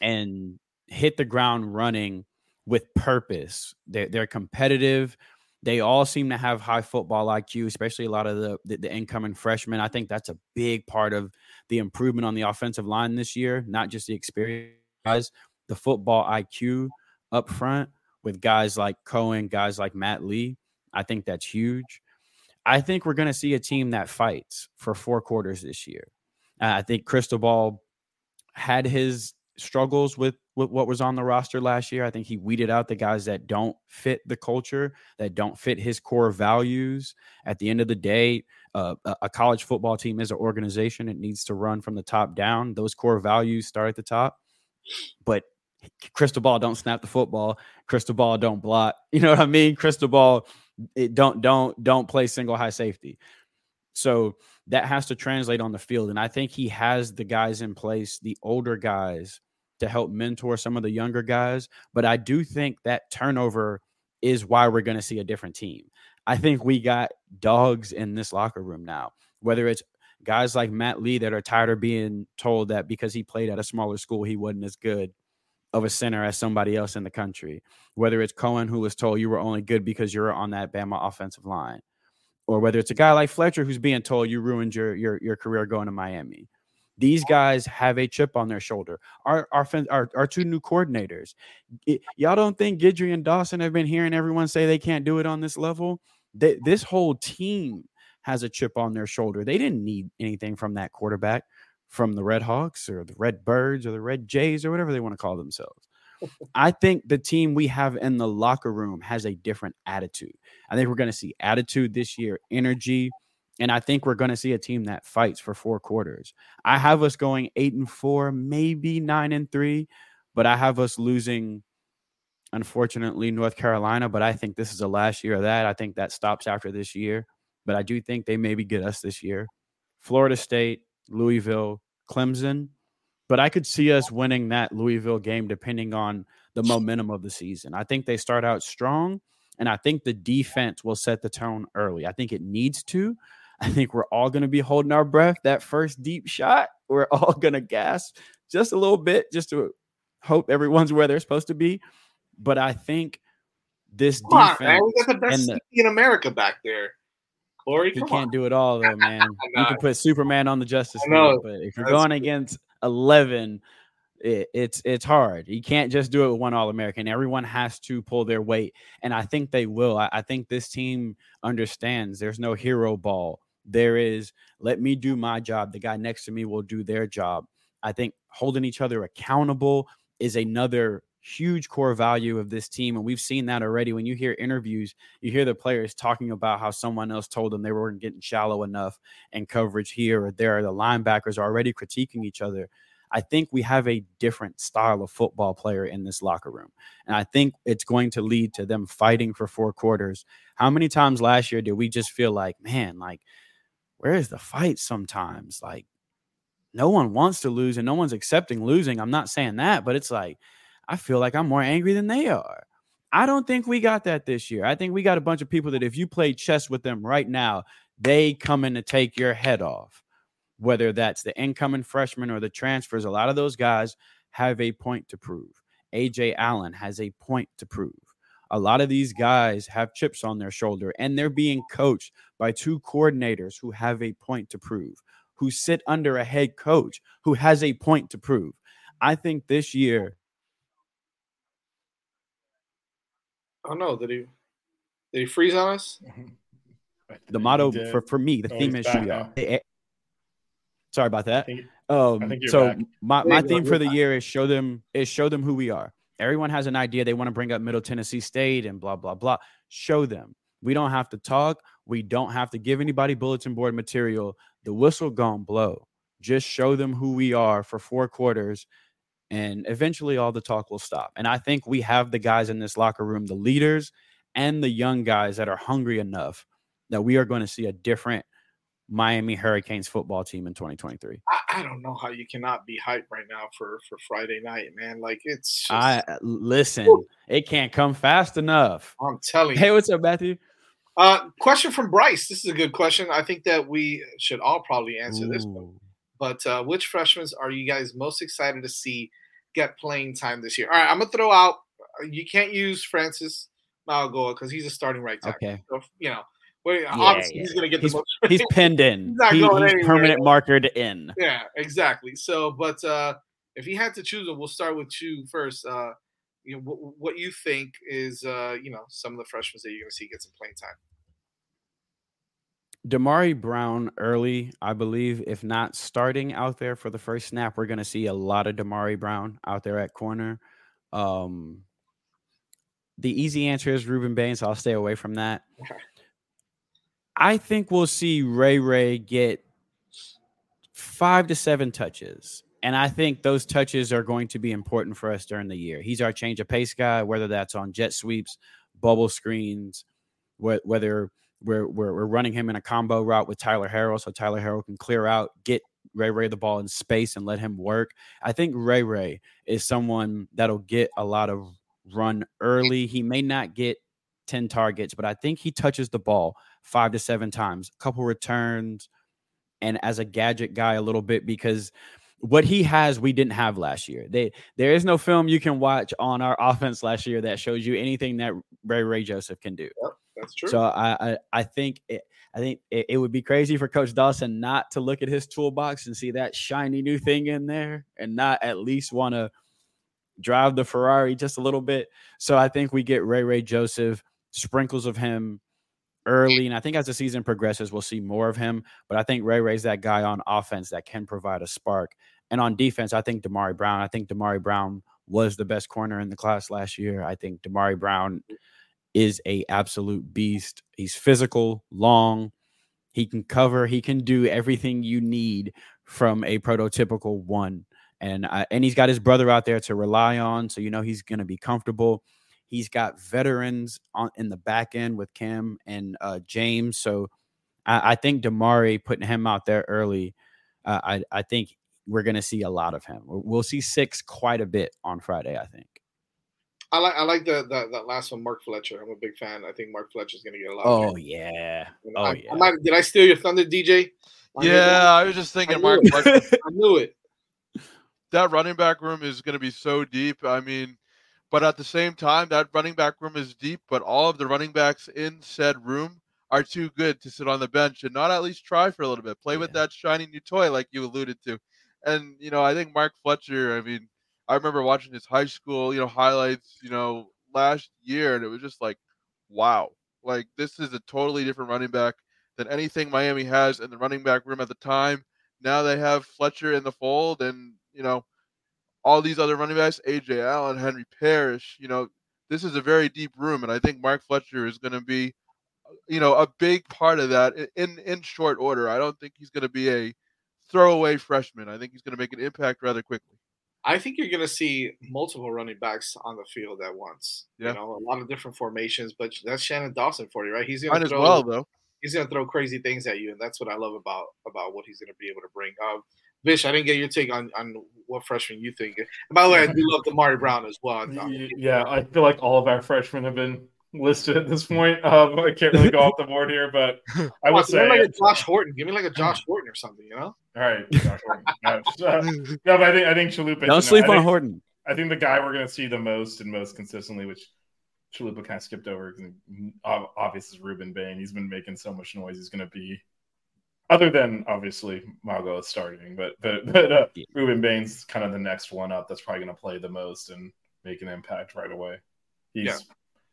and hit the ground running with purpose. They're, they're competitive. They all seem to have high football IQ, especially a lot of the, the, the incoming freshmen. I think that's a big part of the improvement on the offensive line this year, not just the experience, guys, the football IQ up front with guys like Cohen, guys like Matt Lee. I think that's huge. I think we're going to see a team that fights for four quarters this year. Uh, I think Cristobal had his struggles with, with what was on the roster last year. I think he weeded out the guys that don't fit the culture, that don't fit his core values. At the end of the day, uh, a college football team is an organization. It needs to run from the top down. Those core values start at the top. But Cristobal don't snap the football. Cristobal don't block. You know what I mean? Cristobal it don't don't don't play single high safety. So that has to translate on the field. And I think he has the guys in place, the older guys to help mentor some of the younger guys. But I do think that turnover is why we're going to see a different team. I think we got dogs in this locker room now, whether it's guys like Matt Lee that are tired of being told that because he played at a smaller school, he wasn't as good of a center as somebody else in the country. Whether it's Cohen, who was told you were only good because you were on that Bama offensive line, or whether it's a guy like Fletcher who's being told you ruined your your, your career going to Miami. These guys have a chip on their shoulder. Our our our, our two new coordinators. It, y'all don't think Guidry and Dawson have been hearing everyone say they can't do it on this level? They, this whole team has a chip on their shoulder. They didn't need anything from that quarterback, from the Red Hawks or the Red Birds or the Red Jays or whatever they want to call themselves. I think the team we have in the locker room has a different attitude. I think we're going to see attitude this year, energy, and I think we're going to see a team that fights for four quarters. I have us going eight and four, maybe nine and three, but I have us losing, unfortunately, North Carolina. But I think this is the last year of that. I think that stops after this year. But I do think they maybe get us this year. Florida State, Louisville, Clemson. But I could see us winning that Louisville game depending on the momentum of the season. I think they start out strong, and I think the defense will set the tone early. I think it needs to. I think we're all going to be holding our breath. That first deep shot, we're all going to gasp just a little bit, just to hope everyone's where they're supposed to be. But I think this Come on, defense man. We got the best the, in America back there. Corey, you can't on. do it all though, man. you can put Superman on the Justice League, but if you're That's going true. against eleven, it, it's it's hard. You can't just do it with one All American. Everyone has to pull their weight, and I think they will. I, I think this team understands. There's no hero ball. There is. Let me do my job. The guy next to me will do their job. I think holding each other accountable is another huge core value of this team. And we've seen that already. When you hear interviews, you hear the players talking about how someone else told them they weren't getting shallow enough and coverage here or there. The linebackers are already critiquing each other. I think we have a different style of football player in this locker room. And I think it's going to lead to them fighting for four quarters. How many times last year did we just feel like, man, like, where is the fight sometimes? Like, no one wants to lose and no one's accepting losing. I'm not saying that, but it's like, I feel like I'm more angry than they are. I don't think we got that this year. I think we got a bunch of people that if you play chess with them right now, they come in to take your head off. Whether that's the incoming freshmen or the transfers, a lot of those guys have a point to prove. AJ Allen has a point to prove. A lot of these guys have chips on their shoulder and they're being coached by two coordinators who have a point to prove, who sit under a head coach who has a point to prove. I think this year Oh no, did he did he freeze on us? the motto for, for me, the Oh, theme is back shoot now. up. Eh. Sorry about that. think- Um, I think so back. my, my theme for the back. year is show them is show them who we are. Everyone has an idea they want to bring up Middle Tennessee State and blah blah blah. Show them. We don't have to talk. We don't have to give anybody bulletin board material. The whistle gone blow. Just show them who we are for four quarters, and eventually all the talk will stop. And I think we have the guys in this locker room, the leaders and the young guys that are hungry enough that we are going to see a different Miami Hurricanes football team in 2023. I, I don't know how you cannot be hyped right now for for Friday night, man. Like it's just, I uh, listen, it can't come fast enough. I'm telling Hey, you. what's up, Matthew? Uh, question from Bryce. This is a good question. I think that we should all probably answer this one. But uh, which freshmen are you guys most excited to see get playing time this year? All right, I'm gonna throw out. uh, You can't use Francis Mauigoa because he's a starting right tackle. Okay. So, you know, well, Yeah, obviously yeah. he's gonna get he's, the most. he's pinned in. He's not He- going he's anywhere. permanent markered in. Yeah, exactly. So, but uh, if you had to choose, we'll start with you first. Uh, you know, what, what you think is, uh, you know, some of the freshmen that you're going to see get some playing time. Damari Brown early, I believe, if not starting out there for the first snap, we're going to see a lot of Damari Brown out there at corner. Um, the easy answer is Rueben Baines. So I'll stay away from that. I think we'll see Ray Ray get five to seven touches. And I think those touches are going to be important for us during the year. He's our change of pace guy, whether that's on jet sweeps, bubble screens, wh- whether we're, we're, we're running him in a combo route with Tyler Harrell so Tyler Harrell can clear out, get Ray Ray the ball in space and let him work. I think Ray Ray is someone that'll get a lot of run early. He may not get 10 targets, but I think he touches the ball five to seven times, a couple returns, and as a gadget guy a little bit because what he has we didn't have last year. They there is no film you can watch on our offense last year that shows you anything that Ray Ray Joseph can do. Yep, that's true. So I I, I think it, I think it, it would be crazy for Coach Dawson not to look at his toolbox and see that shiny new thing in there and not at least want to drive the Ferrari just a little bit. So I think we get Ray Ray Joseph, sprinkles of him early. And I think as the season progresses, we'll see more of him. But I think Ray Ray's that guy on offense that can provide a spark. And on defense, I think Damari Brown. I think Damari Brown was the best corner in the class last year. I think Damari Brown is a absolute beast. He's physical, long. He can cover. He can do everything you need from a prototypical one. And I, and he's got his brother out there to rely on, so you know he's going to be comfortable. He's got veterans on in the back end with Cam and uh, James. So I, I, think Damari putting him out there early, uh, I, I think we're going to see a lot of him. We'll see six quite a bit on Friday, I think. I like I like the, the that last one, Mark Fletcher. I'm a big fan. I think Mark Fletcher is going to get a lot. Oh yeah. Oh I, yeah. I might, did I steal your thunder, DJ? Yeah, I was just thinking, I Mark. Mark it. I knew it. that running back room is going to be so deep. I mean, but at the same time, that running back room is deep, but all of the running backs in said room are too good to sit on the bench and not at least try for a little bit. Play with that shiny new toy, like you alluded to. And, you know, I think Mark Fletcher, I mean, I remember watching his high school, you know, highlights, you know, last year, and it was just like, wow. Like, this is a totally different running back than anything Miami has in the running back room at the time. Now they have Fletcher in the fold, and, you know, all these other running backs, AJ Allen, Henry Parrish, you know, this is a very deep room, and I think Mark Fletcher is going to be, you know, a big part of that in in short order. I don't think he's going to be a throwaway freshman. I think he's going to make an impact rather quickly. I think you're going to see multiple running backs on the field at once. Yeah. You know, a lot of different formations, but that's Shannon Dawson for you, right? He's going to throw, well, though. He's going to throw crazy things at you, and that's what I love about about what he's going to be able to bring. Um, Vish, I didn't get your take on on what freshman you think. And by the way, I do love the Damari Brown as well. Yeah, I feel like all of our freshmen have been listed at this point. Um, I can't really go off the board here, but I would Give me say like a Josh Horton. Give me like a Josh Horton or something. You know. All right, Josh Horton. Uh, no, but I think I think Chalupa. Don't sleep I on think- Horton. I think the guy we're going to see the most and most consistently, which Chalupa kind of skipped over, because obvious is Rueben Bain. He's been making so much noise. He's going to be, other than obviously Mago is starting, but but but uh, Rueben Bain's kind of the next one up. That's probably going to play the most and make an impact right away. He's Yeah.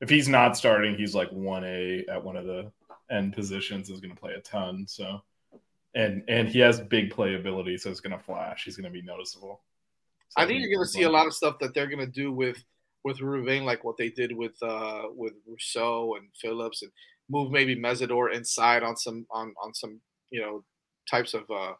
if he's not starting, he's like one A at one of the end positions. Is going to play a ton. So. And and he has big playability, so it's going to flash. He's going to be noticeable. So I think you're going to see a lot of stuff that they're going to do with with Rueben Bain, like what they did with uh with Rousseau and Phillips, and move maybe Mesidor inside on some on on some you know types of uh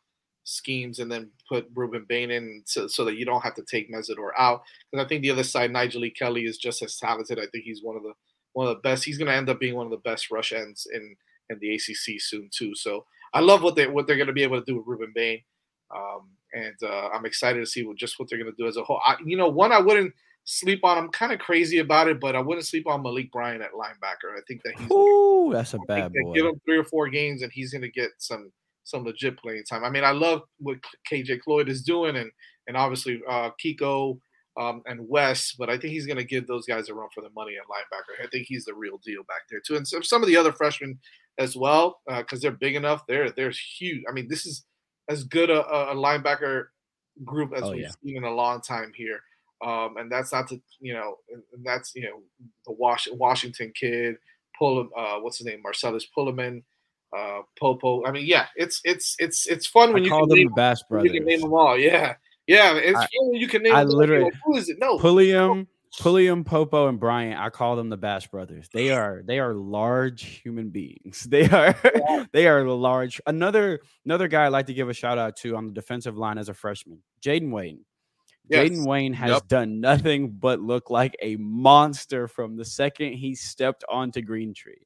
schemes, and then put Rueben Bain in so, so that you don't have to take Mesidor out. Because I think the other side, Nigel E. Kelly is just as talented. I think he's one of the one of the best. He's going to end up being one of the best rush ends in in the ACC soon too. So I love what they what they're going to be able to do with Rueben Bain. Um, and uh, I'm excited to see what just what they're going to do as a whole. I, you know, one I wouldn't sleep on. I'm kind of crazy about it, but I wouldn't sleep on Malik Bryant at linebacker. I think that he's Ooh, that's a bad boy. give him three or four games, and he's going to get some some legit playing time. I mean, I love what KJ Floyd is doing, and and obviously uh, Kiko um, and Wes, but I think he's going to give those guys a run for the money at linebacker. I think he's the real deal back there too, and so some of the other freshmen as well because they're big enough. They're they're huge. I mean, this is as good a, a linebacker group as Oh, we've yeah. seen in a long time here. Um, and that's not to you know, and that's you know the Wash, Washington kid, Pull, uh, what's his name, Marcellus Pulliam, uh, Popo. I mean, yeah, it's it's it's it's fun when I you call can them name, the Bash Brothers. you can name them all. Yeah, yeah, it's I- fun when you can name. I them literally- Like, who is it? No, Pulliam, Pulliam, Popo, and Bryant. I call them the Bash Brothers. They are they are large human beings. They are they are large. Another another guy I'd like to give a shout out to on the defensive line as a freshman, Jaden Wayne. Yes. Jaden Wayne has Yep. done nothing but look like a monster from the second he stepped onto Greentree.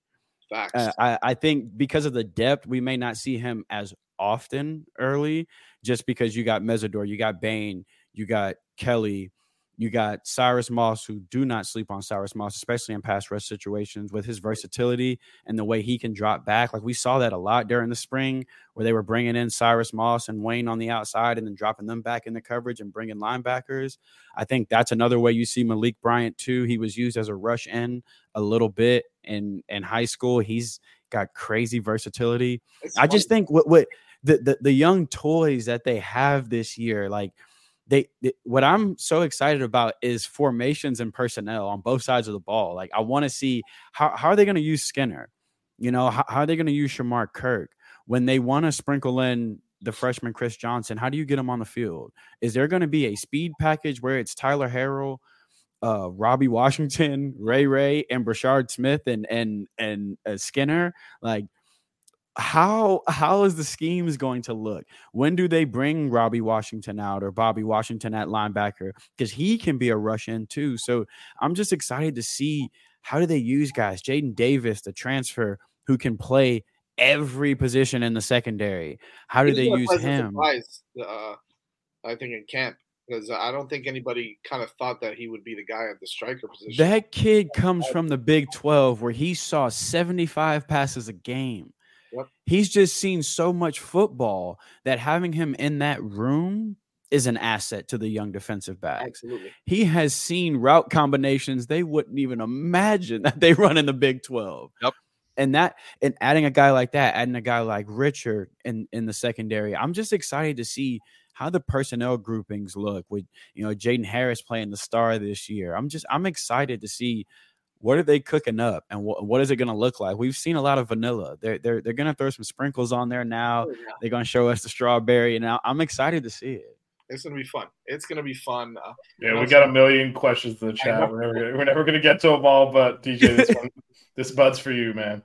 facts. Uh, I, I think because of the depth, we may not see him as often early, just because you got Mesidor, you got Bain, you got Kelly, You got Cyrus Moss, who do not sleep on Cyrus Moss, especially in pass rush situations with his versatility and the way he can drop back. Like we saw that a lot during the spring where they were bringing in Cyrus Moss and Wayne on the outside and then dropping them back in the coverage and bringing linebackers. I think that's another way you see Malik Bryant too. He was used as a rush in a little bit in in high school. He's got crazy versatility. I just think what what the, the the young toys that they have this year, like they, they, what I'm so excited about is formations and personnel on both sides of the ball. Like I want to see how, how are they going to use Skinner? You know, how, how are they going to use Shamar Kirk when they want to sprinkle in the freshman Chris Johnson? How do you get him on the field? Is there going to be a speed package where it's Tyler Harrell, uh, Robbie Washington, Ray Ray, and Brashard Smith and and and uh, Skinner? Like how how is the schemes going to look? When do they bring Robbie Washington out or Bobby Washington at linebacker? Because he can be a rush in too. So I'm just excited to see how do they use guys? Jaden Davis, the transfer who can play every position in the secondary. How do they use him? surprise, uh, I think in camp because I don't think anybody kind of thought that he would be the guy at the striker position. That kid comes from the Big 12 where he saw 75 passes a game. Yep. He's just seen so much football that having him in that room is an asset to the young defensive back. Absolutely. He has seen route combinations they wouldn't even imagine that they run in the Big 12. Yep. And that and adding a guy like that, adding a guy like Richard in in the secondary, I'm just excited to see how the personnel groupings look with you know Jaden Harris playing the star this year. I'm just I'm excited to see what are they cooking up and what, what is it going to look like? We've seen a lot of vanilla. They're they're they're going to throw some sprinkles on there now. Oh, yeah. They're going to show us the strawberry, and now I'm excited to see it. It's gonna be fun. It's gonna be fun. Uh, Yeah, you we got a million questions in the chat. We're never, gonna, we're never gonna get to them all, but DJ, this one, this bud's for you, man.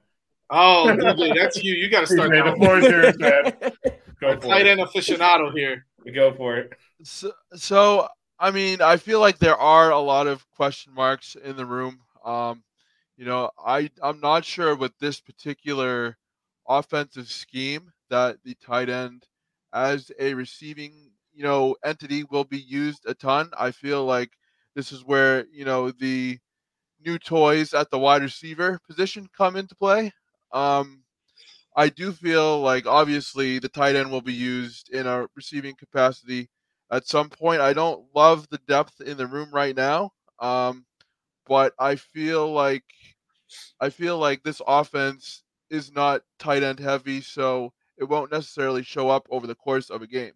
Oh, DJ, that's you. You got to start. DJ, now. the floor is yours, man. Go for Tight it. end aficionado here. We Go for it. So, so I mean, I feel like there are a lot of question marks in the room. Um, you know, I I'm not sure with this particular offensive scheme that the tight end as a receiving, you know, entity will be used a ton. I feel like this is where, you know, the new toys at the wide receiver position come into play. Um, I do feel like obviously the tight end will be used in a receiving capacity at some point. I don't love the depth in the room right now, um, but I feel like I feel like this offense is not tight end heavy, so it won't necessarily show up over the course of a game.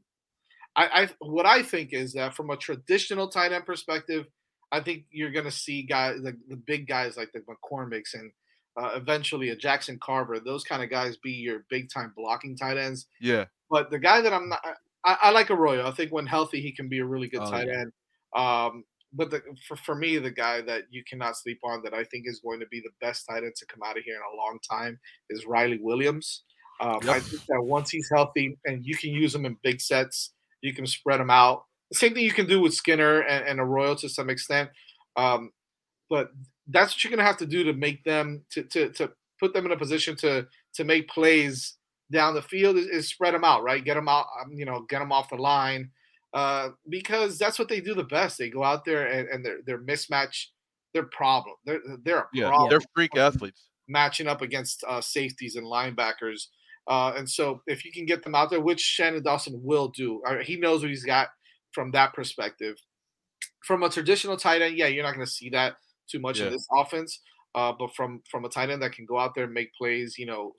I, I what I think is that from a traditional tight end perspective, I think you're going to see guys like the big guys like the McCormicks and uh, eventually a Jackson Carver, those kind of guys be your big time blocking tight ends. Yeah. But the guy that I'm not, I, I like Arroyo. I think when healthy, he can be a really good Oh, tight yeah. end. Um, but the, for, for me, the guy that you cannot sleep on that I think is going to be the best tight end to come out of here in a long time is Riley Williams. Um, I think that once he's healthy and you can use him in big sets, you can spread him out. The same thing you can do with Skinner and, and Arroyo to some extent. Um, but that's what you're going to have to do to make them to, to, to put them in a position to to make plays down the field is, is spread them out, right? Get them out, um, you know, get them off the line, uh, because that's what they do the best. They go out there and, and they're they're mismatch, they're problem. They're they're a Yeah, problem they're freak athletes. matching up against uh, safeties and linebackers. Uh, and so if you can get them out there, which Shannon Dawson will do, uh, he knows what he's got from that perspective. From a traditional tight end, yeah, you're not going to see that too much Yeah. in this offense. Uh, but from from a tight end that can go out there and make plays, you know,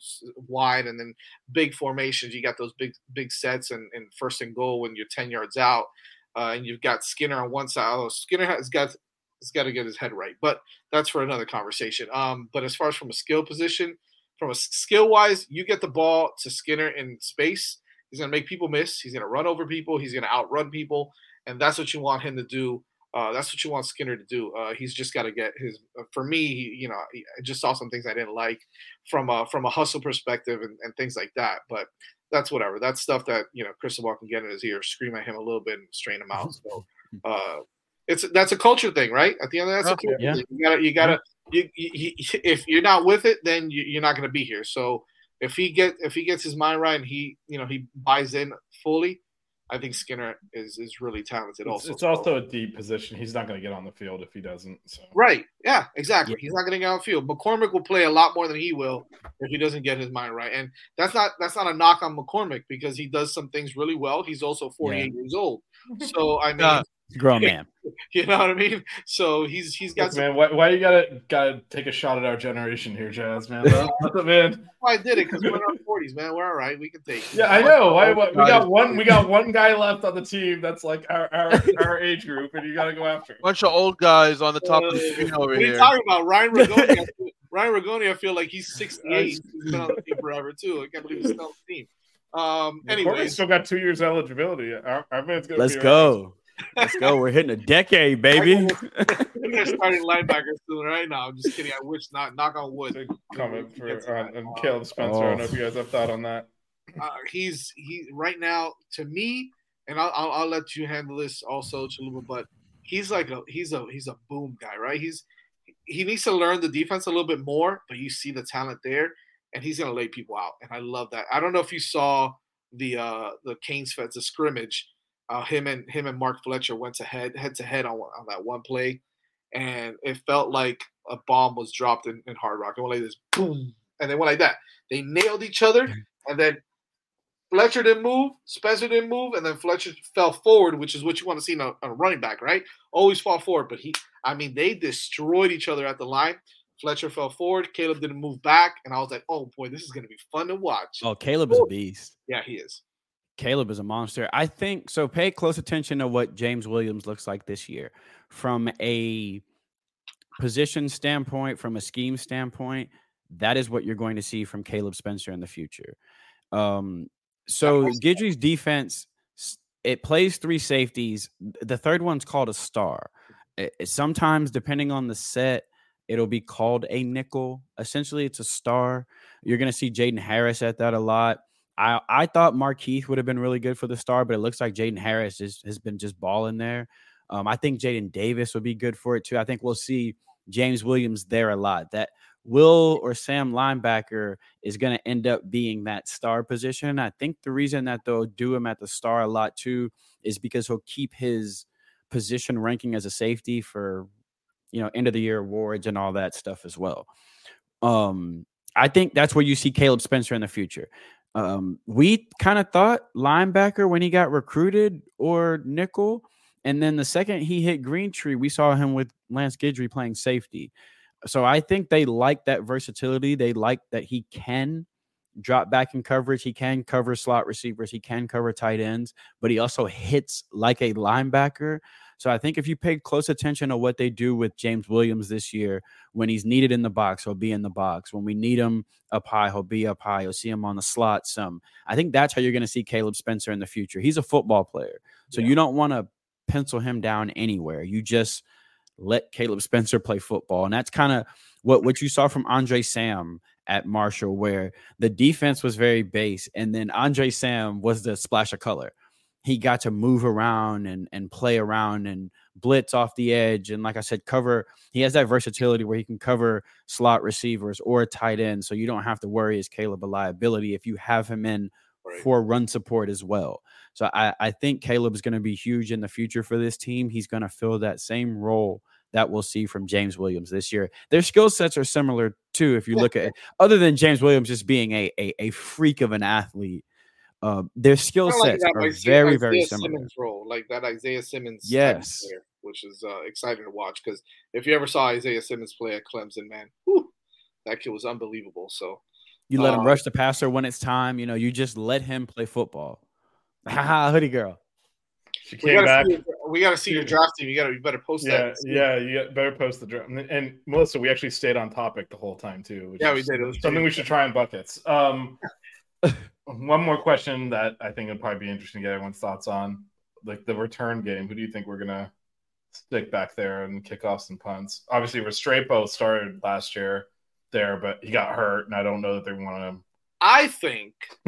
wide and then big formations, you got those big big sets and, and first and goal when you're ten yards out, uh, and you've got Skinner on one side. Although Skinner has got has got to get his head right, but that's for another conversation. Um, but as far as from a skill position, from a skill wise, you get the ball to Skinner in space. He's going to make people miss. He's going to run over people. He's going to outrun people, and that's what you want him to do. Uh, that's what you want Skinner to do. Uh, he's just got to get his. Uh, for me, you know, I just saw some things I didn't like from a from a hustle perspective and, and things like that. But that's whatever. That's stuff that you know Cristobal can get in his ear, scream at him a little bit, and strain him out. So uh, it's that's a culture thing, right? At the end of that's Okay. Yeah. You gotta you gotta you, you, if you're not with it, then you, you're not gonna be here. So if he get if he gets his mind right and he you know he buys in fully, I think Skinner is is really talented. It's, also, it's also a deep position. He's not going to get on the field if he doesn't. So right. Yeah, exactly. He's not going to get on the field. McCormick will play a lot more than he will if he doesn't get his mind right. And that's not that's not a knock on McCormick because he does some things really well. He's also 48 years old. So I mean, Uh, grown man. You know what I mean? So he's he's got Look, some man, why, why you gotta gotta take a shot at our generation here, Jazz, man? That's it, man. Why I did it because we're in our forties, man. We're all right. We can take. it. Yeah, I know. Why, why, we got one. We got one guy left on the team that's like our our, our age group, and you got to go after. him. Bunch of old guys on the top of the screen over What are you talking about? Ryan Ragoni. Ryan Ragoni, I feel like he's 68. He's been on the team forever too. I can't believe he's still on the team. Um. McCormick's Anyways, still got two years eligibility. Our, our man's gonna Let's be go. Let's go. We're hitting a decade, baby. they're starting linebacker soon, right? now. I'm just kidding. I wish not. Knock on wood. comment for on, on Caleb Spencer. I don't know if you guys have thought on that. uh, he's he right now to me, and I'll, I'll I'll let you handle this also, Chalupa. But he's like a he's a he's a boom guy, right? He's he needs to learn the defense a little bit more, but you see the talent there, and he's gonna lay people out, and I love that. I don't know if you saw the uh the Canes Fest the scrimmage. Uh, him and him and Mark Fletcher went to head head to head on on that one play, and it felt like a bomb was dropped in, in Hard Rock. It went like this, boom, and they went like that. They nailed each other, and then Fletcher didn't move, Spencer didn't move, and then Fletcher fell forward, which is what you want to see in a, a running back, right? Always fall forward. But he, I mean, they destroyed each other at the line. Fletcher fell forward, Caleb didn't move back, and I was like, oh boy, this is gonna be fun to watch. Oh, Caleb is a beast. Yeah, he is. Caleb is a monster. I think so. Pay close attention to what James Williams looks like this year from a position standpoint, from a scheme standpoint. That is what you're going to see from Caleb Spencer in the future. Um, so Guidry's defense, it plays three safeties. The third one's called a star. It- it- sometimes, depending on the set, it'll be called a nickel. Essentially, it's a star. You're going to see Jaden Harris at that a lot. I, I thought Markeith would have been really good for the star, but it looks like Jaden Harris is, has been just balling there. Um, I think Jaden Davis would be good for it too. I think we'll see James Williams there a lot. That Will or Sam linebacker is going to end up being that star position. I think the reason that they'll do him at the star a lot too is because he'll keep his position ranking as a safety for you know end of the year awards and all that stuff as well. Um, I think that's where you see Caleb Spencer in the future. Um, we kind of thought linebacker when he got recruited or nickel. And then the second he hit Greentree, we saw him with Lance Guidry playing safety. So I think they like that versatility. They like that he can drop back in coverage. He can cover slot receivers. He can cover tight ends, but he also hits like a linebacker. So I think if you pay close attention to what they do with James Williams this year, when he's needed in the box, he'll be in the box. When we need him up high, he'll be up high. You'll see him on the slot some. I think that's how you're going to see Caleb Spencer in the future. He's a football player. So you don't want to pencil him down anywhere. You just let Caleb Spencer play football. And that's kind of what, what you saw from Andre Sam at Marshall, where the defense was very base. And then Andre Sam was the splash of color. He got to move around and, and play around and blitz off the edge. And like I said, cover, he has that versatility where he can cover slot receivers or tight end. So you don't have to worry is Caleb a liability if you have him in for run support as well. So I, I think Caleb is going to be huge in the future for this team. He's going to fill that same role that we'll see from James Williams this year. Their skill sets are similar too. If you look at it, other than James Williams just being a a, a freak of an athlete, uh, their skill Kinda like sets are Isaiah- very Isaiah very similar. Simmons role, like that Isaiah Simmons. Yes. player, which is uh, exciting to watch because if you ever saw Isaiah Simmons play at Clemson, man, whew, that kid was unbelievable. So You let him uh, rush the passer when it's time. You know, you just let him play football. Haha, hoodie girl. She we came gotta, back. see, we gotta see your draft team. You gotta, you better post Yeah, that. yeah, you better post the draft. And, and Melissa, we actually stayed on topic the whole time too. which Yeah, we did. It was something pretty we should try in buckets. Um, one more question that I think would probably be interesting to get everyone's thoughts on, like the return game. Who do you think we're gonna stick back there and kickoffs and punts? Obviously, Restrepo started last year there, but he got hurt, and I don't know that they want him. I think.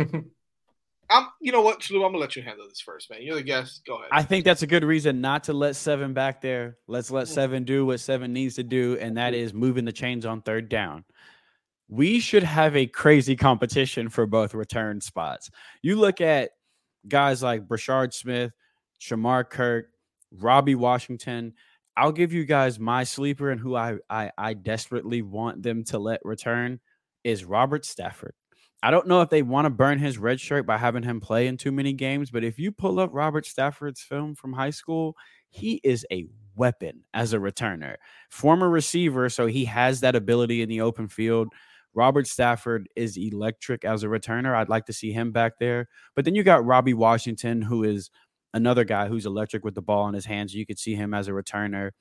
I'm. You know what, Chalu? I'm gonna let you handle this first, man. You're the guest. Go ahead. I think that's a good reason not to let seven back there. Let's let hmm. seven do what seven needs to do, and that is moving the chains on third down. We should have a crazy competition for both return spots. You look at guys like Brashard Smith, Shamar Kirk, Robbie Washington. I'll give you guys my sleeper and who I, I I desperately want them to let return is Robert Stafford. I don't know if they want to burn his red shirt by having him play in too many games, but if you pull up Robert Stafford's film from high school, he is a weapon as a returner. Former receiver, so he has that ability in the open field. Robert Stafford is electric as a returner. I'd like to see him back there. But then you got Robbie Washington, who is another guy who's electric with the ball in his hands. You could see him as a returner.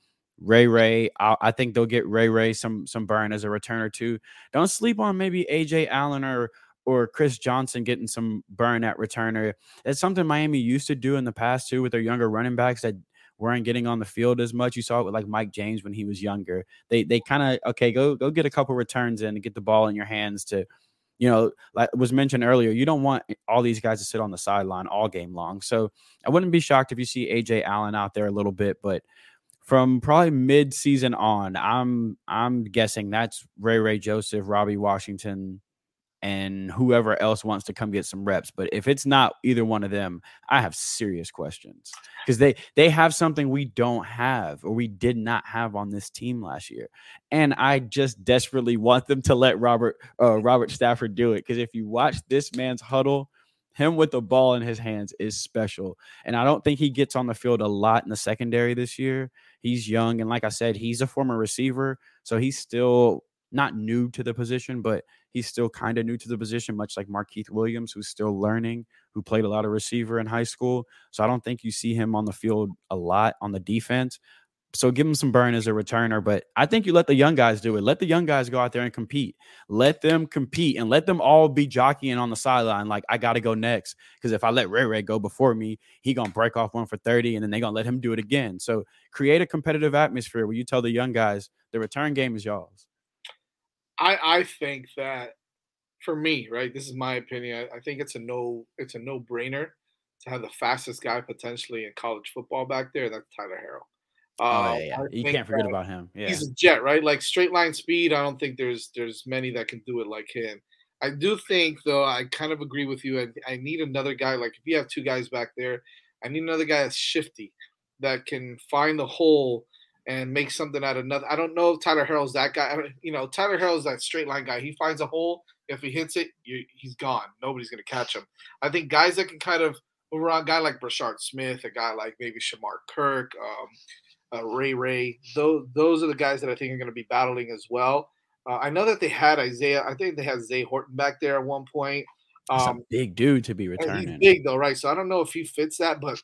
Ray Ray, I, I, think they'll get Ray Ray some some burn as a returner too. Don't sleep on maybe Ajay Allen or or Chris Johnson getting some burn at returner. It's something Miami used to do in the past too with their younger running backs that weren't getting on the field as much. You saw it with like Mike James when he was younger. They they kind of okay, go go get a couple returns in and get the ball in your hands to, you know, like was mentioned earlier. You don't want all these guys to sit on the sideline all game long. So I wouldn't be shocked if you see Ajay Allen out there a little bit, but from probably mid season on, I'm I'm guessing that's Ray Ray Joseph, Robbie Washington, and whoever else wants to come get some reps. But if it's not either one of them, I have serious questions because they they have something we don't have or we did not have on this team last year, and I just desperately want them to let Robert uh, Robert Stafford do it because if you watch this man's huddle. Him with the ball in his hands is special. And I don't think he gets on the field a lot in the secondary this year. He's young. And like I said, he's a former receiver. So he's still not new to the position, but he's still kind of new to the position, much like Markeith Williams, who's still learning, who played a lot of receiver in high school. So I don't think you see him on the field a lot on the defense. So give him some burn as a returner, but I think you let the young guys do it. Let the young guys go out there and compete. Let them compete and let them all be jockeying on the sideline. Like I got to go next because if I let Ray Ray go before me, he gonna break off one for thirty, and then they gonna let him do it again. So create a competitive atmosphere where you tell the young guys the return game is y'all's. I I think that for me, right, this is my opinion. I, I think it's a no it's a no brainer to have the fastest guy potentially in college football back there. That's Tyler Harrell. Oh, yeah, um, yeah. you can't forget about him. Yeah, he's a jet, right? Like straight line speed. I don't think there's there's many that can do it like him. I do think though. I kind of agree with you. I, I need another guy. Like if you have two guys back there, I need another guy that's shifty, that can find the hole and make something out of nothing. I don't know if Tyler Harrell's that guy. you know, Tyler Harrell's that straight line guy. He finds a hole. If he hits it, you, he's gone. Nobody's going to catch him. I think guys that can kind of move around, a guy like Brashard Smith, a guy like maybe Shamar Kirk, um, uh, Ray Ray, those, those are the guys that I think are going to be battling as well. Uh, I know that they had Isaiah. I think they had Zay Horton back there at one point. Um, big dude to be returning. big though, right? So I don't know if he fits that, but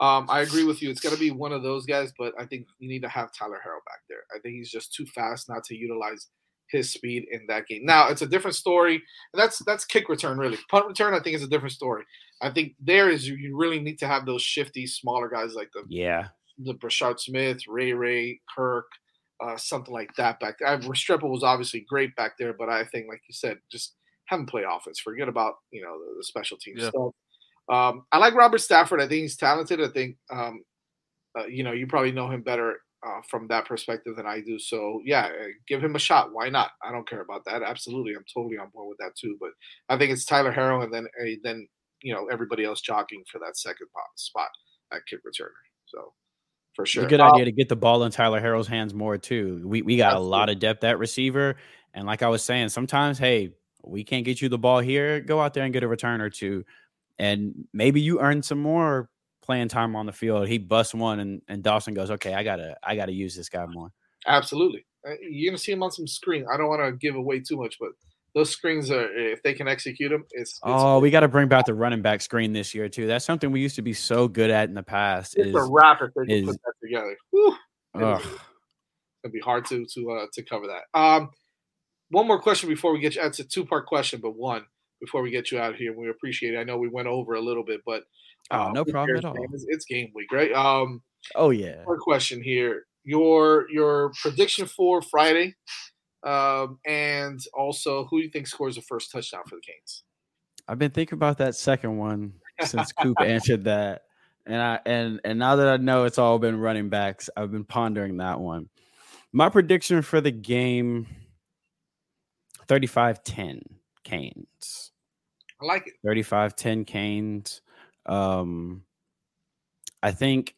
um, I agree with you. It's got to be one of those guys, but I think you need to have Tyler Harrell back there. I think he's just too fast not to utilize his speed in that game. Now it's a different story, and that's that's kick return really. Punt return, I think, is a different story. I think there is you really need to have those shifty, smaller guys like the yeah the Brashard Smith, Ray Ray, Kirk, uh, something like that back there. Restrepo was obviously great back there, but I think, like you said, just have him play offense. Forget about you know the, the special team yeah. stuff. Um, I like Robert Stafford. I think he's talented. I think, um, uh, you know, you probably know him better uh, from that perspective than I do. So yeah, uh, give him a shot. Why not? I don't care about that. Absolutely, I'm totally on board with that too. But I think it's Tyler Harrell and then uh, then you know everybody else jockeying for that second spot at kick returner. So for sure, it's a good um, idea to get the ball in Tyler Harrell's hands more too. We we got absolutely. a lot of depth at receiver, and like I was saying, sometimes hey, we can't get you the ball here. Go out there and get a return or two and maybe you earn some more playing time on the field. He busts one, and, and Dawson goes, "Okay, I gotta I gotta use this guy more." Absolutely, uh, you're gonna see him on some screen. I don't want to give away too much, but those screens are if they can execute them, it's. it's oh, we got to bring back the running back screen this year too. That's something we used to be so good at in the past. It's is, a wrap if they can put that together. Whew, it'd be hard to to uh, to cover that. Um, one more question before we get you. It's a two part question, but one before we get you out of here. We appreciate it. I know we went over a little bit, but oh, no problem at all. It's, it's, game week, right? Um, oh yeah. One question here: your your prediction for Friday, um, and also who do you think scores the first touchdown for the Canes? I've been thinking about that second one since Coop answered that. And I and and now that I know it's all been running backs, I've been pondering that one. My prediction for the game 35-10 Canes. I like it. 35 10 Canes. Um, I think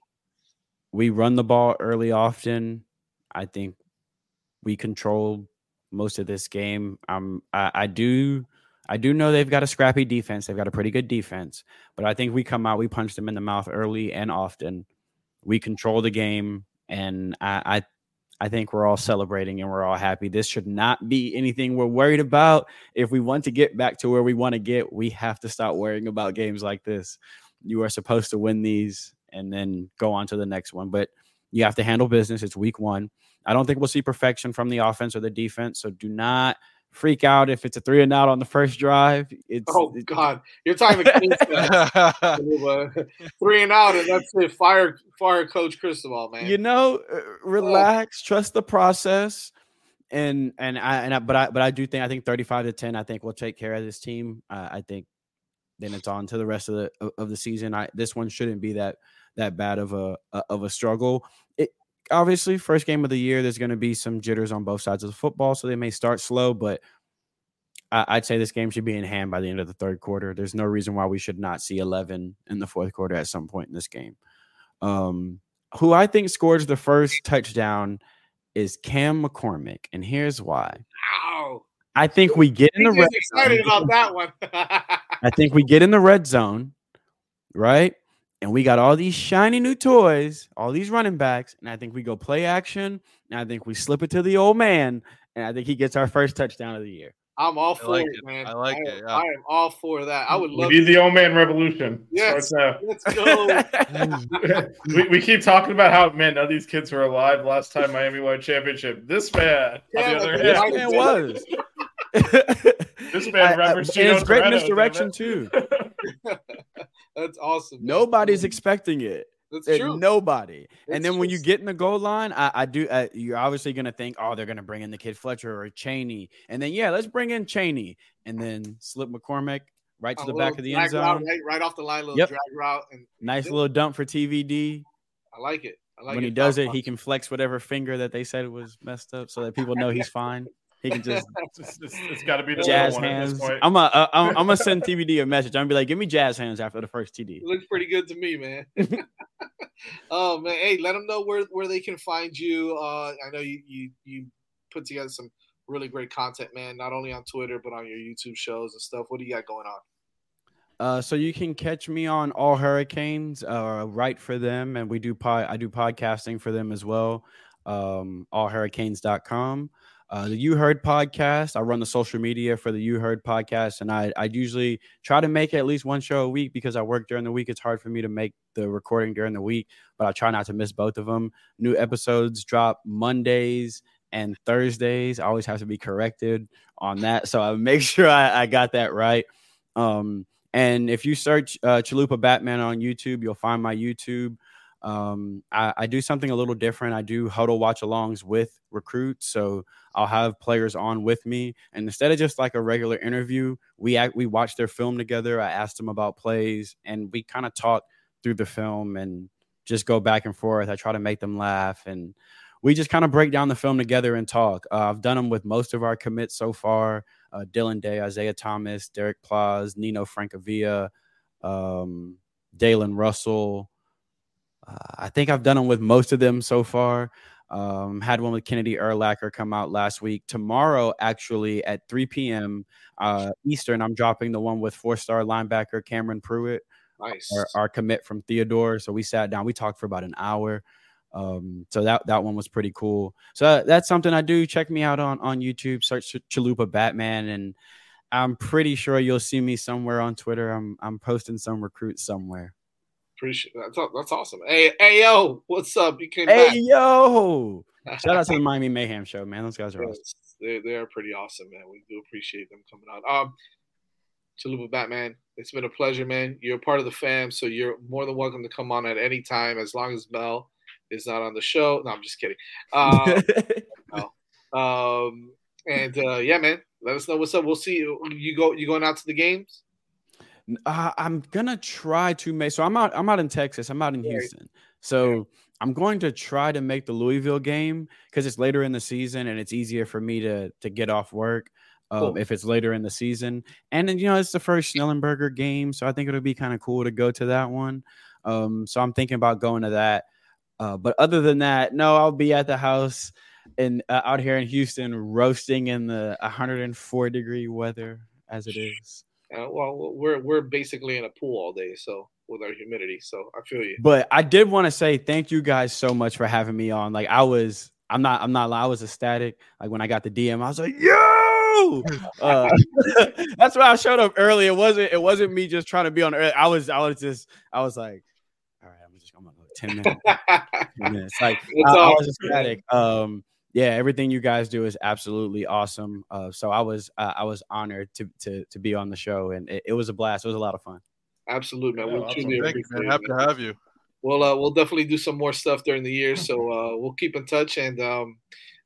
we run the ball early often. I think we control most of this game. Um, I, I do. I do know they've got a scrappy defense. They've got a pretty good defense, but I think we come out, we punch them in the mouth early and often. We control the game, and I, I I think we're all celebrating and we're all happy. This should not be anything we're worried about. If we want to get back to where we want to get, we have to stop worrying about games like this. You are supposed to win these and then go on to the next one, but you have to handle business. It's week one. I don't think we'll see perfection from the offense or the defense. So do not freak out if it's a three and out on the first drive. It's oh God, you're talking three and out, and that's it. Fire, fire, Coach Cristobal, man. You know, uh, relax, trust the process, and and I and I, but I but I do think I think 35 to 10. I think we'll take care of this team. Uh, I think then it's on to the rest of the of the season. I this one shouldn't be that that bad of a of a struggle. It obviously first game of the year. There's going to be some jitters on both sides of the football, so they may start slow, but I'd say this game should be in hand by the end of the third quarter. There's no reason why we should not see 11 in the fourth quarter at some point in this game. Um, who I think scores the first touchdown is Cam McCormick, and here's why. I think we get in the red. Excited zone. about that one. I think we get in the red zone, right? And we got all these shiny new toys, all these running backs, and I think we go play action, and I think we slip it to the old man, and I think he gets our first touchdown of the year. I'm all for like it, it. man. I like am, it, yeah. I am all for that. I would We love. need to- the old man revolution. Yes, Starts uh, let's go. we, we keep talking about how man none of these kids were alive last time Miami won a championship. This man, Yeah, on the other hand, right. Man was. this I- man I- referenced and it's Gino great Toretto, misdirection damn too. That's awesome. man. Nobody's expecting it. That's true. Nobody. It's and then when you get in the goal line, I, I do. Uh, you're obviously going to think, oh, they're going to bring in the kid Fletcher or Chaney, and then yeah, let's bring in Chaney, and then slip McCormick right to A the back of the end route, zone. right, right off the line, little Yep. drag route, and Nice little dump for TVD. I like it. I like when it. he does it, he can flex whatever finger that they said was messed up, so that people know he's fine. He can just It's, it's- it's got to be the jazz little one at hands. this point. I'm a, uh, I'm, I'm gonna send TVD a message. I'm gonna be like, give me jazz hands after the first TD. It looks pretty good to me, man. oh man, hey, let them know where where they can find you. Uh, I know you you you put together some really great content, man. Not only on Twitter but on your YouTube shows and stuff. What do you got going on? Uh, so you can catch me on All Hurricanes, uh, write for them, and we do pod, I do podcasting for them as well. Um, allhurricanes.com. Uh, the You Heard podcast. I run the social media for the You Heard podcast, and I I usually try to make at least one show a week because I work during the week. It's hard for me to make the recording during the week, but I try not to miss both of them. New episodes drop Mondays and Thursdays. I always have to be corrected on that, so I make sure I, I got that right. Um, and if you search uh, Chalupa Batman on YouTube, you'll find my YouTube. Um, I, I do something a little different. I do huddle watch alongs with recruits. So I'll have players on with me. And instead of just like a regular interview, we act, we watch their film together. I asked them about plays and we kind of talk through the film and just go back and forth. I try to make them laugh and we just kind of break down the film together and talk. Uh, I've done them with most of our commits so far uh, Dylan Day, Isaiah Thomas, Derek Plaz, Nino Francavilla, um, Dalen Russell. Uh, I think I've done them with most of them so far. Um, had one with Kennedy Erlacher come out last week. Tomorrow, actually, at 3 p.m. Uh, Eastern, I'm dropping the one with four star linebacker Cameron Pruitt, Nice. our, our commit from Theodore. So we sat down, we talked for about an hour. Um, so that that one was pretty cool. So that's something I do. Check me out on on YouTube. Search Chalupa Batman, and I'm pretty sure you'll see me somewhere on Twitter. I'm I'm posting some recruits somewhere. Appreciate that's that's awesome. Hey hey yo, what's up? You came Hey back. yo! Shout out to the Miami Mayhem show, man. Those guys are awesome. They they are pretty awesome, man. We do appreciate them coming on. Um, Chalupa Batman, it's been a pleasure, man. You're a part of the fam, so you're more than welcome to come on at any time as long as Mel is not on the show. No, I'm just kidding. Um, no. um and uh, yeah, man, let us know what's up. We'll see you. You go. You going out to the games? Uh, I'm gonna try to make. So I'm out. I'm out in Texas. I'm out in Houston. So I'm going to try to make the Louisville game because it's later in the season and it's easier for me to to get off work. Um, Cool. If it's later in the season, and then you know it's the first Schnellenberger game, so I think it'll be kind of cool to go to that one. Um, so I'm thinking about going to that. Uh, but other than that, no, I'll be at the house and uh, out here in Houston, roasting in the 104 degree weather as it is. Uh, well, we're we're basically in a pool all day, so with our humidity. So I feel you. But I did want to say thank you guys so much for having me on. Like I was, I'm not, I'm not, I was ecstatic. Like when I got the DM, I was like, yo. Uh, that's why I showed up early. It wasn't, it wasn't me just trying to be on early. I was, I was just, I was like, all right, I'm just, I'm gonna go 10 minutes. 10 minutes. Like It's I, I all was ecstatic. Um, yeah, everything you guys do is absolutely awesome. Uh, so I was, uh, I was honored to to to be on the show, and it, it was a blast. It was a lot of fun. Absolutely, man. Yeah, We'll awesome. truly Thank you, appreciate man. it, Happy to have you. We'll uh, we'll definitely do some more stuff during the year, so uh, we'll keep in touch and um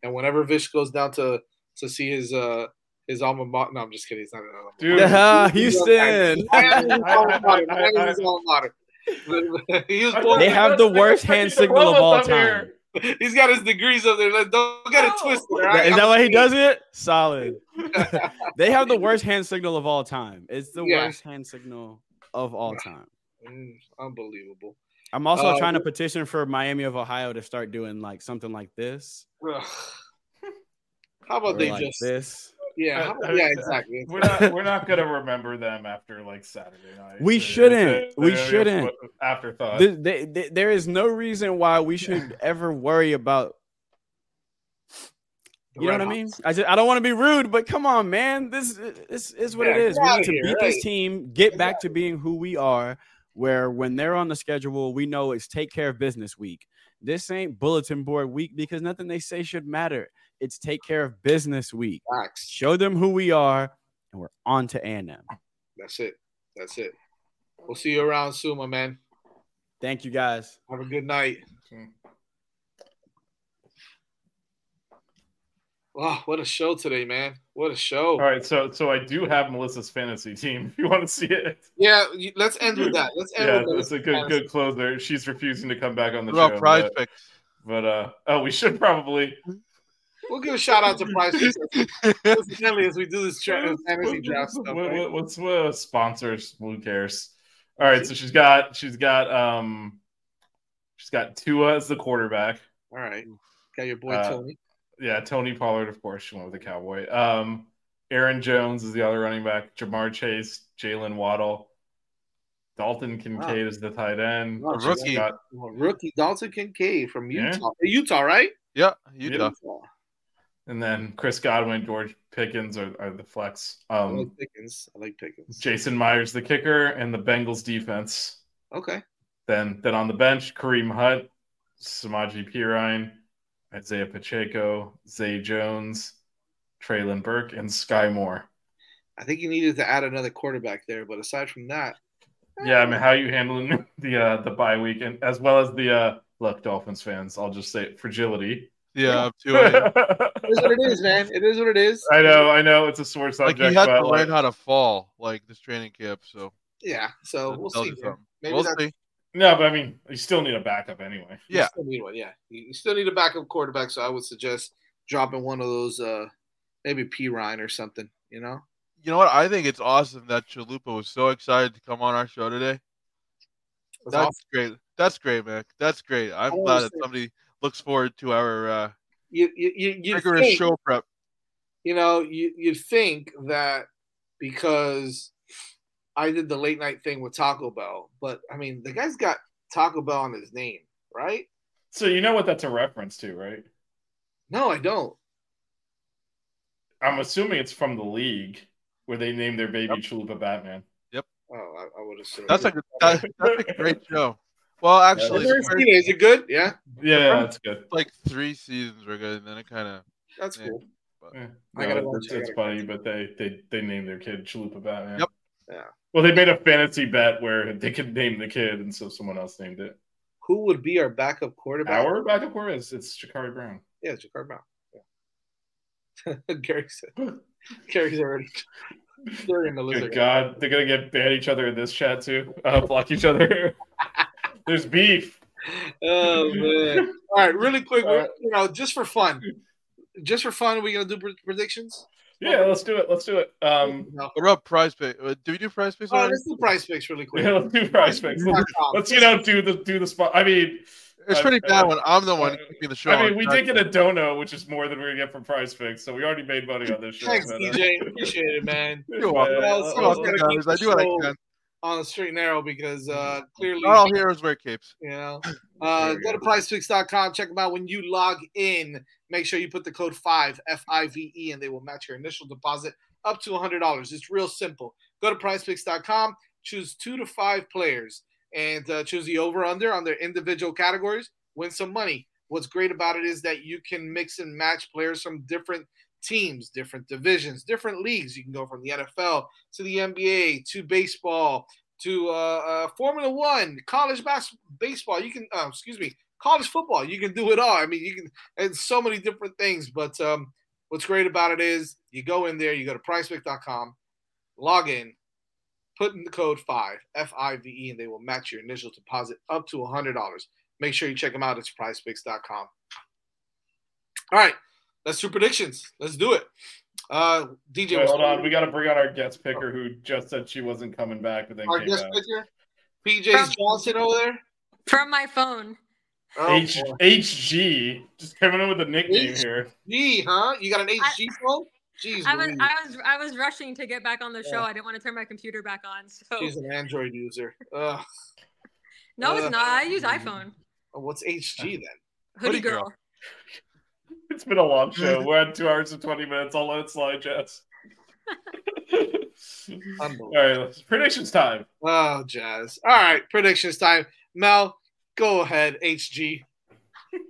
and whenever Vish goes down to to see his uh his alma mater. No, I'm just kidding. It's not an alma mater. Dude. Yeah, Houston. Miami's his alma mater. Miami's his alma mater. But he was born- They have the worst hand signal of all time. He's got his degrees up there. Like, Don't get it twisted. all right? Is that why he does it? Solid. they have the worst hand signal of all time. It's the Yeah. worst hand signal of all time. Mm, unbelievable. I'm also Uh, trying to petition for Miami of Ohio to start doing like something like this. How about or they like just this? Yeah, how- yeah, exactly. We're not we're not gonna remember them after like Saturday night. We shouldn't. We shouldn't. what- Afterthought. Th- they- they- there is no reason why we should ever worry about. You know what I mean? I just, I don't want to be rude, but come on, man. This this is what it Yeah, is. get We outta need to here, beat right. this team, get back to being who we are. Where when they're on the schedule, we know it's take care of business week. This ain't bulletin board week because nothing they say should matter. It's take care of business week. Facts. Show them who we are, and we're on to A&M. That's it. That's it. We'll see you around soon, my man. Thank you, guys. Have a good night. Wow, what a show today, man! What a show. All right, so so I do have Melissa's fantasy team. If you want to see it, Yeah, let's end with that. Let's end yeah, with that's a good good closer. She's refusing to come back on the What show. about prize but, picks? but uh, oh, we should probably. We'll give a shout out to PrizePicks, incidentally as we do this tra- fantasy draft stuff. What, right? what, what's what sponsors? Who cares? All right, so she's got she's got um she's got Tua as the quarterback. All right, got your boy Uh, Tony. Yeah, Tony Pollard, of course. She went with the Cowboy. Um, Aaron Jones is the other running back. Ja'Marr Chase, Jaylen Waddle, Dalton Kincaid is the tight end. Wow, rookie. got- Rookie Dalton Kincaid from Yeah. Utah. Utah, right? Yeah, Utah. And then Chris Godwin, George Pickens are, are the flex. I Um, like Pickens. I like Pickens. Jason Myers, the kicker, and the Bengals defense. Okay. Then then on the bench, Kareem Hunt, Samaje Perine, Isaiah Pacheco, Zay Jones, Treylon Burke, and Skyy Moore. I think you needed to add another quarterback there, but aside from that, Yeah, I mean, how are you handling the uh, the bye week, and as well as the uh, look, Dolphins fans. I'll just say fragility. Yeah, to it. it is what it is, man. It is what it is. I know, I know, it's a sore like subject. he had to but, learn like, how to fall, like this training camp. So Yeah. So we'll see. you Maybe We'll that's see. no, but I mean, you still need a backup anyway. You Yeah. still need one. Yeah, you you still need a backup quarterback. So I would suggest dropping one of those, uh maybe P Ryan or something. You know, You know what? I think it's awesome that Chalupa was so excited to come on our show today. That's That's awesome. great. That's great, man. That's great. I'm glad that understand. somebody looks forward to our uh, you you you, you rigorous think, show prep. you know you you think that because I did the late night thing with Taco Bell, but I mean the guy's got Taco Bell on his name, right? So you know what that's a reference to, right? No, I don't. I'm assuming it's from the league where they named their baby Chalupa Batman. Yep. Oh, I, I would assume That's like a, that, that's a great show. Well, actually, I've never seen it. Is it good? Yeah, Yeah, that's good. like three seasons were good, and then it kind of that's cool. Yeah. I gotta No, watch it's. I gotta funny, but they, they they named their kid Chalupa Batman. Yep. Yeah. Well, they made a fantasy bet where they could name the kid, and so someone else named it. Who would be our backup quarterback? Our backup quarterback is it's Shakari Brown. Yeah, it's Jakar Brown. Yeah. Gary said. Gary's already. Gary and the lizard. Good God, they're gonna get ban each other in this chat too. Uh, block each other. There's beef. Oh man! All right, really quick, All right. you know, just for fun, just for fun, are we gonna do pre- predictions? Yeah, let's do it. Let's do it. Um, What about prize pick? uh, Do we do prize picks? Oh, already? let's do PrizePicks really quick. yeah, let's do PrizePicks. Let's, let's, you know do the do the spot. I mean, It's uh, pretty bad uh, when I'm the one keeping the show. I mean, we did get a dono, which is more than we're gonna get from PrizePicks, so we already made money on this show. Thanks, but, uh, DJ. Appreciate it, man. You're welcome. Well, You're someone's welcome, gotta keep guys. I do what I can. On the straight and narrow because uh, clearly, Not all heroes wear capes. you know. Uh, go to prizepicks.com, check them out. When you log in, make sure you put the code 5 F I V E and they will match your initial deposit up to $100. It's real simple. Go to prizepicks.com, choose two to five players, and uh, choose the over under on their individual categories. Win some money. What's great about it is that you can mix and match players from different teams, different divisions, different leagues. You can go from the NFL to the NBA to baseball to uh, uh, Formula One, college bas- baseball. You can, uh, excuse me, college football. You can do it all. I mean, you can, and so many different things. But um, what's great about it is you go in there, you go to prizepick.com, log in, put in the code 5, F I V E, and they will match your initial deposit up to $100. Make sure you check them out. It's prizepicks.com. All right, let's do predictions. Let's do it. Uh, DJ, Wait, hold going on, we got to bring on our guest picker who just said she wasn't coming back, but then Our came guest back. picker, PJ Johnson over there. From my phone. Oh, H- HG, just coming in with a nickname here. G, huh? You got an HG phone? Jeez, I was Louise. I was I was rushing to get back on the show. I didn't want to turn my computer back on. So She's an Android user. Ugh. no, it's uh, not. I use iPhone. Oh, What's HG then? Hoodie girl. It's been a long show. We're at two hours and 20 minutes. I'll let it slide, Jess. All right, let's- predictions time. Oh, Jazz. All right, predictions time. Mel, go ahead. HG.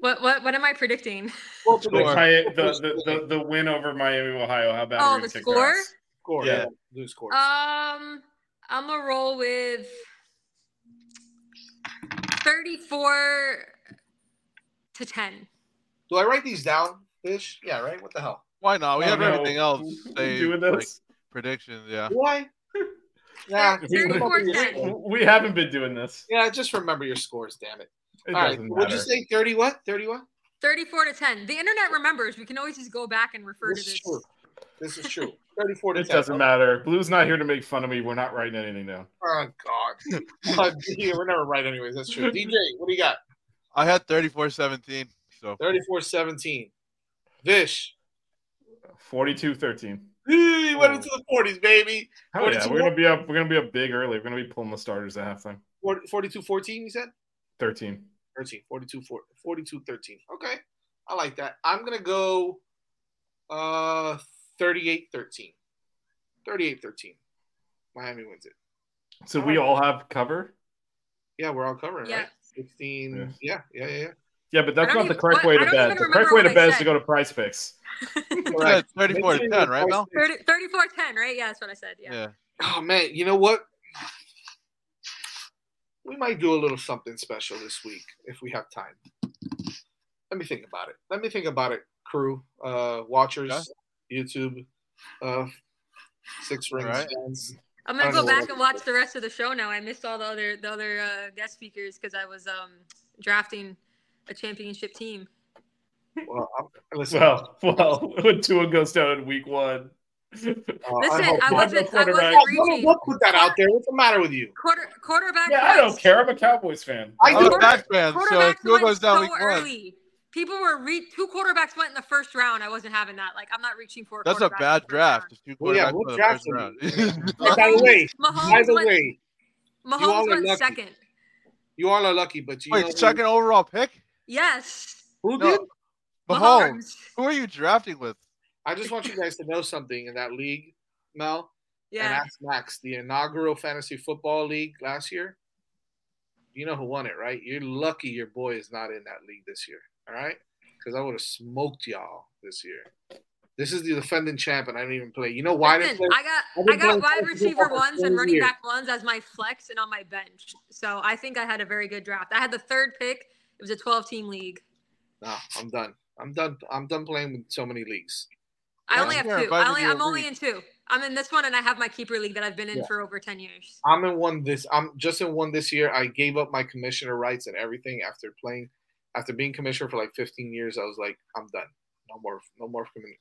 What what what am I predicting? Well, The, the, the, the, the win over Miami, Ohio. How about Oh, the score? Score. Yeah. Do score. Um, I'm gonna roll with 34 to 10. Do I write these down, Vish? Yeah, right? What the hell? Why not? We Oh, have no. everything else. Say, Doing like, this? predictions, yeah. Why? Yeah, We haven't been doing this. Yeah, just remember your scores, damn it. It All right, doesn't what'd you say? 30 what? 30 what? 34 to 10. The internet remembers. We can always just go back and refer This to is this. true. This is true. 34 to It 10. doesn't matter. Blu's not here to make fun of me. We're not writing anything down. Oh, God. Oh, yeah, we're never right, anyways. That's true. DJ, what do you got? I had 34-17. So 34 17. Vish. 42 13. He went into the 40s, baby. Oh yeah, we're gonna be up. We're gonna be up big early. We're gonna be pulling the starters at halftime. 42 14, you said? 13. 13. 42 42 13. Okay. I like that. I'm going to go uh 38 13. 38 13. Miami wins it. So we all have cover. Yeah, we're all covering, Yeah. right? 16. Yeah, yeah, yeah. yeah. Yeah, but that's I don't not the correct what- way to don't bet. The correct way to what I bet is to go to PrizePicks. Yeah, 34 to 10, right, Mel? 30, 34 10, right? Yeah, that's what I said. Yeah. Yeah. Oh man, you know what? We might do a little something special this week if we have time. Let me think about it. Let me think about it, crew, uh, watchers, YouTube, uh, six rings Alright. fans. I'm gonna go back and watch the rest of the show now. I missed all the other the other uh, guest speakers because I was um drafting a championship team. Well, I'm, listen, Well, well, when Tua goes down in week one. uh, Listen, hope- I wasn't I quarterback. wasn't Don't, reaching don't put that out there. What's the matter with you? quarter quarterback. Yeah, I don't care. I'm a Cowboys fan. I I'm do. a Pats fan, so Tua goes down so week one, early. People were re- two quarterbacks went in the first round. I wasn't having that. Like I'm not reaching for. A that's a bad in the first draft. round. There's two Well, yeah, quarterbacks we'll in the draft first round. By the way, Mahomes by the went- way, Mahomes you all are went lucky. second. you all are lucky, but you know Wait, second overall pick? Yes. who No. did? Mahomes. Who are you drafting with? I just want you guys to know something in that league, Mel. Yeah. And Yeah. ask Max, the inaugural fantasy football league last year. You know who won it, right? You're lucky your boy is not in that league this year. All right? Because I would have smoked y'all this year. This is the defending champ, and I didn't even play. You know why I didn't Listen, play? I got I've I got wide receiver ones and running years. back ones as my flex and on my bench. So I think I had a very good draft. I had the third pick. It was a 12 team league. No, I'm done. I'm done. I'm done playing with so many leagues. I Yeah, only have two. I I would only you I'm only agree. in two. I'm in this one and I have my keeper league that I've been in Yeah. for over 10 years. I'm in one this. I'm just in one this year. I gave up my commissioner rights and everything after playing, after being commissioner for like 15 years. I was like, I'm done. No more, no more commissioner.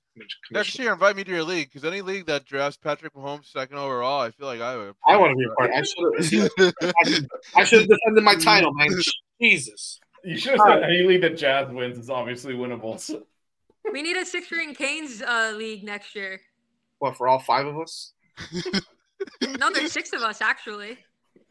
Next year, invite me to your league because any league that drafts Patrick Mahomes second overall, I feel like I would. I want to be a part. I should have. I should have defended my title, man. Jesus. You should have said any league that Jazz wins is obviously winnable. So- We need a six ring Canes uh, league next year. What for all five of us? No, there's six of us actually.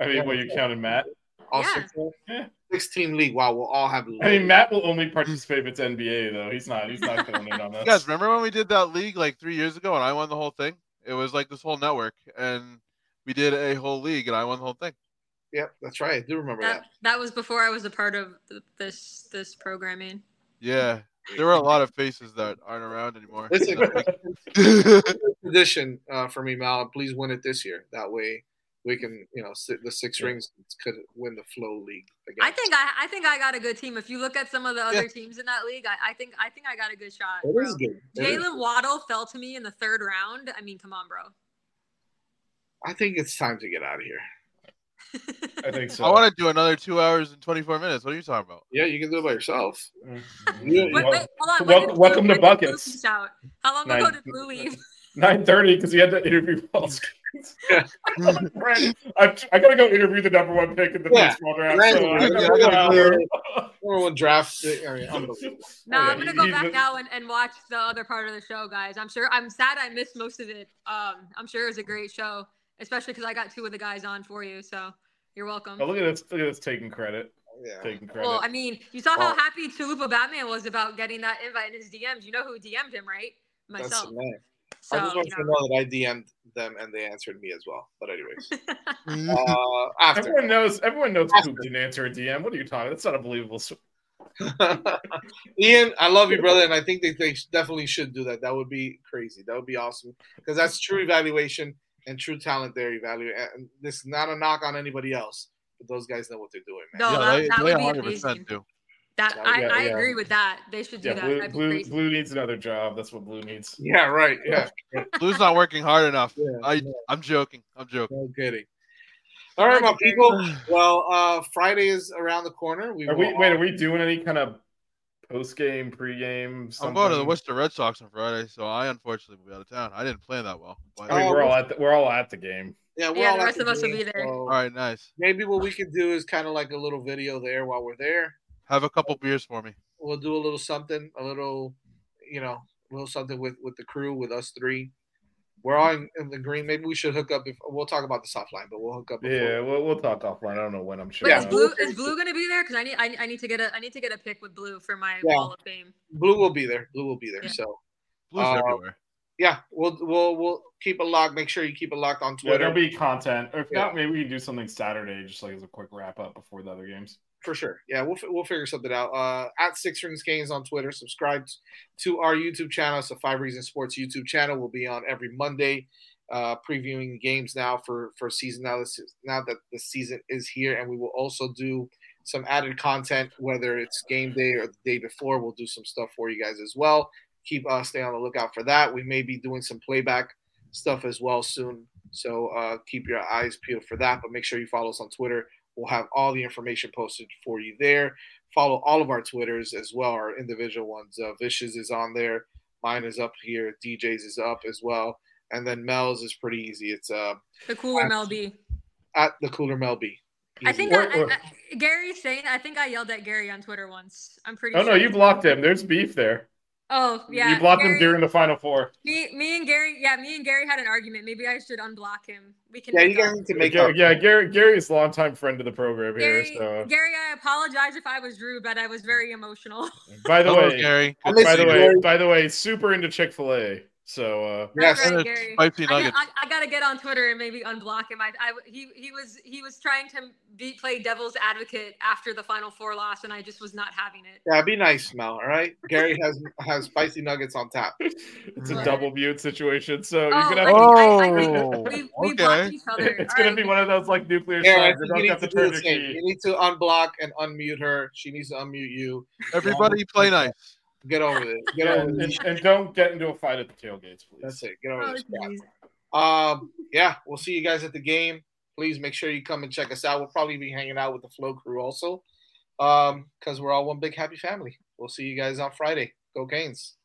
I mean, what you counting Matt? All Yeah. six of us? Sixteen league. Wow, we'll all have. I mean, Matt will only participate if it's NBA though. He's not. He's not going in on You this. guys remember when we did that league like three years ago and I won the whole thing? It was like this whole network and we did a whole league and I won the whole thing. Yep, that's right. I do remember That that was before I was a part of th- this this programming. Yeah. There were a lot of faces that aren't around anymore. Listen, tradition uh, for me, Mal. Please win it this year. That way, we can, you know, si- the six rings could win the Flo league again. I think I I think I got a good team. If you look at some of the other Yeah. teams in that league, I, I think I think I got a good shot. It bro. is good. It is. Jaylen Waddle fell to me in the third round. I mean, come on, bro. I think it's time to get out of here. I think so. I want to do another two hours and 24 minutes. What are you talking about? Yeah, you can do it by yourself. Wait, wait, hold on. when did welcome Blu- to when Buckets. peace out? How long Nine- ago did Blu leave? Nine thirty because he had to interview Paul Scoons. I, I gotta go interview the number one pick in the Yeah. baseball draft. Brent, So yeah, I gotta out. Number one draft. I mean. No, I'm gonna go back now and, and watch the other part of the show, guys. I'm sure I'm sad I missed most of it. Um, I'm sure it was a great show, especially because I got two of the guys on for you. So you're welcome. Oh, look at this! Look at this taking credit. Yeah. Taking credit. Well, I mean, you saw how Well- happy Chalupa Batman was about getting that invite in his DMs. You know who DM'd him, right? That's Myself. the. So, I just want you you to know that I DM'd them and they answered me as well. But anyways, uh, after everyone knows. Everyone knows Coop didn't answer a DM. What are you talking? That's not a believable. story. Ian, I love you, brother, and I think they, they definitely should do that. That would be crazy. That would be awesome because that's true evaluation and true talent. There, evaluate. And this is not a knock on anybody else, but those guys know what they're doing, man. No, that, that would 100% amazing. do. That Yeah, I, yeah, I yeah. agree with that. They should do Yeah, that. Blu, Blu. Blu needs another job. That's what Blu needs. Yeah, right. Yeah. Blu's not working hard enough. Yeah, I, I'm joking. I'm joking. No kidding. All right, my people. Well, uh, Friday is around the corner. We Are we will- wait? Are we doing any kind of post game, pre game? I'm going to the Worcester Red Sox on Friday, so I unfortunately will be out of town. I didn't plan that well. But- I mean, we're all at the, we're all at the game. Yeah, we're Yeah, all the at rest of us will be there. so All right, nice. Maybe what we could do is kind of like a little video there while we're there. Have a couple beers for me. We'll do a little something, a little, you know, a little something with with the crew, with us three. We're all in, in the green. Maybe we should hook up. If we'll talk about the soft line, but we'll hook up. Before. Yeah, we'll, we'll talk offline. I don't know when. I'm sure. Wait, is Blu is Blu gonna be there? Because I need I, I need to get a I need to get a pick with Blu for my Yeah. Wall of Fame. Blu will be there. Blu will be there. So Blu's uh, everywhere. Yeah, we'll we'll we'll keep it locked. Make sure you keep it locked on Yeah, Twitter. there'll be content. Or if Yeah. not, maybe we can do something Saturday, just like as a quick wrap up before the other games. For sure. Yeah, we'll, we'll figure something out. Uh, at Six Rings Canes on Twitter. Subscribe to our YouTube channel. It's a Five Reasons Sports YouTube channel. We'll be on every Monday, uh, previewing games now for for season now. This is, now that the season is here, and we will also do some added content, whether it's game day or the day before. We'll do some stuff for you guys as well. Keep uh, stay on the lookout for that. We may be doing some playback stuff as well soon. So uh, keep your eyes peeled for that. But make sure you follow us on Twitter. We'll have all the information posted for you there. Follow all of our Twitters as well, our individual ones. Uh, Vish's is on there. Mine is up here. DJ's is up as well. And then Mel's is pretty easy. It's uh, The cooler Mel B. at the Cooler Mel I think Or- I, or- I, I, Gary's saying I think I yelled at Gary on Twitter once. I'm pretty Oh sure. no, you blocked him. There's beef there. Oh yeah. you blocked Gary, him during the final four. Me, me and Gary, yeah, me and Gary had an argument. Maybe I should unblock him. We can. Yeah, you guys up. need to make Gary, up. yeah, Gary. Gary is a longtime friend of the program here. Gary, So, Gary, I apologize if I was rude, but I was very emotional. by the Hello, way, Gary. By the way, Gary. by the way, super into Chick Fil A. So, uh, Yes. Right, Gary. spicy I, got- nuggets. I, I gotta get on Twitter and maybe unblock him. I, I he he was he was trying to be play devil's advocate after the final four loss, and I just was not having it. Yeah, be nice, Mel. All right. Gary has has spicy nuggets on tap. it's a Right. double mute situation. So you're Oh, gonna have think, to. I, I Oh, we, we okay. each other. It's All gonna right. be one of those like nuclear Gary, I You you need to to turn the the same. key. You need to unblock and unmute her. She needs to unmute you. Everybody play nice. Get over it. Get Yeah, over and, it. and don't get into a fight at the tailgates, please. That's it. Get over Oh, this Um, yeah, we'll see you guys at the game. Please make sure you come and check us out. We'll probably be hanging out with the Flo crew also, um, because we're all one big happy family. We'll see you guys on Friday. Go Canes.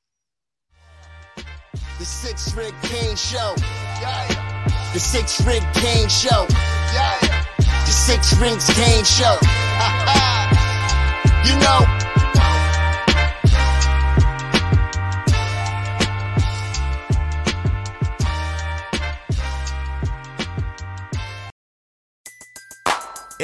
The Six Rig Kane Show. Yeah. The Six Rig Kane Show. Yeah. The Six Rings Kane Show. you know.